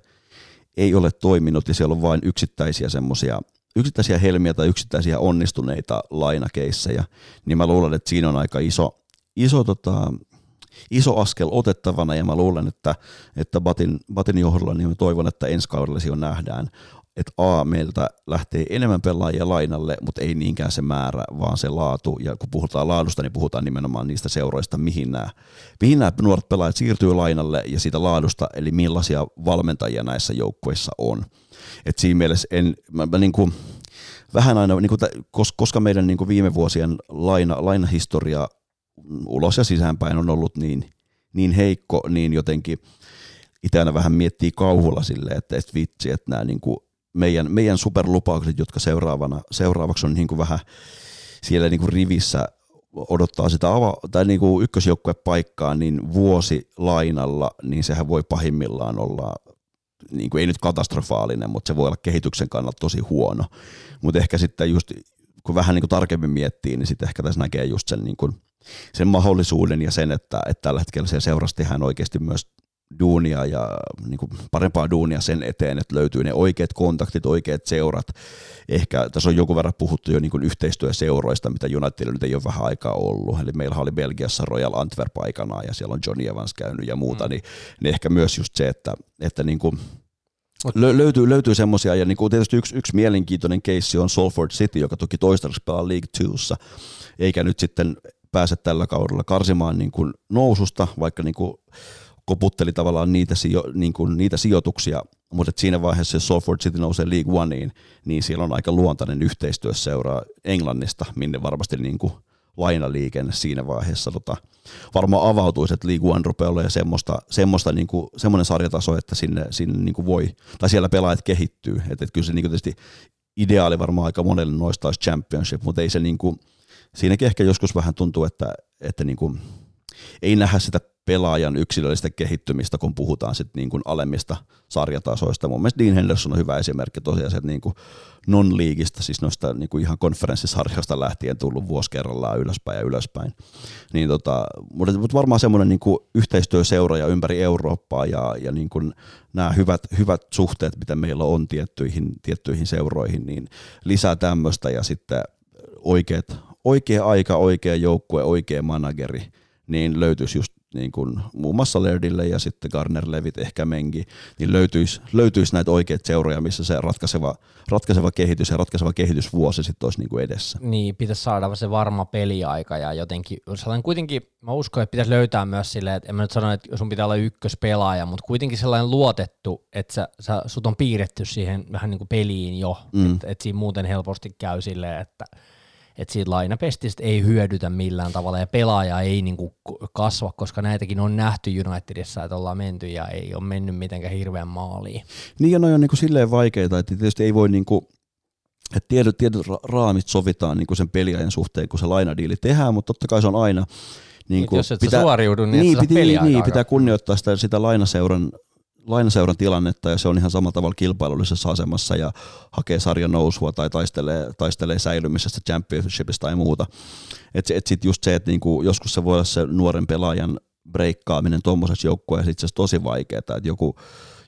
ei ole toiminut, ja siellä on vain yksittäisiä semmoisia yksittäisiä helmiä tai yksittäisiä onnistuneita lainakeissejä, niin mä luulen, että siinä on aika iso, iso tota, iso askel otettavana ja mä luulen, että, että Batin, Batin johdolla niin toivon, että ensi kaudella jo nähdään, että A, meiltä lähtee enemmän pelaajia lainalle, mutta ei niinkään se määrä, vaan se laatu. Ja kun puhutaan laadusta, niin puhutaan nimenomaan niistä seuroista, mihin nämä, mihin nämä nuoret pelaajat siirtyy lainalle ja siitä laadusta, eli millaisia valmentajia näissä joukkueissa on. Et siinä mielessä en, mä, mä niin kuin, vähän aina, niin kuin, koska meidän niin kuin viime vuosien laina, lainahistoria ulos ja sisäänpäin on ollut niin, niin heikko, niin jotenkin itse aina vähän miettii kauhulla silleen, että, että vitsi, että nämä niin meidän, meidän superlupaukset, jotka seuraavana, seuraavaksi on niin kuin vähän siellä niin kuin rivissä odottaa sitä ava- tai niin kuin ykkösjoukkuepaikkaa, niin vuosi lainalla, niin sehän voi pahimmillaan olla, niin kuin ei nyt katastrofaalinen, mutta se voi olla kehityksen kannalta tosi huono. Mutta ehkä sitten just, kun vähän niin kuin tarkemmin miettii, niin sitten ehkä tässä näkee just sen niin kuin sen mahdollisuuden ja sen, että, että tällä hetkellä se seurassa tehdään oikeasti myös duunia ja niin kuin parempaa duunia sen eteen, että löytyy ne oikeat kontaktit, oikeat seurat. Ehkä tässä on joku verran puhuttu jo niin kuin yhteistyöseuroista, mitä Unitedilla nyt ei ole vähän aikaa ollut. Eli meillä oli Belgiassa Royal Antwerp aikanaan ja siellä on Johnny Evans käynyt ja muuta, mm. niin, niin ehkä myös just se, että, että niin kuin Lö- löytyy, löytyy semmoisia, ja niin kuin tietysti yksi, yksi mielenkiintoinen keissi on Salford City, joka toki toistaiseksi pelaa League Twossa, eikä nyt sitten pääse tällä kaudella karsimaan niin kuin noususta, vaikka niin kuin koputteli tavallaan niitä, sijo, niin kuin niitä sijoituksia, mutta siinä vaiheessa, jos Salford City nousee League Oneiin, niin siellä on aika luontainen yhteistyöseura Englannista, minne varmasti niin kuin lainaliikenne siinä vaiheessa tota, varmaan avautuisi, että League One rupeaa olemaan semmoista, semmoista niin kuin, semmoinen sarjataso, että sinne, sinne niin kuin voi, tai siellä pelaajat kehittyy. Että, että kyllä se niin kuin tietysti ideaali varmaan aika monelle noista olisi championship, mutta ei se niin kuin, siinäkin ehkä joskus vähän tuntuu, että, että niin kuin, ei nähdä sitä pelaajan yksilöllistä kehittymistä, kun puhutaan sit niin kuin alemmista sarjatasoista. Mun mielestä Dean Henderson on hyvä esimerkki tosiaan, että niin kuin non-liigistä, siis noista niin kuin ihan konferenssisarjoista lähtien tullut vuosi kerrallaan ylöspäin ja ylöspäin. Niin tota, mutta, varmaan semmoinen niin kuin yhteistyöseuroja ympäri Eurooppaa ja, ja niin kuin nämä hyvät, hyvät suhteet, mitä meillä on tiettyihin, tiettyihin seuroihin, niin lisää tämmöistä ja sitten oikeat, oikea aika, oikea joukkue, oikea manageri, niin löytyisi just niin kuin muun muassa Lerdille ja sitten Garner Levit, ehkä Mengi, niin löytyisi, löytyisi näitä oikeita seuroja, missä se ratkaiseva, ratkaiseva kehitys ja ratkaiseva kehitysvuosi sitten olisi niin kuin edessä. Niin, pitäisi saada se varma peliaika ja jotenkin, kuitenkin, mä uskon, että pitäisi löytää myös silleen, että en mä nyt sano, että sun pitää olla ykköspelaaja, mutta kuitenkin sellainen luotettu, että sä, sä, sut on piirretty siihen vähän niin kuin peliin jo, mm. että et siinä muuten helposti käy silleen, että että siitä lainapestistä ei hyödytä millään tavalla ja pelaaja ei niinku kasva, koska näitäkin on nähty Unitedissa, että ollaan menty ja ei ole mennyt mitenkään hirveän maaliin. Niin ja noi on niinku silleen vaikeita, että tietysti ei voi niinku, että tietyt, tietyt raamit sovitaan niinku sen peliajan suhteen, kun se lainadiili tehdään, mutta totta kai se on aina niin kuin, jos et pitää, suoriudu, niin, niin, piti, niin pitää kunnioittaa sitä, sitä lainaseuran lainaseuran tilannetta ja se on ihan samalla tavalla kilpailullisessa asemassa ja hakee sarjan nousua tai taistelee, taistelee säilymisestä championshipista tai muuta. Et, et sit just se, että niinku, joskus se voi olla se nuoren pelaajan breikkaaminen tuommoisessa joukkueessa itse asiassa tosi vaikeaa, että joku,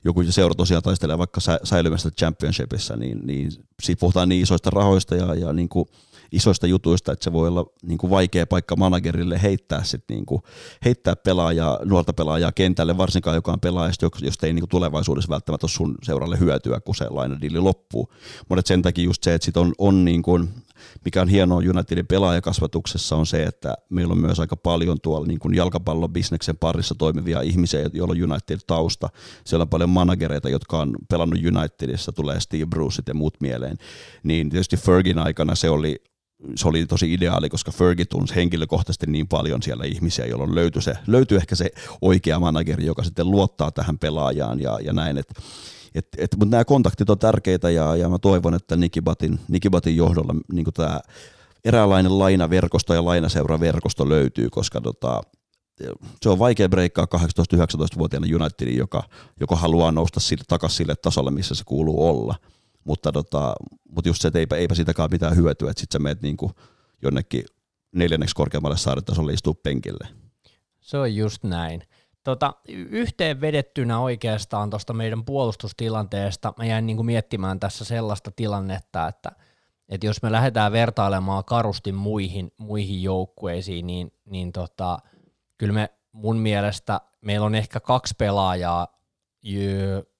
joku seura tosiaan taistelee vaikka säilymästä championshipissa, niin, niin siitä puhutaan niin isoista rahoista ja, ja niin kuin isoista jutuista, että se voi olla niin kuin vaikea paikka managerille heittää, sit niin kuin, heittää pelaajaa, nuorta pelaajaa kentälle, varsinkaan joka on pelaaja, josta ei niin kuin tulevaisuudessa välttämättä ole sun seuralle hyötyä, kun se lainadiili loppuu. Mutta sen takia just se, että sit on, on niin kuin, mikä on hienoa Unitedin pelaajakasvatuksessa on se, että meillä on myös aika paljon tuolla niin kuin jalkapallobisneksen parissa toimivia ihmisiä, joilla on United-tausta. Siellä on paljon managereita, jotka on pelannut Unitedissa, tulee Steve Bruceit ja muut mieleen. Niin tietysti Fergin aikana se oli se oli tosi ideaali, koska Fergie tunsi henkilökohtaisesti niin paljon siellä ihmisiä, jolloin löytyi, se, löytyi ehkä se oikea manageri, joka sitten luottaa tähän pelaajaan ja, ja näin. Et, et, et, mutta nämä kontaktit on tärkeitä ja, ja mä toivon, että Nikibatin, Nikibatin johdolla niin tämä eräänlainen lainaverkosto ja lainaseuraverkosto löytyy, koska tota, se on vaikea breikkaa 18-19-vuotiaana Unitedin, joka, joka haluaa nousta takaisin sille tasolle, missä se kuuluu olla – mutta, tota, mutta just se, että eipä, eipä siitäkaan mitään hyötyä, että sitten sä meet niin kuin jonnekin neljänneksi korkeammalle saaretasolle istuu penkille. Se on just näin. Tota, yhteen vedettynä oikeastaan tuosta meidän puolustustilanteesta mä jäin niinku miettimään tässä sellaista tilannetta, että, että jos me lähdetään vertailemaan karusti muihin, muihin joukkueisiin, niin, niin tota, kyllä me mun mielestä meillä on ehkä kaksi pelaajaa,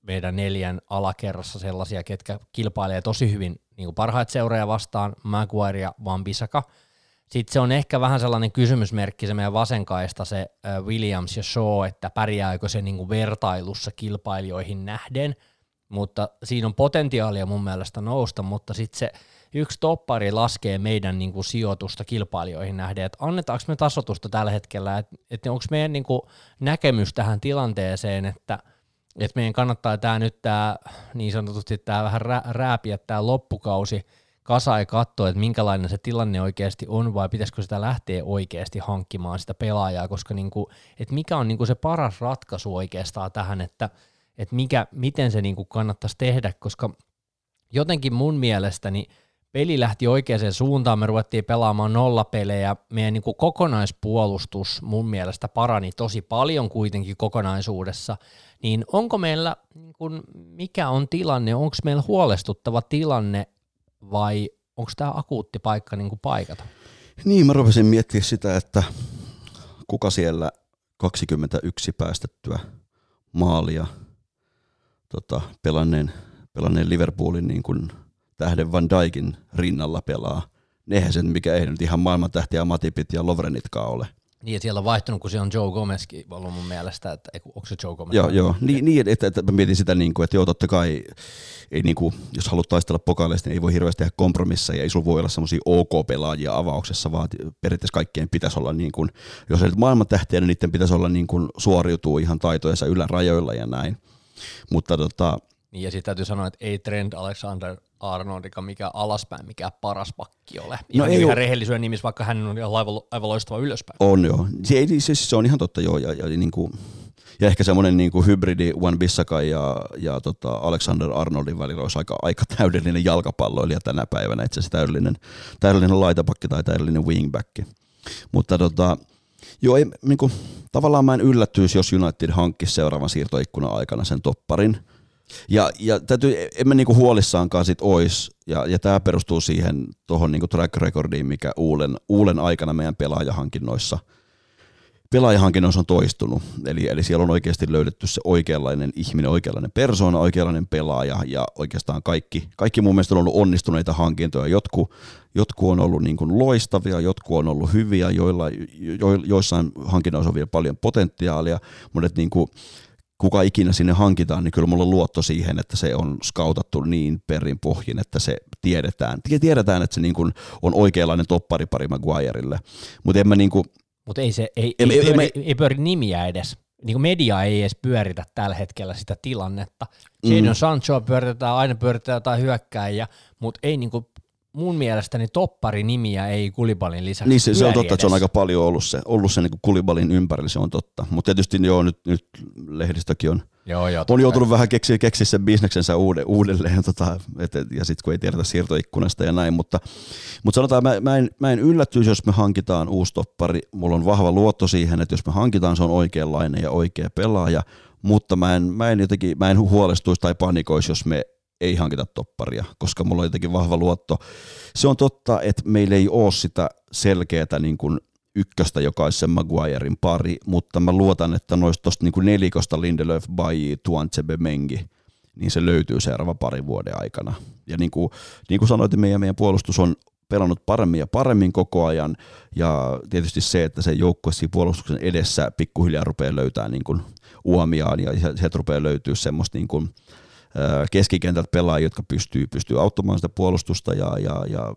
meidän neljän alakerrassa sellaisia, ketkä kilpailee tosi hyvin niin kuin parhaat seuraaja vastaan, Maguire ja Van Bissaka. Sitten se on ehkä vähän sellainen kysymysmerkki se meidän vasenkaista se Williams ja Shaw, että pärjääkö se niin kuin vertailussa kilpailijoihin nähden, mutta siinä on potentiaalia mun mielestä nousta, mutta sitten se yksi toppari laskee meidän niin kuin sijoitusta kilpailijoihin nähden, että annetaanko me tasotusta tällä hetkellä, että, että onko meidän niin kuin näkemys tähän tilanteeseen, että – että meidän kannattaa tämä nyt tämä niin sanotusti tämä vähän rääpiä tämä loppukausi kasa ja katsoa, että minkälainen se tilanne oikeasti on vai pitäisikö sitä lähteä oikeasti hankkimaan sitä pelaajaa, koska niinku, että mikä on niinku se paras ratkaisu oikeastaan tähän, että, että mikä, miten se niinku kannattaisi tehdä, koska jotenkin mun mielestäni peli lähti oikeaan suuntaan, me ruvettiin pelaamaan nollapelejä, meidän niin kuin kokonaispuolustus mun mielestä parani tosi paljon kuitenkin kokonaisuudessa, niin onko meillä, niin kuin, mikä on tilanne, onko meillä huolestuttava tilanne vai onko tämä akuutti paikka niin paikata? Niin, mä rupesin miettimään sitä, että kuka siellä 21 päästettyä maalia tota, pelanneen, pelanneen Liverpoolin niin kuin tähden Van Dijkin rinnalla pelaa. Nehän sen, mikä ei nyt ihan maailman tähtiä Matipit ja Lovrenitkaan ole. Niin, siellä on vaihtunut, kun se on Joe Gomezkin ollut mun mielestä, että onko se Joe Gomez? Joo, joo. Niin, niin että, että, mä mietin sitä, niin kuin, että joo, totta kai, ei, niin kuin, jos haluat taistella pokaaleista, niin ei voi hirveästi tehdä kompromisseja, ei sulla voi olla semmoisia OK-pelaajia avauksessa, vaan periaatteessa kaikkien pitäisi olla, niin kuin, jos ei maailman tähtiä, niin niiden pitäisi olla niin kuin, suoriutuu ihan taitojensa ylärajoilla ja näin. Mutta tota, niin ja sitten täytyy sanoa, että ei Trent Alexander Arnoldika mikä alaspäin, mikä paras pakki ole. No ihan, no ei ihan rehellisyyden nimissä, vaikka hän on ihan aivan, aivan loistava ylöspäin. On joo. Se, se, se on ihan totta joo. Ja, ja, niin kuin, ja ehkä semmoinen niin kuin hybridi Juan Bissaka ja, ja tota Alexander Arnoldin välillä olisi aika, aika täydellinen jalkapalloilija tänä päivänä. Itse asiassa täydellinen, täydellinen laitapakki tai täydellinen wingback. Mutta tota, joo, ei, niin kuin, tavallaan mä en yllättyisi, jos United hankkisi seuraavan siirtoikkunan aikana sen topparin – ja, ja täytyy, en mä niinku huolissaankaan sit ois, ja, ja tämä perustuu siihen tuohon niinku track recordiin, mikä Uulen, Uulen aikana meidän pelaajahankinnoissa, pelaajahankinnoissa on toistunut. Eli, eli siellä on oikeasti löydetty se oikeanlainen ihminen, oikeanlainen persoona, oikeanlainen pelaaja, ja oikeastaan kaikki, kaikki mun mielestä on ollut onnistuneita hankintoja. Jotkut, jotkut on ollut niin kuin loistavia, jotkut on ollut hyviä, joilla, jo, joissain hankinnoissa on vielä paljon potentiaalia, mutta niin kuin, kuka ikinä sinne hankitaan, niin kyllä mulla on luotto siihen, että se on skautattu niin perin pohjin, että se tiedetään. Tiedetään, että se niin kuin on oikeanlainen pari Maguirelle. Mutta en mä niin kuin, Mut ei, se, ei, ei, ei, pyöri, ei pyöri nimiä edes. Niin kuin media ei edes pyöritä tällä hetkellä sitä tilannetta. Jadon mm. Sanchoa pyöritetään, aina pyöritetään jotain hyökkääjiä, mutta ei niin kuin mun mielestäni topparinimiä ei Kulibalin lisäksi Niin se, se on totta, edes. että se on aika paljon ollut se, ollut se niin Kulibalin ympärillä, se on totta. Mutta tietysti joo, nyt, nyt lehdistökin on, joo, joo, on joutunut vähän keksiä, keksiä sen bisneksensä uude, uudelleen, tota, et, ja sitten kun ei tiedetä siirtoikkunasta ja näin, mutta, mutta sanotaan, mä, mä, en, mä en yllättyisi, jos me hankitaan uusi toppari, mulla on vahva luotto siihen, että jos me hankitaan, se on oikeanlainen ja oikea pelaaja, mutta mä en, mä en jotenkin, mä en huolestuisi tai panikoisi, jos me ei hankita topparia, koska mulla on jotenkin vahva luotto. Se on totta, että meillä ei ole sitä selkeää niin kuin ykköstä, joka olisi sen Maguirein pari, mutta mä luotan, että noista tuosta niin nelikosta Lindelöf, Bayi, Tuantsebe, Mengi, niin se löytyy seuraava parin vuoden aikana. Ja niin kuin, niin kuin sanoit, meidän, meidän puolustus on pelannut paremmin ja paremmin koko ajan, ja tietysti se, että se joukkue siinä puolustuksen edessä pikkuhiljaa rupeaa löytää niin kuin uomiaan, ja sieltä rupeaa löytyä semmoista niin kuin, keskikentältä pelaajia, jotka pystyy, pystyy auttamaan sitä puolustusta ja, ja, ja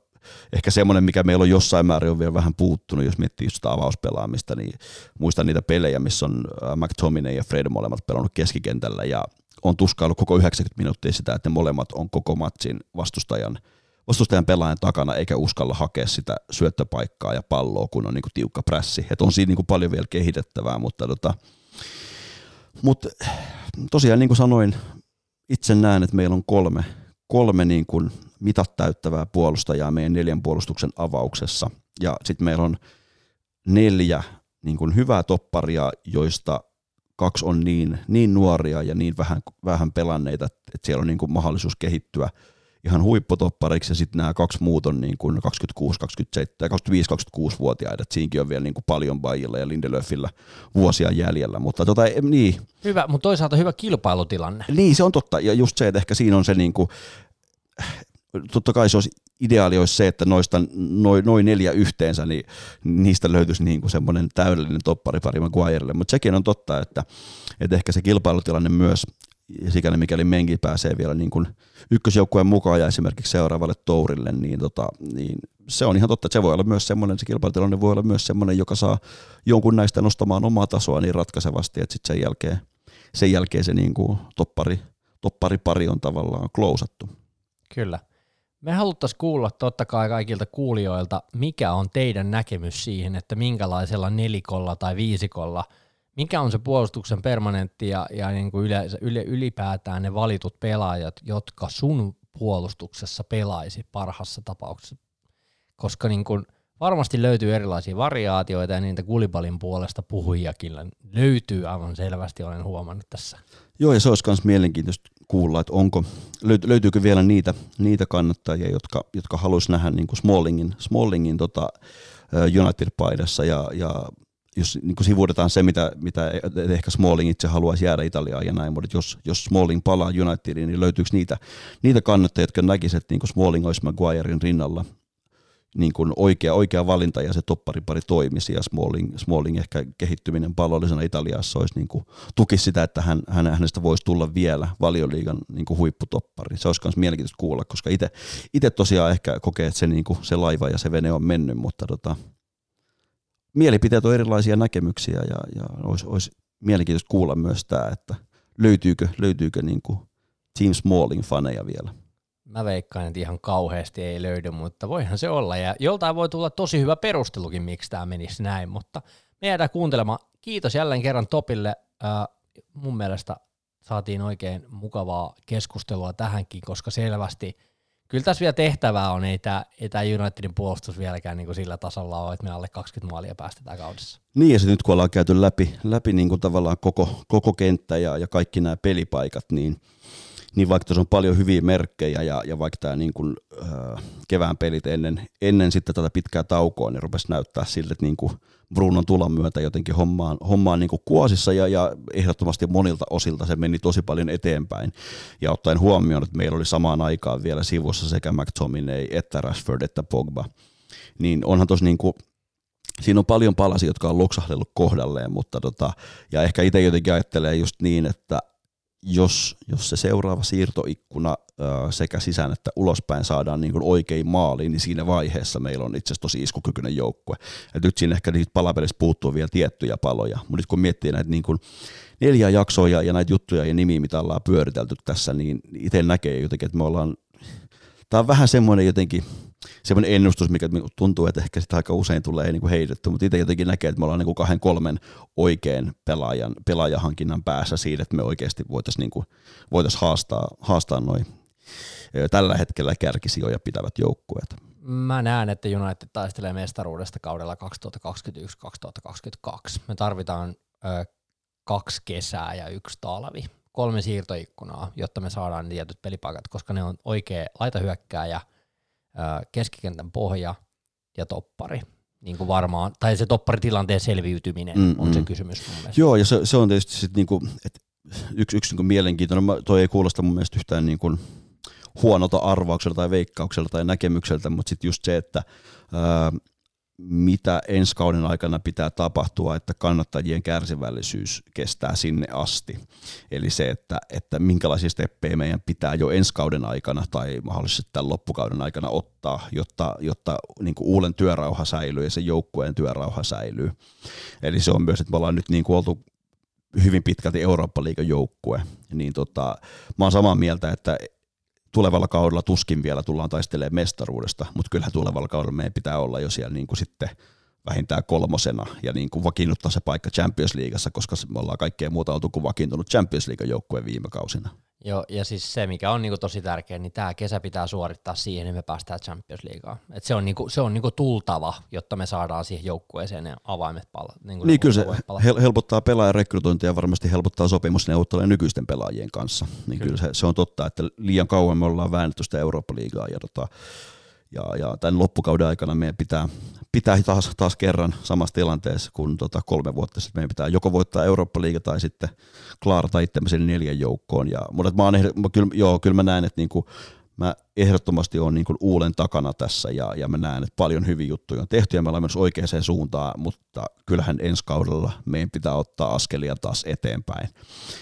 ehkä semmoinen, mikä meillä on jossain määrin on vielä vähän puuttunut, jos miettii sitä avauspelaamista, niin muistan niitä pelejä, missä on McTominay ja Fred molemmat pelannut keskikentällä ja on tuskaillut koko 90 minuuttia sitä, että ne molemmat on koko matsin vastustajan, vastustajan pelaajan takana eikä uskalla hakea sitä syöttöpaikkaa ja palloa, kun on niin kuin tiukka prässi. Et on siinä niin kuin paljon vielä kehitettävää, mutta tota, mutta tosiaan niin kuin sanoin, itse näen, että meillä on kolme, kolme niin kuin mitat täyttävää puolustajaa meidän neljän puolustuksen avauksessa. Ja sitten meillä on neljä niin kuin hyvää topparia, joista kaksi on niin, niin nuoria ja niin vähän, vähän pelanneita, että siellä on niin kuin mahdollisuus kehittyä – ihan huipputoppariksi ja sitten nämä kaksi muut on niin kuin 26, 27, 25, 26-vuotiaita. Siinkin on vielä niin kuin paljon Bajilla ja Lindelöfillä vuosia jäljellä. Mutta tota, niin. Hyvä, mutta toisaalta hyvä kilpailutilanne. Niin, se on totta. Ja just se, että ehkä siinä on se niin kuin, totta kai se olisi ideaali olisi se, että noista noin noi neljä yhteensä, niin niistä löytyisi niin kuin semmoinen täydellinen toppari pari Maguirelle. Mutta sekin on totta, että, että ehkä se kilpailutilanne myös sikäli mikäli Menki pääsee vielä niin kuin ykkösjoukkueen mukaan ja esimerkiksi seuraavalle tourille, niin, tota, niin se on ihan totta, että se voi olla myös semmoinen, se kilpailutilanne voi olla myös semmoinen, joka saa jonkun näistä nostamaan omaa tasoa niin ratkaisevasti, että sitten sen jälkeen, sen jälkeen se niin kuin toppari, toppari pari on tavallaan klousattu. Kyllä. Me haluttaisiin kuulla totta kai kaikilta kuulijoilta, mikä on teidän näkemys siihen, että minkälaisella nelikolla tai viisikolla – mikä on se puolustuksen permanentti ja, ja niin kuin yleensä, yle, ylipäätään ne valitut pelaajat, jotka sun puolustuksessa pelaisi parhassa tapauksessa, koska niin kuin varmasti löytyy erilaisia variaatioita ja niitä kulipalin puolesta puhujakin löytyy aivan selvästi, olen huomannut tässä. Joo, ja se olisi myös mielenkiintoista kuulla, että onko, löytyykö vielä niitä, niitä kannattajia, jotka, jotka haluaisi nähdä niin kuin Smallingin, Smallingin tota, United-paidassa ja, ja jos niin kuin sivuudetaan se, mitä, mitä ehkä Smalling itse haluaisi jäädä Italiaan ja näin, mutta jos, jos Smalling palaa Unitediin, niin löytyykö niitä, niitä kannattajia, jotka näkisivät, että niin kuin Smalling olisi Maguirein rinnalla niin kuin oikea, oikea valinta ja se topparipari toimisi ja Smalling, Smalling ehkä kehittyminen pallollisena Italiassa olisi niin kuin, tuki sitä, että hän, hän, hänestä voisi tulla vielä valioliigan niin kuin huipputoppari. Se olisi myös mielenkiintoista kuulla, koska itse tosiaan ehkä kokee, että se, niin kuin, se laiva ja se vene on mennyt, mutta tota, mielipiteet on erilaisia näkemyksiä ja, ja olisi, olisi mielenkiintoista kuulla myös tämä, että löytyykö, löytyykö niin kuin Team Smalling faneja vielä. Mä veikkaan, että ihan kauheasti ei löydy, mutta voihan se olla. Ja joltain voi tulla tosi hyvä perustelukin, miksi tämä menisi näin, mutta me jäädään kuuntelemaan. Kiitos jälleen kerran Topille. Äh, mun mielestä saatiin oikein mukavaa keskustelua tähänkin, koska selvästi – kyllä tässä vielä tehtävää on, ei tämä, Unitedin puolustus vieläkään niin kuin sillä tasolla ole, että me alle 20 maalia päästetään kaudessa. Niin ja se nyt kun ollaan käyty läpi, läpi niin kuin tavallaan koko, koko kenttä ja, ja kaikki nämä pelipaikat, niin, niin vaikka tässä on paljon hyviä merkkejä ja, ja vaikka tämä niin kuin, äh, kevään pelit ennen, ennen sitten tätä pitkää taukoa, niin rupesi näyttää siltä, että niin kuin Brunon tulon myötä jotenkin hommaan, hommaan niin kuin kuosissa ja, ja ehdottomasti monilta osilta se meni tosi paljon eteenpäin. Ja ottaen huomioon, että meillä oli samaan aikaan vielä sivussa sekä McTominay että Rashford että Pogba, niin onhan tuossa niin kuin, siinä on paljon palasia, jotka on loksahdellut kohdalleen, mutta tota, ja ehkä itse jotenkin ajattelee just niin, että jos, jos se seuraava siirtoikkuna sekä sisään että ulospäin saadaan niin kuin oikein maaliin, niin siinä vaiheessa meillä on itse asiassa tosi iskukykyinen joukkue. Et nyt siinä ehkä palapelissä puuttuu vielä tiettyjä paloja, mutta nyt kun miettii näitä niin kuin neljä jaksoa ja, ja näitä juttuja ja nimiä, mitä ollaan pyöritelty tässä, niin itse näkee jotenkin, että me ollaan, tämä on vähän semmoinen jotenkin, semmoinen ennustus, mikä tuntuu, että ehkä sitä aika usein tulee niin kuin heitetty, mutta itse jotenkin näkee, että me ollaan niin kuin kahden kolmen oikein pelaajan, pelaajahankinnan päässä siitä, että me oikeasti voitaisiin niin kuin, voitais haastaa, haastaa noin tällä hetkellä kärkisijoja pitävät joukkueet. Mä näen, että United taistelee mestaruudesta kaudella 2021-2022. Me tarvitaan ö, kaksi kesää ja yksi talvi. Kolme siirtoikkunaa, jotta me saadaan tietyt pelipaikat, koska ne on oikea laitahyökkääjä – keskikentän pohja ja toppari. Niin kuin varmaan, tai se topparitilanteen selviytyminen mm, on mm. se kysymys mun mielestä. Joo, ja se, se on tietysti sit niinku, et yksi, yksi niinku mielenkiintoinen, toi ei kuulosta mun mielestä yhtään niinku huonolta arvaukselta tai veikkaukselta tai näkemykseltä, mutta sitten just se, että ää, mitä ensi kauden aikana pitää tapahtua, että kannattajien kärsivällisyys kestää sinne asti. Eli se, että, että minkälaisia steppejä meidän pitää jo ensi kauden aikana tai mahdollisesti tämän loppukauden aikana ottaa, jotta, jotta niin kuin uuden työrauha säilyy ja se joukkueen työrauha säilyy. Eli se on myös, että me ollaan nyt niin kuin oltu hyvin pitkälti Eurooppa-liigan joukkue, niin tota, mä oon samaa mieltä, että tulevalla kaudella tuskin vielä tullaan taistelemaan mestaruudesta, mutta kyllähän tulevalla kaudella meidän pitää olla jo siellä niin kuin sitten vähintään kolmosena ja niin kuin vakiinnuttaa se paikka Champions Leagueassa, koska me ollaan kaikkea muuta oltu kuin vakiintunut Champions League joukkue viime kausina. Joo, ja siis se, mikä on niinku tosi tärkeä, niin tämä kesä pitää suorittaa siihen, että me päästään Champions Leagueaan. Et se on, niinku, se on niinku tultava, jotta me saadaan siihen joukkueeseen ne avaimet pallat. Niinku niin, kyllä se hel- helpottaa pelaajan rekrytointia ja varmasti helpottaa sopimusneuvotteluja nykyisten pelaajien kanssa. Niin kyllä, kyllä se, se, on totta, että liian kauan me ollaan väännetty sitä Eurooppa-liigaa ja tota, ja, ja tämän loppukauden aikana meidän pitää, pitää taas, taas kerran samassa tilanteessa kuin tota kolme vuotta sitten. Meidän pitää joko voittaa Eurooppa-liiga tai sitten klaarata itsemme neljän joukkoon. Ja, mutta mä, oon, mä, kyllä, joo, kyllä mä näen, että niinku, mä ehdottomasti on niin Uulen takana tässä ja, ja mä näen, että paljon hyviä juttuja on tehty ja me ollaan myös oikeaan suuntaan, mutta kyllähän ensi kaudella meidän pitää ottaa askelia taas eteenpäin.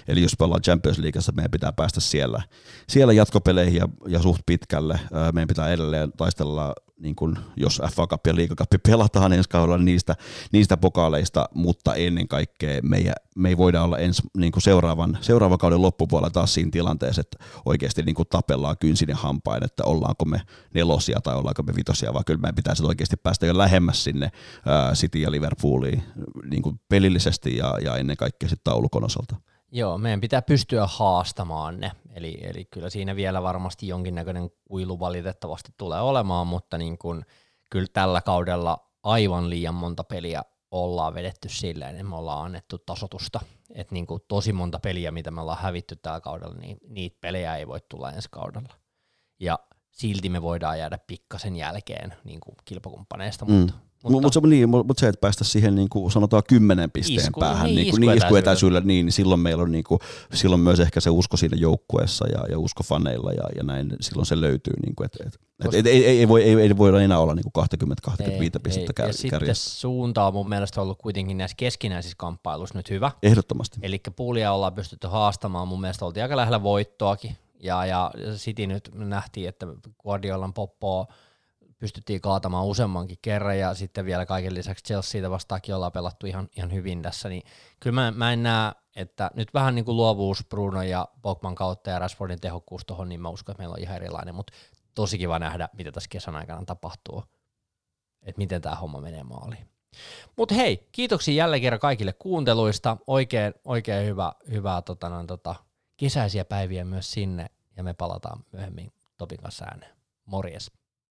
Eli jos me ollaan Champions Leagueassa, meidän pitää päästä siellä, siellä jatkopeleihin ja, ja suht pitkälle. Meidän pitää edelleen taistella niin kun, jos FA Cup ja Liiga Cup pelataan ensi kaudella niistä, niistä pokaaleista, mutta ennen kaikkea me me ei voida olla ensi, niin kuin seuraavan, seuraavan kauden loppupuolella taas siinä tilanteessa, että oikeasti niin kuin tapellaan kynsin ja hampain, että ollaanko me nelosia tai ollaanko me vitosia, vaan kyllä meidän pitäisi oikeasti päästä jo lähemmäs sinne ää, City ja Liverpooliin niin kuin pelillisesti ja, ja ennen kaikkea sitten taulukon osalta. Joo, meidän pitää pystyä haastamaan ne. Eli, eli kyllä siinä vielä varmasti jonkinnäköinen kuilu valitettavasti tulee olemaan, mutta niin kun, kyllä tällä kaudella aivan liian monta peliä ollaan vedetty silleen, että me ollaan annettu tasotusta. Että niin kuin tosi monta peliä, mitä me ollaan hävitty tällä kaudella, niin niitä pelejä ei voi tulla ensi kaudella. Ja silti me voidaan jäädä pikkasen jälkeen niin kuin kilpakumppaneista, mm. mutta mutta mut se, niin, mut se, että päästä siihen niin kuin sanotaan kymmenen pisteen Isku, päähän, niin, niin, isku niin, niin iskuetäisyydellä, niin, niin silloin meillä on niin kuin, silloin myös ehkä se usko siinä joukkueessa ja, ja usko faneilla ja, ja näin, silloin se löytyy. Niin kuin, et, et, et, et, ei, ei, ei, voi, ei, ei voida enää olla niin 20-25 pistettä kär, Ja sitten suunta on mun mielestä ollut kuitenkin näissä keskinäisissä kamppailuissa nyt hyvä. Ehdottomasti. Eli Poolia ollaan pystytty haastamaan, mun mielestä oltiin aika lähellä voittoakin. Ja, ja City nyt nähtiin, että Guardiolan poppoa pystyttiin kaatamaan useammankin kerran ja sitten vielä kaiken lisäksi Chelseaitä vastaakin ollaan pelattu ihan, ihan hyvin tässä, niin kyllä mä, mä en näe, että nyt vähän niin kuin luovuus Bruno ja Pogman kautta ja Rashfordin tehokkuus tuohon, niin mä uskon, että meillä on ihan erilainen, mutta tosi kiva nähdä, mitä tässä kesän aikana tapahtuu, että miten tämä homma menee maaliin. Mutta hei, kiitoksia jälleen kerran kaikille kuunteluista, oikein, oikein hyvä, hyvää tota, tota, kesäisiä päiviä myös sinne, ja me palataan myöhemmin Topin kanssa ääneen. Morjes!